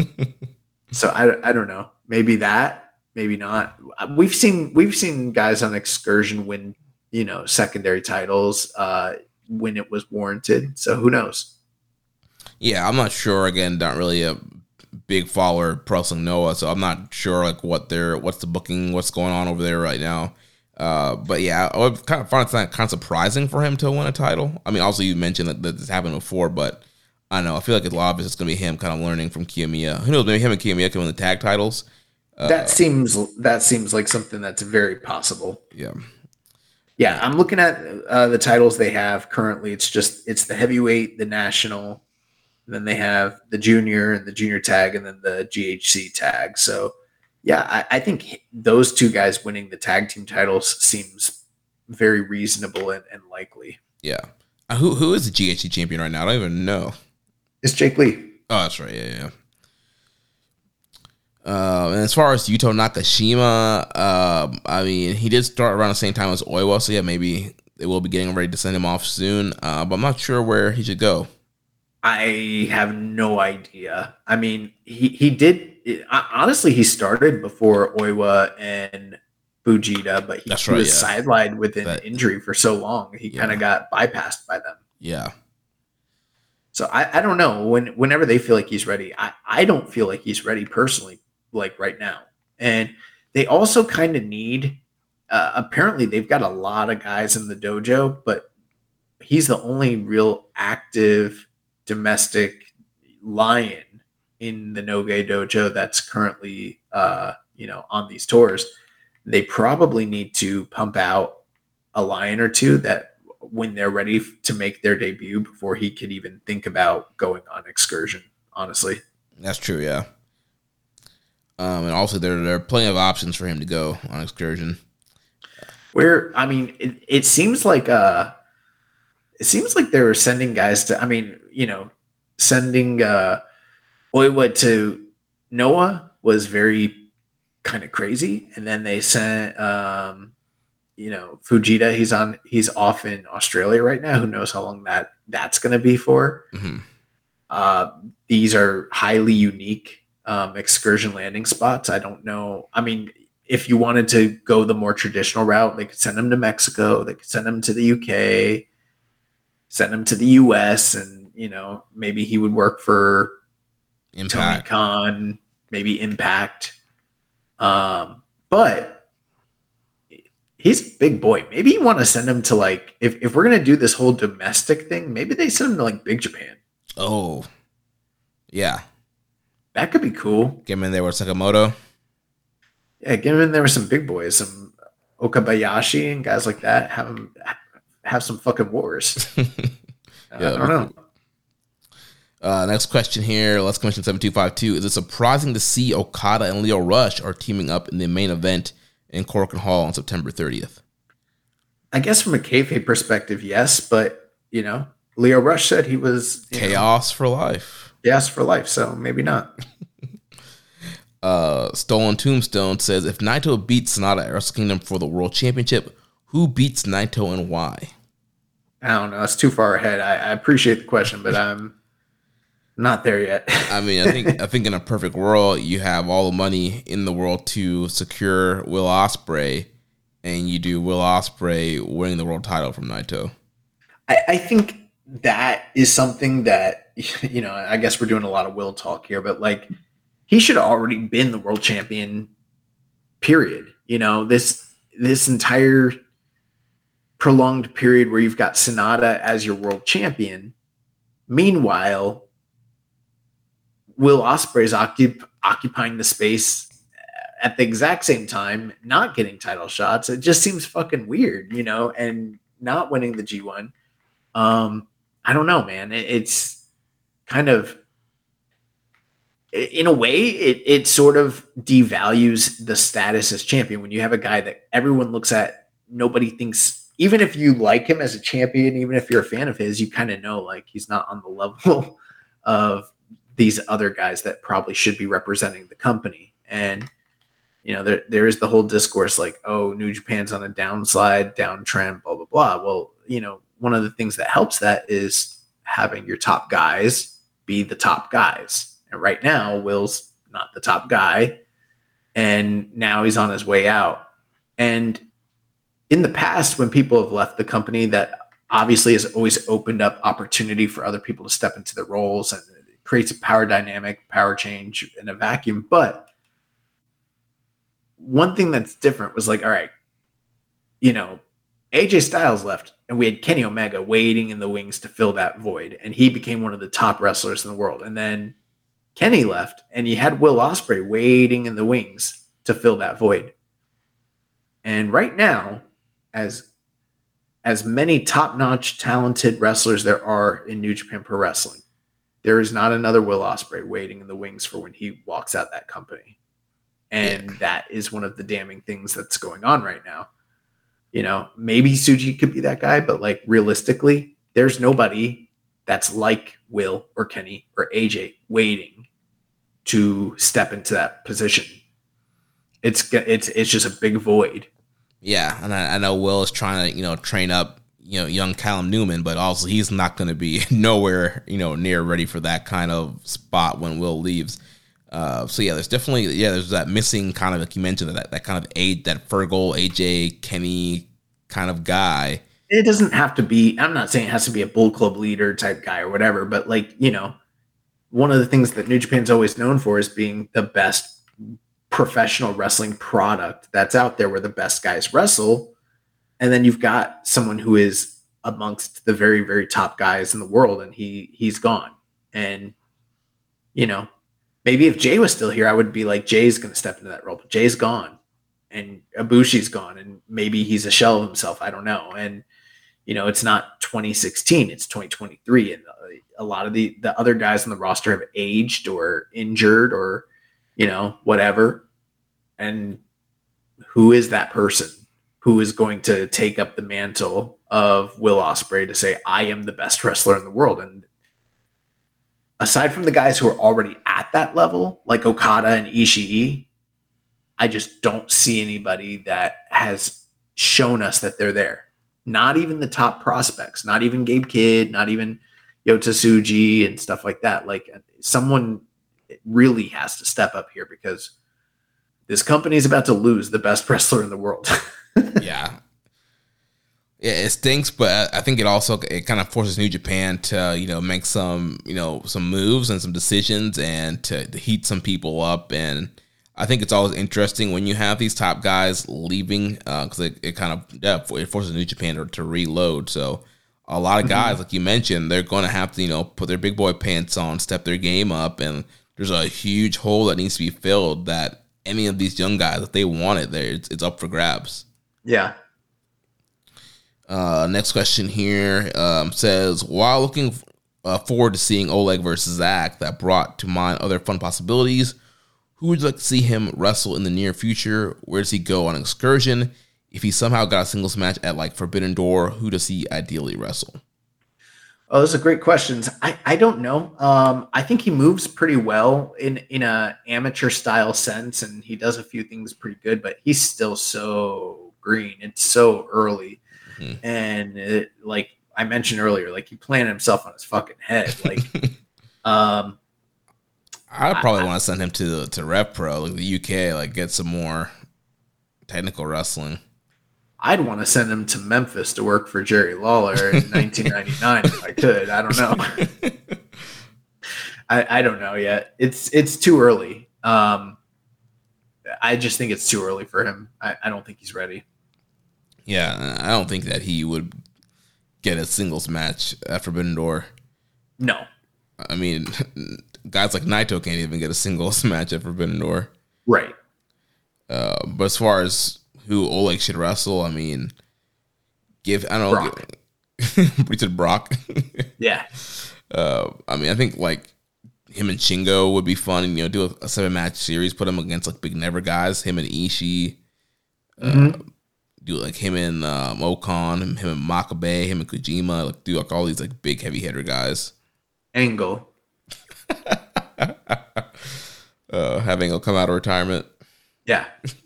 [SPEAKER 4] so I, I don't know. Maybe that, maybe not. We've seen we've seen guys on excursion win, you know, secondary titles uh, when it was warranted. So who knows?
[SPEAKER 3] yeah, I'm not sure. Again, not really a big follower of Wrestling Noah, so I'm not sure like what they're what's the booking, what's going on over there right now. Uh, but yeah, I kind of find it kind of surprising for him to win a title. I mean, also you mentioned that, that this happened before, but I don't know. I feel like a lot of it's going to be him kind of learning from Kiyomiya. Who knows? Maybe him and Kiyomiya can win the tag titles. Uh,
[SPEAKER 4] that seems that seems like something that's very possible.
[SPEAKER 3] Yeah,
[SPEAKER 4] Yeah, I'm looking at uh, the titles they have currently. It's just it's the heavyweight, the national, then they have the junior and the junior tag, and then the GHC tag. So, yeah, I, I think those two guys winning the tag team titles seems very reasonable and, and likely.
[SPEAKER 3] yeah. Uh, who who is the GHC champion right now? I don't even know.
[SPEAKER 4] It's Jake Lee.
[SPEAKER 3] Oh, that's right. Yeah, yeah. Uh, and as far as Yuto Nakashima, um, I mean, he did start around the same time as Oiwa, so yeah, maybe they will be getting ready to send him off soon. Uh, but I'm not sure where he should go.
[SPEAKER 4] I have no idea. I mean, he he did it, honestly. He started before Oiwa and Fujita, but he,
[SPEAKER 3] right,
[SPEAKER 4] was
[SPEAKER 3] yeah.
[SPEAKER 4] sidelined with an
[SPEAKER 3] That-
[SPEAKER 4] injury for so long. He
[SPEAKER 3] Yeah.
[SPEAKER 4] kind of got bypassed by them.
[SPEAKER 3] Yeah,
[SPEAKER 4] So I, I don't know when whenever they feel like he's ready. I, I don't feel like he's ready personally, like right now. And they also kind of need. Uh, apparently, they've got a lot of guys in the dojo, but he's the only real active domestic lion in the Noge dojo that's currently, uh, you know, on these tours. They probably need to pump out a lion or two that when they're ready to make their debut before he could even think about going on excursion honestly
[SPEAKER 3] that's true. Yeah. Um, and also there there are plenty of options for him to go on excursion.
[SPEAKER 4] where i mean it, it seems like uh it seems like they were sending guys to i mean you know sending uh Oiwa to noah was very kind of crazy and then they sent um you know fujita he's on he's off in australia right now who knows how long that that's going to be for
[SPEAKER 3] hmm
[SPEAKER 4] Uh, these are highly unique um, excursion landing spots. I don't know. I mean, if you wanted to go the more traditional route, they could send them to Mexico. They could send them to the UK, send them to the US, and you know maybe he would work for Tony
[SPEAKER 3] Impact.
[SPEAKER 4] Khan, maybe Impact. Um, but he's a big boy. Maybe you want to send him to like if if we're gonna do this whole domestic thing, maybe they send him to like Big Japan.
[SPEAKER 3] Oh, yeah.
[SPEAKER 4] That could be cool.
[SPEAKER 3] Get him in there with Sakamoto.
[SPEAKER 4] Yeah, get him in there with some big boys. Some Okabayashi and guys like that have them have some fucking wars.
[SPEAKER 3] Yeah,
[SPEAKER 4] I don't know.
[SPEAKER 3] Uh, next question here. Let's question seven two five two. Is it surprising to see Okada and Lio Rush are teaming up in the main event in Korakuen Hall on September thirtieth?
[SPEAKER 4] I guess from a kayfabe perspective, yes, but you know, Lio Rush said he was you know,
[SPEAKER 3] Chaos for life.
[SPEAKER 4] yes for life, so maybe not.
[SPEAKER 3] Uh, Stolen Tombstone says if Naito beats Sanada at Wrestle Kingdom for the World Championship, who beats Naito and why?
[SPEAKER 4] I don't know. It's too far ahead. I, I appreciate the question, but I'm not there yet.
[SPEAKER 3] I mean, I think I think in a perfect world, you have all the money in the world to secure Will Ospreay, and you do Will Ospreay winning the world title from Naito.
[SPEAKER 4] I, I think that is something that you know. I guess we're doing a lot of will talk here, but like he should have already been the world champion. Period. You know this this entire prolonged period where you've got Sanada as your world champion. Meanwhile, Will Ospreay's occup- occupying the space at the exact same time, not getting title shots. It just seems fucking weird, you know, and not winning the G1. Um, I don't know, man. It, it's kind of in a way it, it sort of devalues the status as champion when you have a guy that everyone looks at nobody thinks even if you like him as a champion even if you're a fan of his you kind of know like he's not on the level of these other guys that probably should be representing the company and you know there, there is the whole discourse like oh new japan's on a downslide downtrend blah blah blah well you know one of the things that helps that is having your top guys be the top guys and right now, Will's not the top guy. And now he's on his way out. And in the past, when people have left the company, that obviously has always opened up opportunity for other people to step into the roles and creates a power dynamic, power change in a vacuum. But one thing that's different was like, all right, you know, AJ Styles left, and we had Kenny Omega waiting in the wings to fill that void, and he became one of the top wrestlers in the world. And then Kenny left, and you had Will Ospreay waiting in the wings to fill that void. And right now, as as many top-notch talented wrestlers there are in New Japan Pro Wrestling, there is not another Will Ospreay waiting in the wings for when he walks out that company. And yeah. that is one of the damning things that's going on right now. You know, maybe Tsuji could be that guy, but like realistically, there's nobody that's like Will or Kenny or AJ waiting to step into that position. It's it's it's just a big void.
[SPEAKER 3] Yeah, and I, I know Will is trying to you know train up you know young Callum Newman, but also he's not going to be nowhere you know near ready for that kind of spot when Will leaves. Uh, so yeah, there's definitely yeah there's that missing kind of like you mentioned that that kind of age that Fergal AJ Kenny kind of guy.
[SPEAKER 4] It doesn't have to be. I'm not saying it has to be a Bullet Club leader type guy or whatever, but like you know one of the things that New Japan's always known for is being the best professional wrestling product that's out there where the best guys wrestle. And then you've got someone who is amongst the very, very top guys in the world and he he's gone. And you know, maybe if Jay was still here, I would be like, Jay's gonna step into that role, but Jay's gone and Ibushi's gone, and maybe he's a shell of himself. I don't know. And you know, it's not 2016, it's 2023. And uh, a lot of the the other guys on the roster have aged or injured or you know whatever and who is that person who is going to take up the mantle of Will Ospreay to say I am the best wrestler in the world and aside from the guys who are already at that level like Okada and Ishii I just don't see anybody that has shown us that they're there not even the top prospects not even Gabe Kidd not even Yota Tsuji and stuff like that. Like someone really has to step up here because this company is about to lose the best wrestler in the world.
[SPEAKER 3] yeah. Yeah, it stinks, but I think it also it kind of forces New Japan to you know make some you know some moves and some decisions and to, to heat some people up. And I think it's always interesting when you have these top guys leaving because uh, it, it kind of yeah, it forces New Japan to, to reload. So a lot of mm-hmm. guys, mm-hmm. like you mentioned, they're going to have to, you know, put their big boy pants on, step their game up, and there's a huge hole that needs to be filled. That any of these young guys, if they want it, there, it's, it's up for grabs.
[SPEAKER 4] Yeah.
[SPEAKER 3] Uh, next question here um, says while looking uh, forward to seeing Oleg versus Zack, that brought to mind other fun possibilities. Who would you like to see him wrestle in the near future? Where does he go on excursion? If he somehow got a singles match at like Forbidden Door, who does he ideally wrestle?
[SPEAKER 4] Oh, those are great questions. I, I don't know. Um, I think he moves pretty well in in a amateur style sense, and he does a few things pretty good. But he's still so green. It's so early,
[SPEAKER 3] Mhm.
[SPEAKER 4] and it, like I mentioned earlier, like he planted himself on his fucking head. Like, um,
[SPEAKER 3] I'd probably want to send him to to Rev Pro, like the UK, like get some more technical wrestling.
[SPEAKER 4] I'd want to send him to Memphis to work for Jerry Lawler in 1999 if I could. I don't know. I, I don't know yet. It's it's too early. Um, I just think it's too early for him. I, I don't think he's ready.
[SPEAKER 3] Yeah, I don't think that he would get a singles match at Forbidden Door.
[SPEAKER 4] No.
[SPEAKER 3] I mean, guys like Naito can't even get a singles match at Forbidden Door.
[SPEAKER 4] Right.
[SPEAKER 3] Uh, but as far as who Oleg should wrestle, I mean, give I don't know. We said Brock.
[SPEAKER 4] Yeah.
[SPEAKER 3] uh, I mean, I think like him and Shingo would be fun. You know, do a, a seven match series, put him against like big never guys. Him and Ishii.
[SPEAKER 4] Mhm.
[SPEAKER 3] Do like him and um, O-Khan, him, him and Makabe, him and Kojima. Like do like all these like big heavy hitter guys.
[SPEAKER 4] Angle.
[SPEAKER 3] Uh, having a come out of retirement.
[SPEAKER 4] Yeah.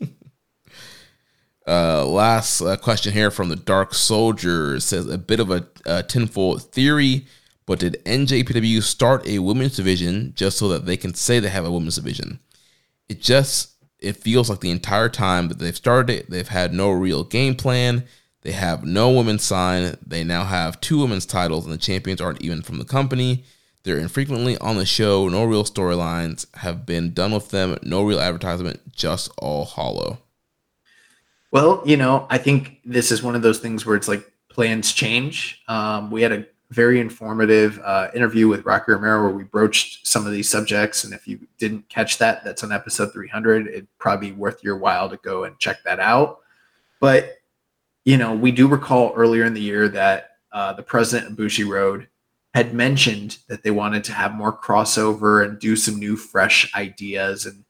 [SPEAKER 3] Uh, last uh, question here from the Dark Soldier It says a bit of a, a tinfoil theory, but did NJPW start a women's division just so that they can say they have a women's division? It just it feels like the entire time that they've started it, they've had no real game plan. They have no women sign. They now have two women's titles, and the champions aren't even from the company. They're infrequently on the show. No real storylines have been done with them. No real advertisement. Just all hollow.
[SPEAKER 4] Well, you know, I think this is one of those things where it's like plans change. Um, we had a very informative uh, interview with Rocky Romero where we broached some of these subjects. And if you didn't catch that, that's on episode 300. It'd probably be worth your while to go and check that out. But, you know, we do recall earlier in the year that uh, the president of Bushiroad had mentioned that they wanted to have more crossover and do some new, fresh ideas. And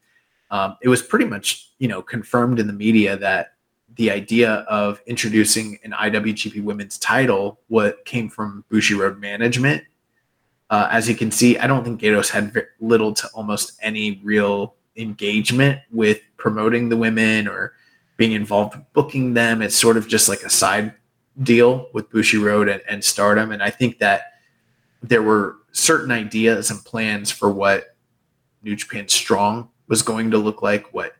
[SPEAKER 4] um, it was pretty much, you know, confirmed in the media that the idea of introducing an IWGP Women's title what came from Bushiroad management. Uh, as you can see, I don't think Gedo's had ve- little to almost any real engagement with promoting the women or being involved with booking them. It's sort of just like a side deal with Bushiroad and, and Stardom. And I think that there were certain ideas and plans for what New Japan Strong was going to look like, what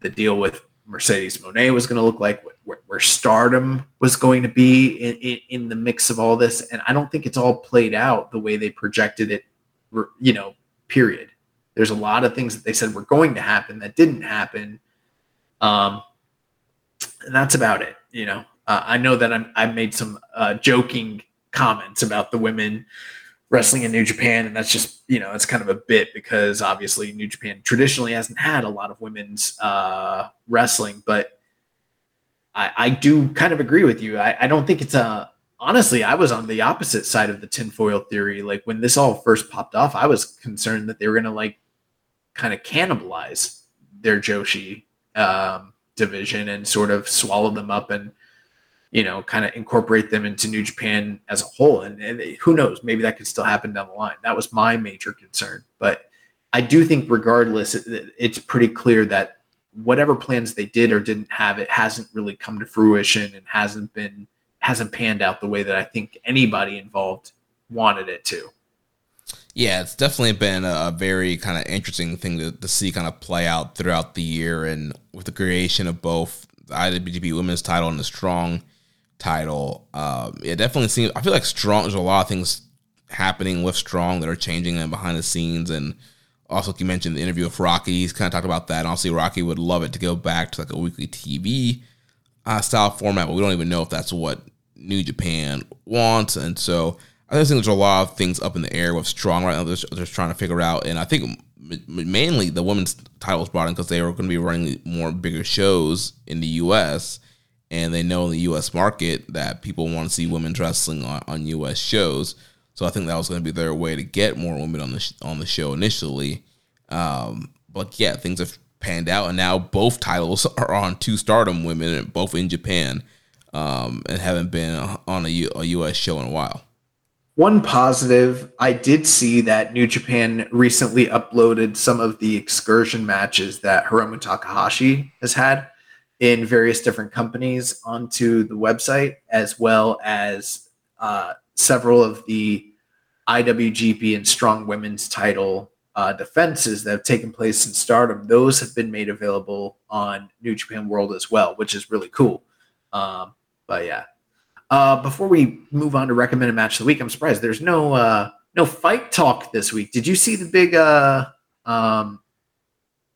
[SPEAKER 4] the deal with Mercedes Moné was going to look like, where, where Stardom was going to be in, in, in the mix of all this. And I don't think it's all played out the way they projected it, you know, period. There's a lot of things that they said were going to happen that didn't happen. Um, and that's about it. You know, uh, I know that I'm, I made some uh, joking comments about the women wrestling in New Japan, and that's just you know it's kind of a bit because obviously New Japan traditionally hasn't had a lot of women's uh, wrestling, but I, I do kind of agree with you. I, I don't think it's a honestly. I was on the opposite side of the tinfoil theory. Like when this all first popped off, I was concerned that they were gonna like kind of cannibalize their Joshi um, division and sort of swallow them up and you know, kind of incorporate them into New Japan as a whole. And, and who knows, maybe that could still happen down the line. That was my major concern. But I do think, regardless, it, it's pretty clear that whatever plans they did or didn't have, it hasn't really come to fruition and hasn't been hasn't panned out the way that I think anybody involved wanted it to.
[SPEAKER 3] Yeah, it's definitely been a very kind of interesting thing to, to see kind of play out throughout the year, and with the creation of both the IWGP Women's Title and the Strong title. Um, it definitely seems. I feel like Strong. There's a lot of things happening with Strong that are changing and behind the scenes, and also like you mentioned the interview with Rocky. He's kind of talked about that, and obviously Rocky would love it to go back to like a weekly TV uh, style format, but we don't even know if that's what New Japan wants, and so. I just think there's a lot of things up in the air with Strong right now. They're, they're trying to figure out, and I think mainly the women's title was brought in because they were going to be running more bigger shows in the U.S. and they know in the U.S. market that people want to see women wrestling on, on U.S. shows. So I think that was going to be their way to get more women on the sh- on the show initially. Um, but yeah, things have panned out, and now both titles are on two Stardom women, both in Japan, um, and haven't been on a, U- a U.S. show in a while.
[SPEAKER 4] One positive, I did see that New Japan recently uploaded some of the excursion matches that Hiromu Takahashi has had in various different companies onto the website, as well as uh, several of the IWGP and Strong Women's title uh, defenses that have taken place in Stardom. Those have been made available on New Japan World as well, which is really cool. Um, but yeah, uh, before we move on to recommended match of the week, I'm surprised there's no uh, no fight talk this week. Did you see the big uh, um,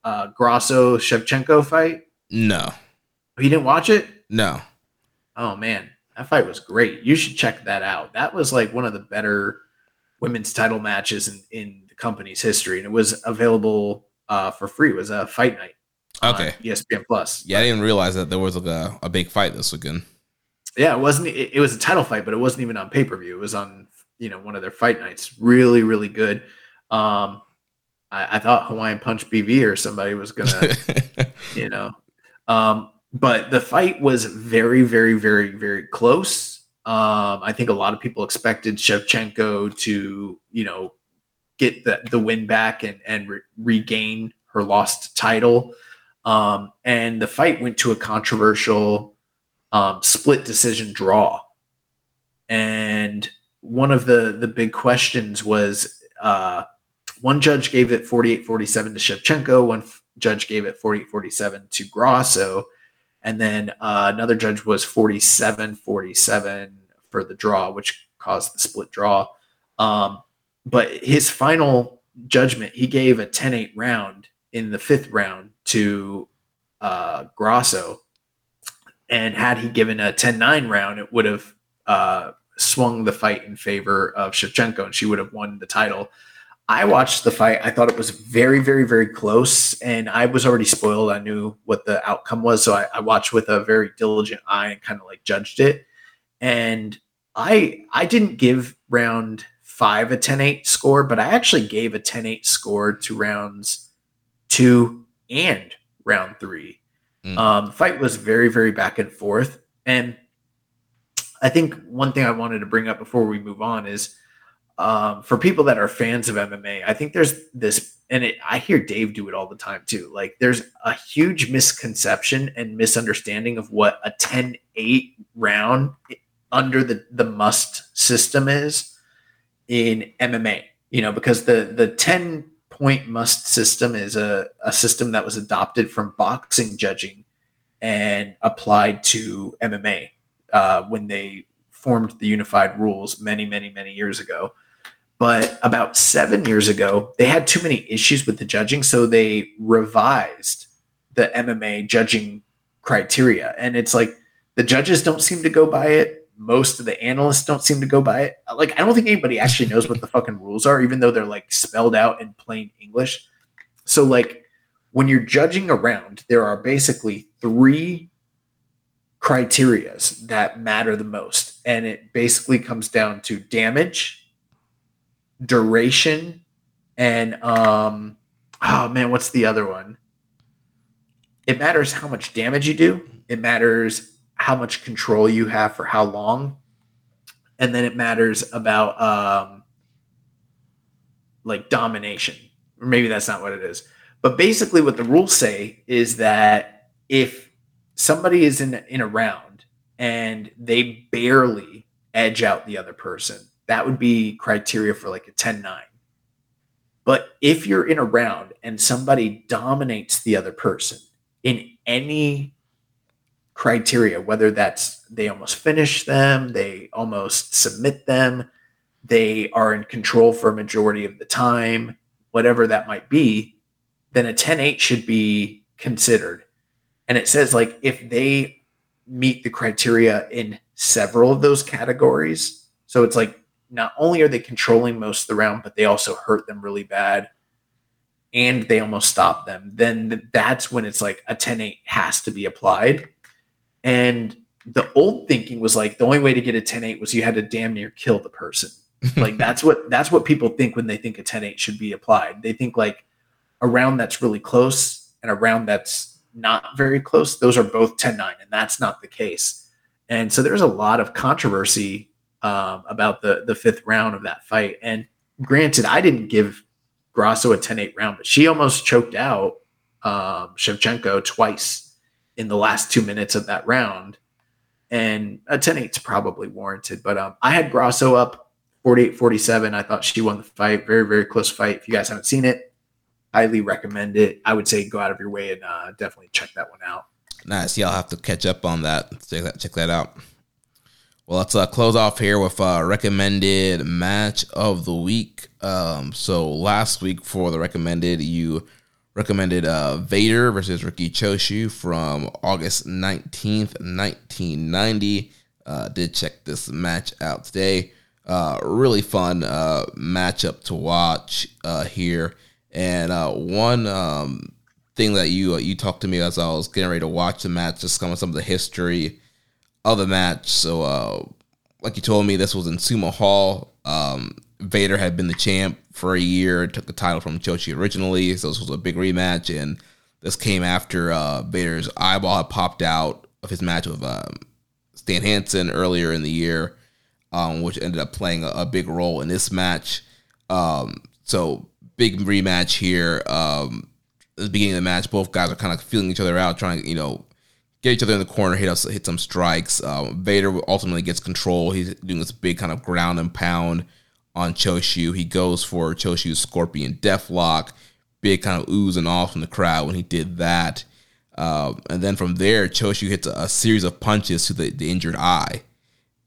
[SPEAKER 4] uh, Grasso Shevchenko fight?
[SPEAKER 3] No,
[SPEAKER 4] You didn't watch it?
[SPEAKER 3] no.
[SPEAKER 4] Oh man, that fight was great. You should check that out. That was like one of the better women's title matches in, in the company's history, and it was available uh, for free. It was a fight night.
[SPEAKER 3] Okay.
[SPEAKER 4] ESPN Plus.
[SPEAKER 3] Yeah, I didn't realize that there was like a, a big fight this weekend.
[SPEAKER 4] Yeah, it wasn't. It, it was a title fight, but it wasn't even on pay per view. It was on you know one of their fight nights. Really, really good. Um, I, I thought Hawaiian Punch BV or somebody was gonna, you know, um, but the fight was very, very, very, very close. Um, I think a lot of people expected Shevchenko to, you know, get the, the win back and and re- regain her lost title. Um, and the fight went to a controversial um, split decision draw. And one of the the big questions was uh, one judge gave it 48 47 to Shevchenko, one f- judge gave it 48 47 to Grasso, and then uh, another judge was 47 47 for the draw, which caused the split draw. Um, but his final judgment, he gave a 10 8 round in the fifth round to uh, Grasso. And had he given a 10 9 round, it would have uh, swung the fight in favor of Shevchenko and she would have won the title. I watched the fight. I thought it was very, very, very close. And I was already spoiled. I knew what the outcome was. So I, I watched with a very diligent eye and kind of like judged it. And I I didn't give round five a 10-8 score, but I actually gave a 10-8 score to rounds two and round three.
[SPEAKER 3] Mm.
[SPEAKER 4] Um, the fight was very, very back and forth. And I think one thing I wanted to bring up before we move on is um, for people that are fans of MMA, I think there's this, and it, I hear Dave do it all the time too. Like, there's a huge misconception and misunderstanding of what a 10 8 round under the, the must system is in MMA, you know, because the, the 10 point must system is a, a system that was adopted from boxing judging and applied to MMA uh, when they formed the unified rules many, many, many years ago. But about seven years ago, they had too many issues with the judging, so they revised the MMA judging criteria. And it's like the judges don't seem to go by it. Most of the analysts don't seem to go by it. Like, I don't think anybody actually knows what the fucking rules are, even though they're like spelled out in plain English. So, like, when you're judging a round, there are basically three criterias that matter the most. And it basically comes down to damage, duration, and um oh man, what's the other one? It matters how much damage you do. It matters how much control you have for how long. And then it matters about um like domination. Or maybe that's not what it is. But basically what the rules say is that if somebody is in in a round and they barely edge out the other person, that would be criteria for like a 10-9. But if you're in a round and somebody dominates the other person in any criteria, whether that's they almost finish them, they almost submit them, they are in control for a majority of the time, whatever that might be, then a 10-8 should be considered. And it says like if they meet the criteria in several of those categories, so it's like not only are they controlling most of the round, but they also hurt them really bad and they almost stop them, then that's when it's like a 10 8 has to be applied. And the old thinking was like the only way to get a 10-8 was you had to damn near kill the person. like that's what that's what people think when they think a 10-8 should be applied. They think like a round that's really close and a round that's not very close, those are both 10-9, and that's not the case. And so there's a lot of controversy um, about the the fifth round of that fight. And granted, I didn't give Grasso a 10-8 round, but she almost choked out um, Shevchenko twice in the last two minutes of that round. And a 10-8 is probably warranted. But um, I had Grasso up 48-47. I thought she won the fight. Very, very close fight. If you guys haven't seen it, highly recommend it. I would say go out of your way and uh, definitely check that one out.
[SPEAKER 3] Nice. Yeah, I'll have to catch up on that. Check that, check that out. Well, let's uh, close off here with uh, recommended match of the week. Um, so last week for the recommended, you recommended uh, Vader versus Riki Choshu from August 19th, 1990. Uh, did check this match out today. Uh, really fun uh, matchup to watch uh, here. And uh, one um, thing that you you talked to me as I was getting ready to watch the match, just some of some of the history of the match. So, uh, like you told me, this was in Sumo Hall. Um, Vader had been the champ for a year, took the title from Choshu originally, so this was a big rematch. And this came after uh, Vader's eyeball had popped out of his match with um, Stan Hansen earlier in the year, um, which ended up playing a, a, big role in this match. Um, so big rematch here. Um, at the beginning of the match, both guys are kind of feeling each other out, trying, you know, get each other in the corner, hit us, hit some strikes. Um, Vader ultimately gets control. He's doing this big kind of ground and pound on Choshu. He goes for Choshu's Scorpion Deathlock. Big kind of oohs and ahs from the crowd when he did that. Uh, and then from there, Choshu hits a, a, series of punches to the, the injured eye.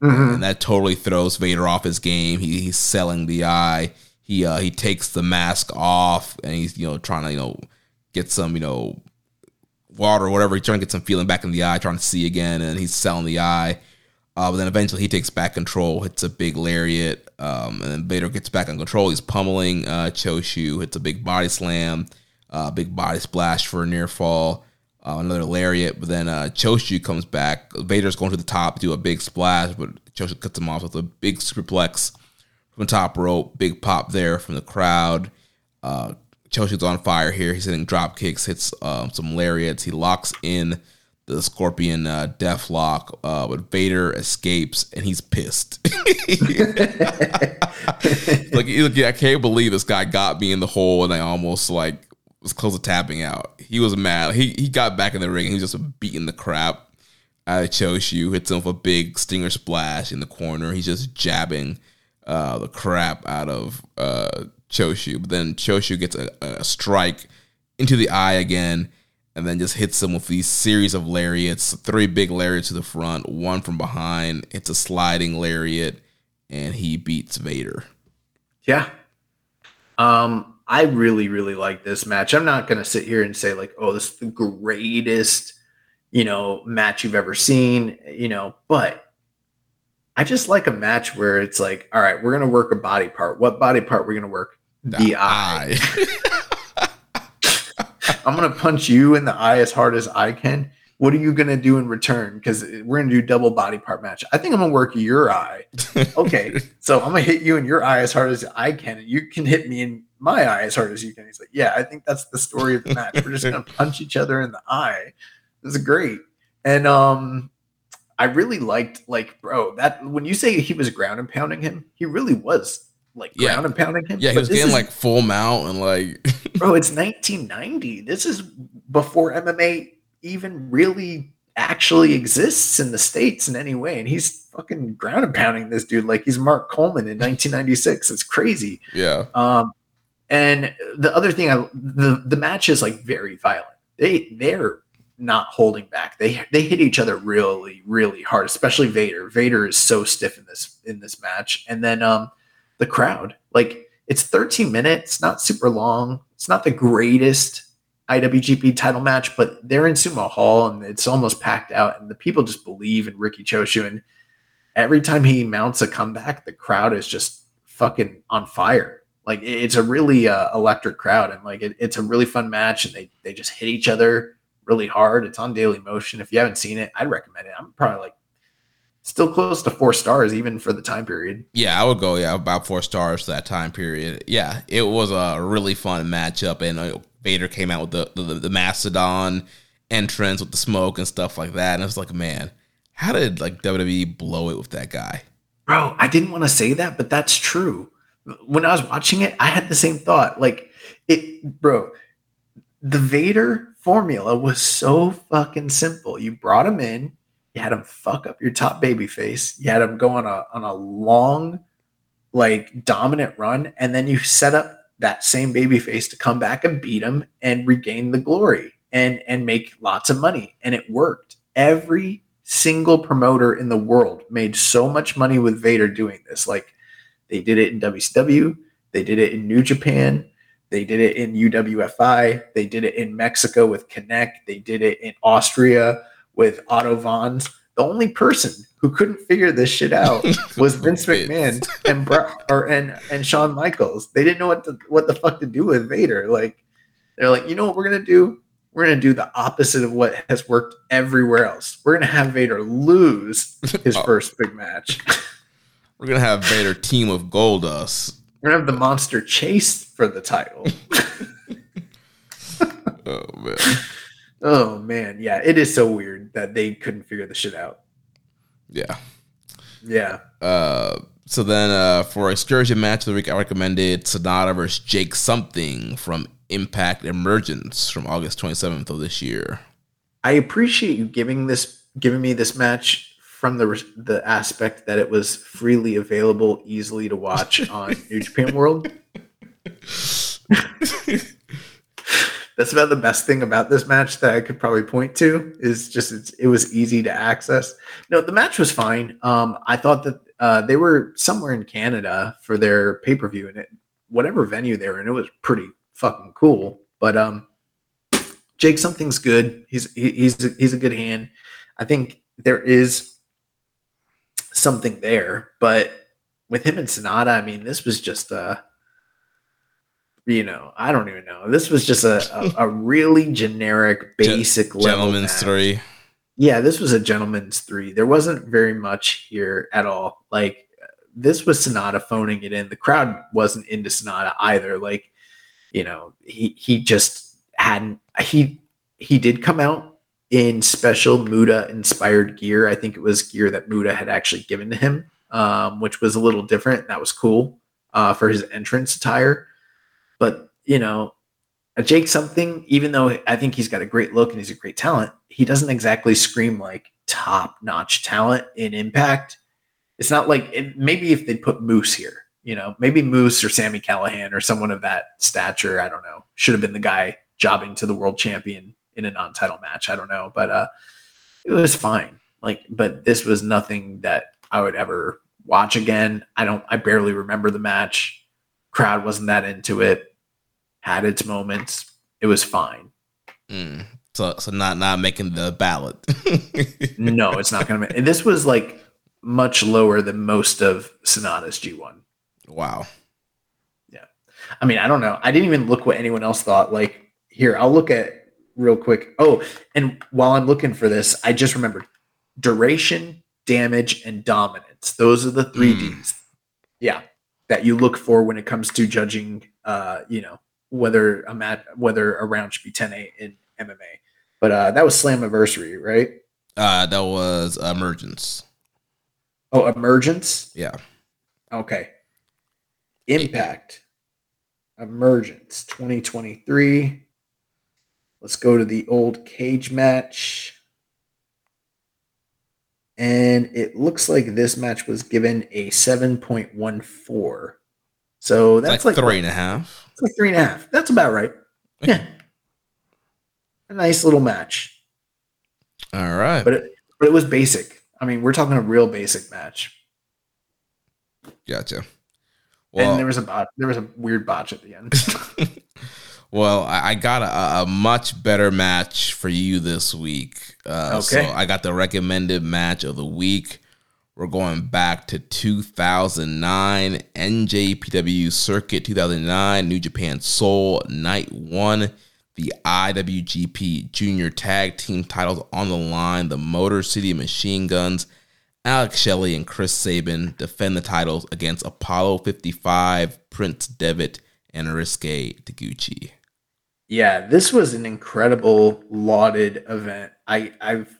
[SPEAKER 3] Mm-hmm. And that totally throws Vader off his game. He, he's selling the eye. He uh, he takes the mask off and he's you know trying to you know get some you know water or whatever. He's trying to get some feeling back in the eye, trying to see again, and he's selling the eye. Uh, but then eventually he takes back control, hits a big lariat, um, and then Vader gets back on control. He's pummeling uh, Choshu, hits a big body slam, uh, big body splash for a near fall, uh, another lariat. But then uh, Choshu comes back. Vader's going to the top, to do a big splash, but Choshu cuts him off with a big superplex from the top rope. Big pop there from the crowd. Uh, Choshu's on fire here. He's hitting drop kicks, hits um, some lariats. He locks in the Scorpion uh, death lock, uh, but Vader escapes and he's pissed. like, look, I can't believe this guy got me in the hole and I almost like was close to tapping out. He was mad. He he got back in the ring he was just beating the crap out of Choshu. Hits him with a big stinger splash in the corner. He's just jabbing uh, the crap out of uh, Choshu. But then Choshu gets a, a strike into the eye again and then just hits him with these series of lariats, three big lariats to the front, one from behind. It's a sliding lariat, and he beats Vader.
[SPEAKER 4] Yeah. Um, I really, really like this match. I'm not gonna sit here and say like, oh, this is the greatest, you know, match you've ever seen, you know, but I just like a match where it's like, all right, we're gonna work a body part. What body part we're gonna work? The, the eye. eye. I'm gonna punch you in the eye as hard as I can. What are you gonna do in return? Because we're gonna do double body part match. I think I'm gonna work your eye. Okay, so I'm gonna hit you in your eye as hard as I can, and you can hit me in my eye as hard as you can. He's like, yeah, I think that's the story of the match. We're just gonna punch each other in the eye. This is great. And um, I really liked like bro that when you say he was ground and pounding him, he really was like yeah. ground and pounding him.
[SPEAKER 3] Yeah, he was getting is, like full mount and like
[SPEAKER 4] bro, it's 1990. This is before MMA even really actually exists in the states in any way, and he's fucking ground and pounding this dude like he's Mark Coleman in 1996. It's crazy.
[SPEAKER 3] Yeah.
[SPEAKER 4] Um, and the other thing, I the the match is like very violent. They they're not holding back. They they hit each other really really hard, especially Vader. Vader is so stiff in this in this match. And then um the crowd, like it's 13 minutes, not super long. It's not the greatest IWGP title match, but they're in Sumo Hall and it's almost packed out and the people just believe in Riki Choshu and every time he mounts a comeback, the crowd is just fucking on fire. Like it's a really uh, electric crowd and like it, it's a really fun match and they they just hit each other really hard. It's on Daily Motion. If you haven't seen it, I'd recommend it. I'm probably like still close to four stars even for the time period.
[SPEAKER 3] Yeah, I would go yeah about four stars for that time period. Yeah, it was a really fun matchup, and uh, Vader came out with the, the the Mastodon entrance with the smoke and stuff like that, and it was like, man, how did like WWE blow it with that guy?
[SPEAKER 4] Bro, I didn't want to say that, but that's true. When I was watching it, I had the same thought. Like it, bro, the Vader formula was so fucking simple. You brought him in, you had him fuck up your top baby face, you had him go on a on a long, like dominant run, and then you set up that same baby face to come back and beat him and regain the glory and and make lots of money. And it worked. Every single promoter in the world made so much money with Vader doing this. Like they did it in WCW, they did it in New Japan, they did it in UWFI, they did it in Mexico with Connect, they did it in Austria with Otto Wanz. The only person who couldn't figure this shit out was Vince McMahon and Bra- or and and Shawn Michaels. They didn't know what to, what the fuck to do with Vader. Like they're like, you know what we're gonna do? We're gonna do the opposite of what has worked everywhere else. We're gonna have Vader lose his
[SPEAKER 3] Oh.
[SPEAKER 4] first big match.
[SPEAKER 3] We're gonna have Vader team with Goldust.
[SPEAKER 4] We're gonna have the monster chase for the title.
[SPEAKER 3] Oh man,
[SPEAKER 4] oh man, yeah, it is so weird that they couldn't figure the shit out.
[SPEAKER 3] yeah.
[SPEAKER 4] Yeah.
[SPEAKER 3] Uh, so then uh, for excursion match of the week, I recommended Sanada versus Jake Something from Impact Emergence from August 27th of this year.
[SPEAKER 4] I appreciate you giving this giving me this match from the the aspect that it was freely available, easily to watch on New Japan World. That's about the best thing about this match that I could probably point to is just it was easy to access. No, the match was fine. Um, I thought that uh, they were somewhere in Canada for their pay per view, and it whatever venue they were in, it was pretty fucking cool. But um, Jake something's good. He's he, he's a, he's a good hand. I think there is something there, but with him and Sanada, I mean, this was just a you know, I don't even know. This was just a a, a really generic, basic level
[SPEAKER 3] Gentlemen's
[SPEAKER 4] match.
[SPEAKER 3] three.
[SPEAKER 4] Yeah, this was a gentleman's three. There wasn't very much here at all. Like this was Sanada phoning it in. The crowd wasn't into Sanada either. Like, you know, he he just hadn't he he did come out in special Muta inspired gear. I think it was gear that Muta had actually given to him, um, which was a little different. That was cool uh, for his entrance attire. But you know, a Jake something, even though I think he's got a great look and he's a great talent, he doesn't exactly scream like top notch talent in impact. It's not like it, maybe if they put Moose here, you know, maybe Moose or Sami Callihan or someone of that stature, I don't know, should have been the guy jobbing to the world champion in a non title match. I don't know, but uh, it was fine. Like, but this was nothing that I would ever watch again. I don't, I barely remember the match. Crowd wasn't that into it had its moments. It was fine.
[SPEAKER 3] Mm. So, so not not making the ballot.
[SPEAKER 4] No, it's not going to. And this was like much lower than most of Sanada's G1.
[SPEAKER 3] wow. Yeah.
[SPEAKER 4] I mean, I don't know. I didn't even look what anyone else thought. Like, here, I'll look at real quick. Oh, and while I'm looking for this, I just remembered duration, damage, and dominance. Those are the three
[SPEAKER 3] Mm.
[SPEAKER 4] Ds. Yeah, that you look for when it comes to judging. Uh, you know whether a mat whether a round should be 10-8 in MMA. But uh, that was Slammiversary, right?
[SPEAKER 3] Uh, that was Emergence.
[SPEAKER 4] Oh, Emergence.
[SPEAKER 3] Yeah.
[SPEAKER 4] Okay. Impact. Emergence 2023. Let's go to the old cage match. And it looks like this match was given a 7.14. So that's
[SPEAKER 3] like,
[SPEAKER 4] like,
[SPEAKER 3] three and a half.
[SPEAKER 4] It's like three and a half. That's about right. Yeah. a nice little match.
[SPEAKER 3] All right.
[SPEAKER 4] But it, but it was basic. I mean, we're talking a real basic match.
[SPEAKER 3] Gotcha.
[SPEAKER 4] and
[SPEAKER 3] Well,
[SPEAKER 4] there was a bot, there was a weird botch at the end.
[SPEAKER 3] well, I, I got a, a much better match for you this week. Uh, So I got the recommended match of the week. We're going back to 2009 NJPW Circuit 2009 New Japan Soul Night One. The IWGP Junior Tag Team titles on the line. The Motor City Machine Guns Alex Shelley and Chris Sabin defend the titles against Apollo 55, Prince Devitt, and Ryusuke Taguchi.
[SPEAKER 4] Yeah, this was an incredible lauded event. I, I've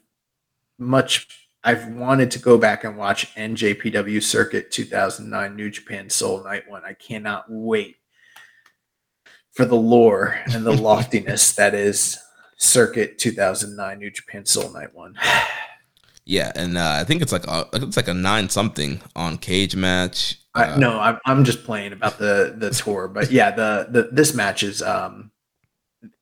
[SPEAKER 4] much I've wanted to go back and watch NJPW Circuit 2009 New Japan Soul Night One. I cannot wait for the lore and the loftiness that is Circuit 2009 New Japan Soul Night One.
[SPEAKER 3] Yeah, and uh, I think it's like a, it's like a nine something on Cage Match.
[SPEAKER 4] Uh,
[SPEAKER 3] Uh,
[SPEAKER 4] no, I'm, I'm just playing about the the tour, but yeah, the, the this match is. Um,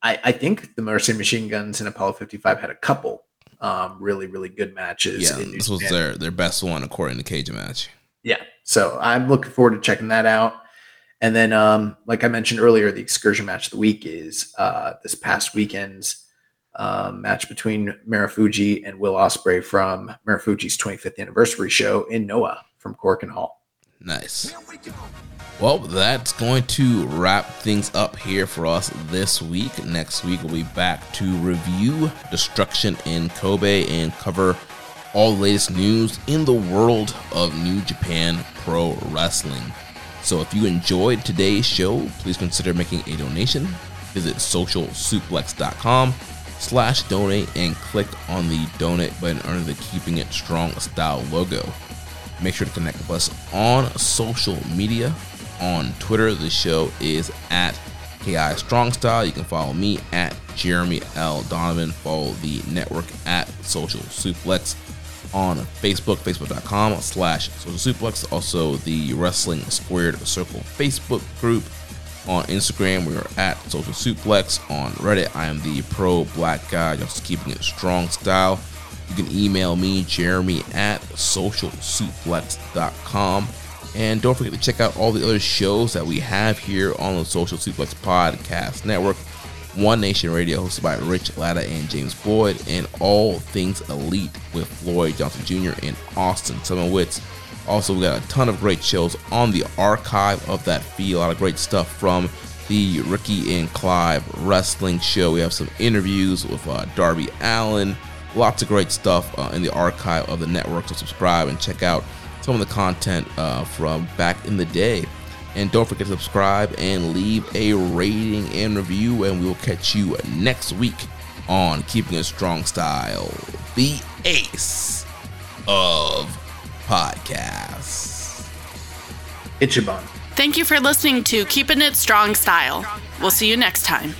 [SPEAKER 4] I I think the Motor City Machine Guns and Apollo 55 had a couple um really really good matches.
[SPEAKER 3] yeah, this was their their best one according to Cage Match.
[SPEAKER 4] yeah so i'm looking forward to checking that out and then um like i mentioned earlier the excursion match of the week is uh this past weekend's um, match between Marufuji and Will Ospreay from Marufuji's 25th anniversary show in Noah from Korakuen Hall.
[SPEAKER 3] Nice. Well, that's going to wrap things up here for us this week. Next week, we'll be back to review Destruction in Kobe and cover all the latest news in the world of New Japan Pro Wrestling. So if you enjoyed today's show, please consider making a donation. Visit socialsuplex.com slash donate and click on the donate button under the Keeping It Strong style logo. Make sure to connect with us on social media. On Twitter, the show is at KI Strong Style. You can follow me at Jeremy L. Donovan. Follow the network at Social Suplex on Facebook, facebook.com slash social suplex. Also, the Wrestling Squared Circle Facebook group. On Instagram, we are at Social Suplex. On Reddit, I am the pro black guy, just keeping it strong style. You can email me, Jeremy at socialsuplex.com. And don't forget to check out all the other shows that we have here on the Social Suplex Podcast Network. One Nation Radio, hosted by Rich Latta and James Boyd, and All Things Elite with Floyd Johnson Jr. and Austin Summerwitz. Also, we got a ton of great shows on the archive of that feed. A lot of great stuff from the Ricky and Clive wrestling show. We have some interviews with uh, Darby Allin. Lots of great stuff uh, in the archive of the network. So subscribe and check out some of the content uh, from back in the day. And don't forget to subscribe and leave a rating and review. And we will catch you next week on Keeping It Strong Style, the ace of podcasts.
[SPEAKER 4] Ichiban.
[SPEAKER 1] Thank you for listening to Keeping It Strong Style. We'll see you next time.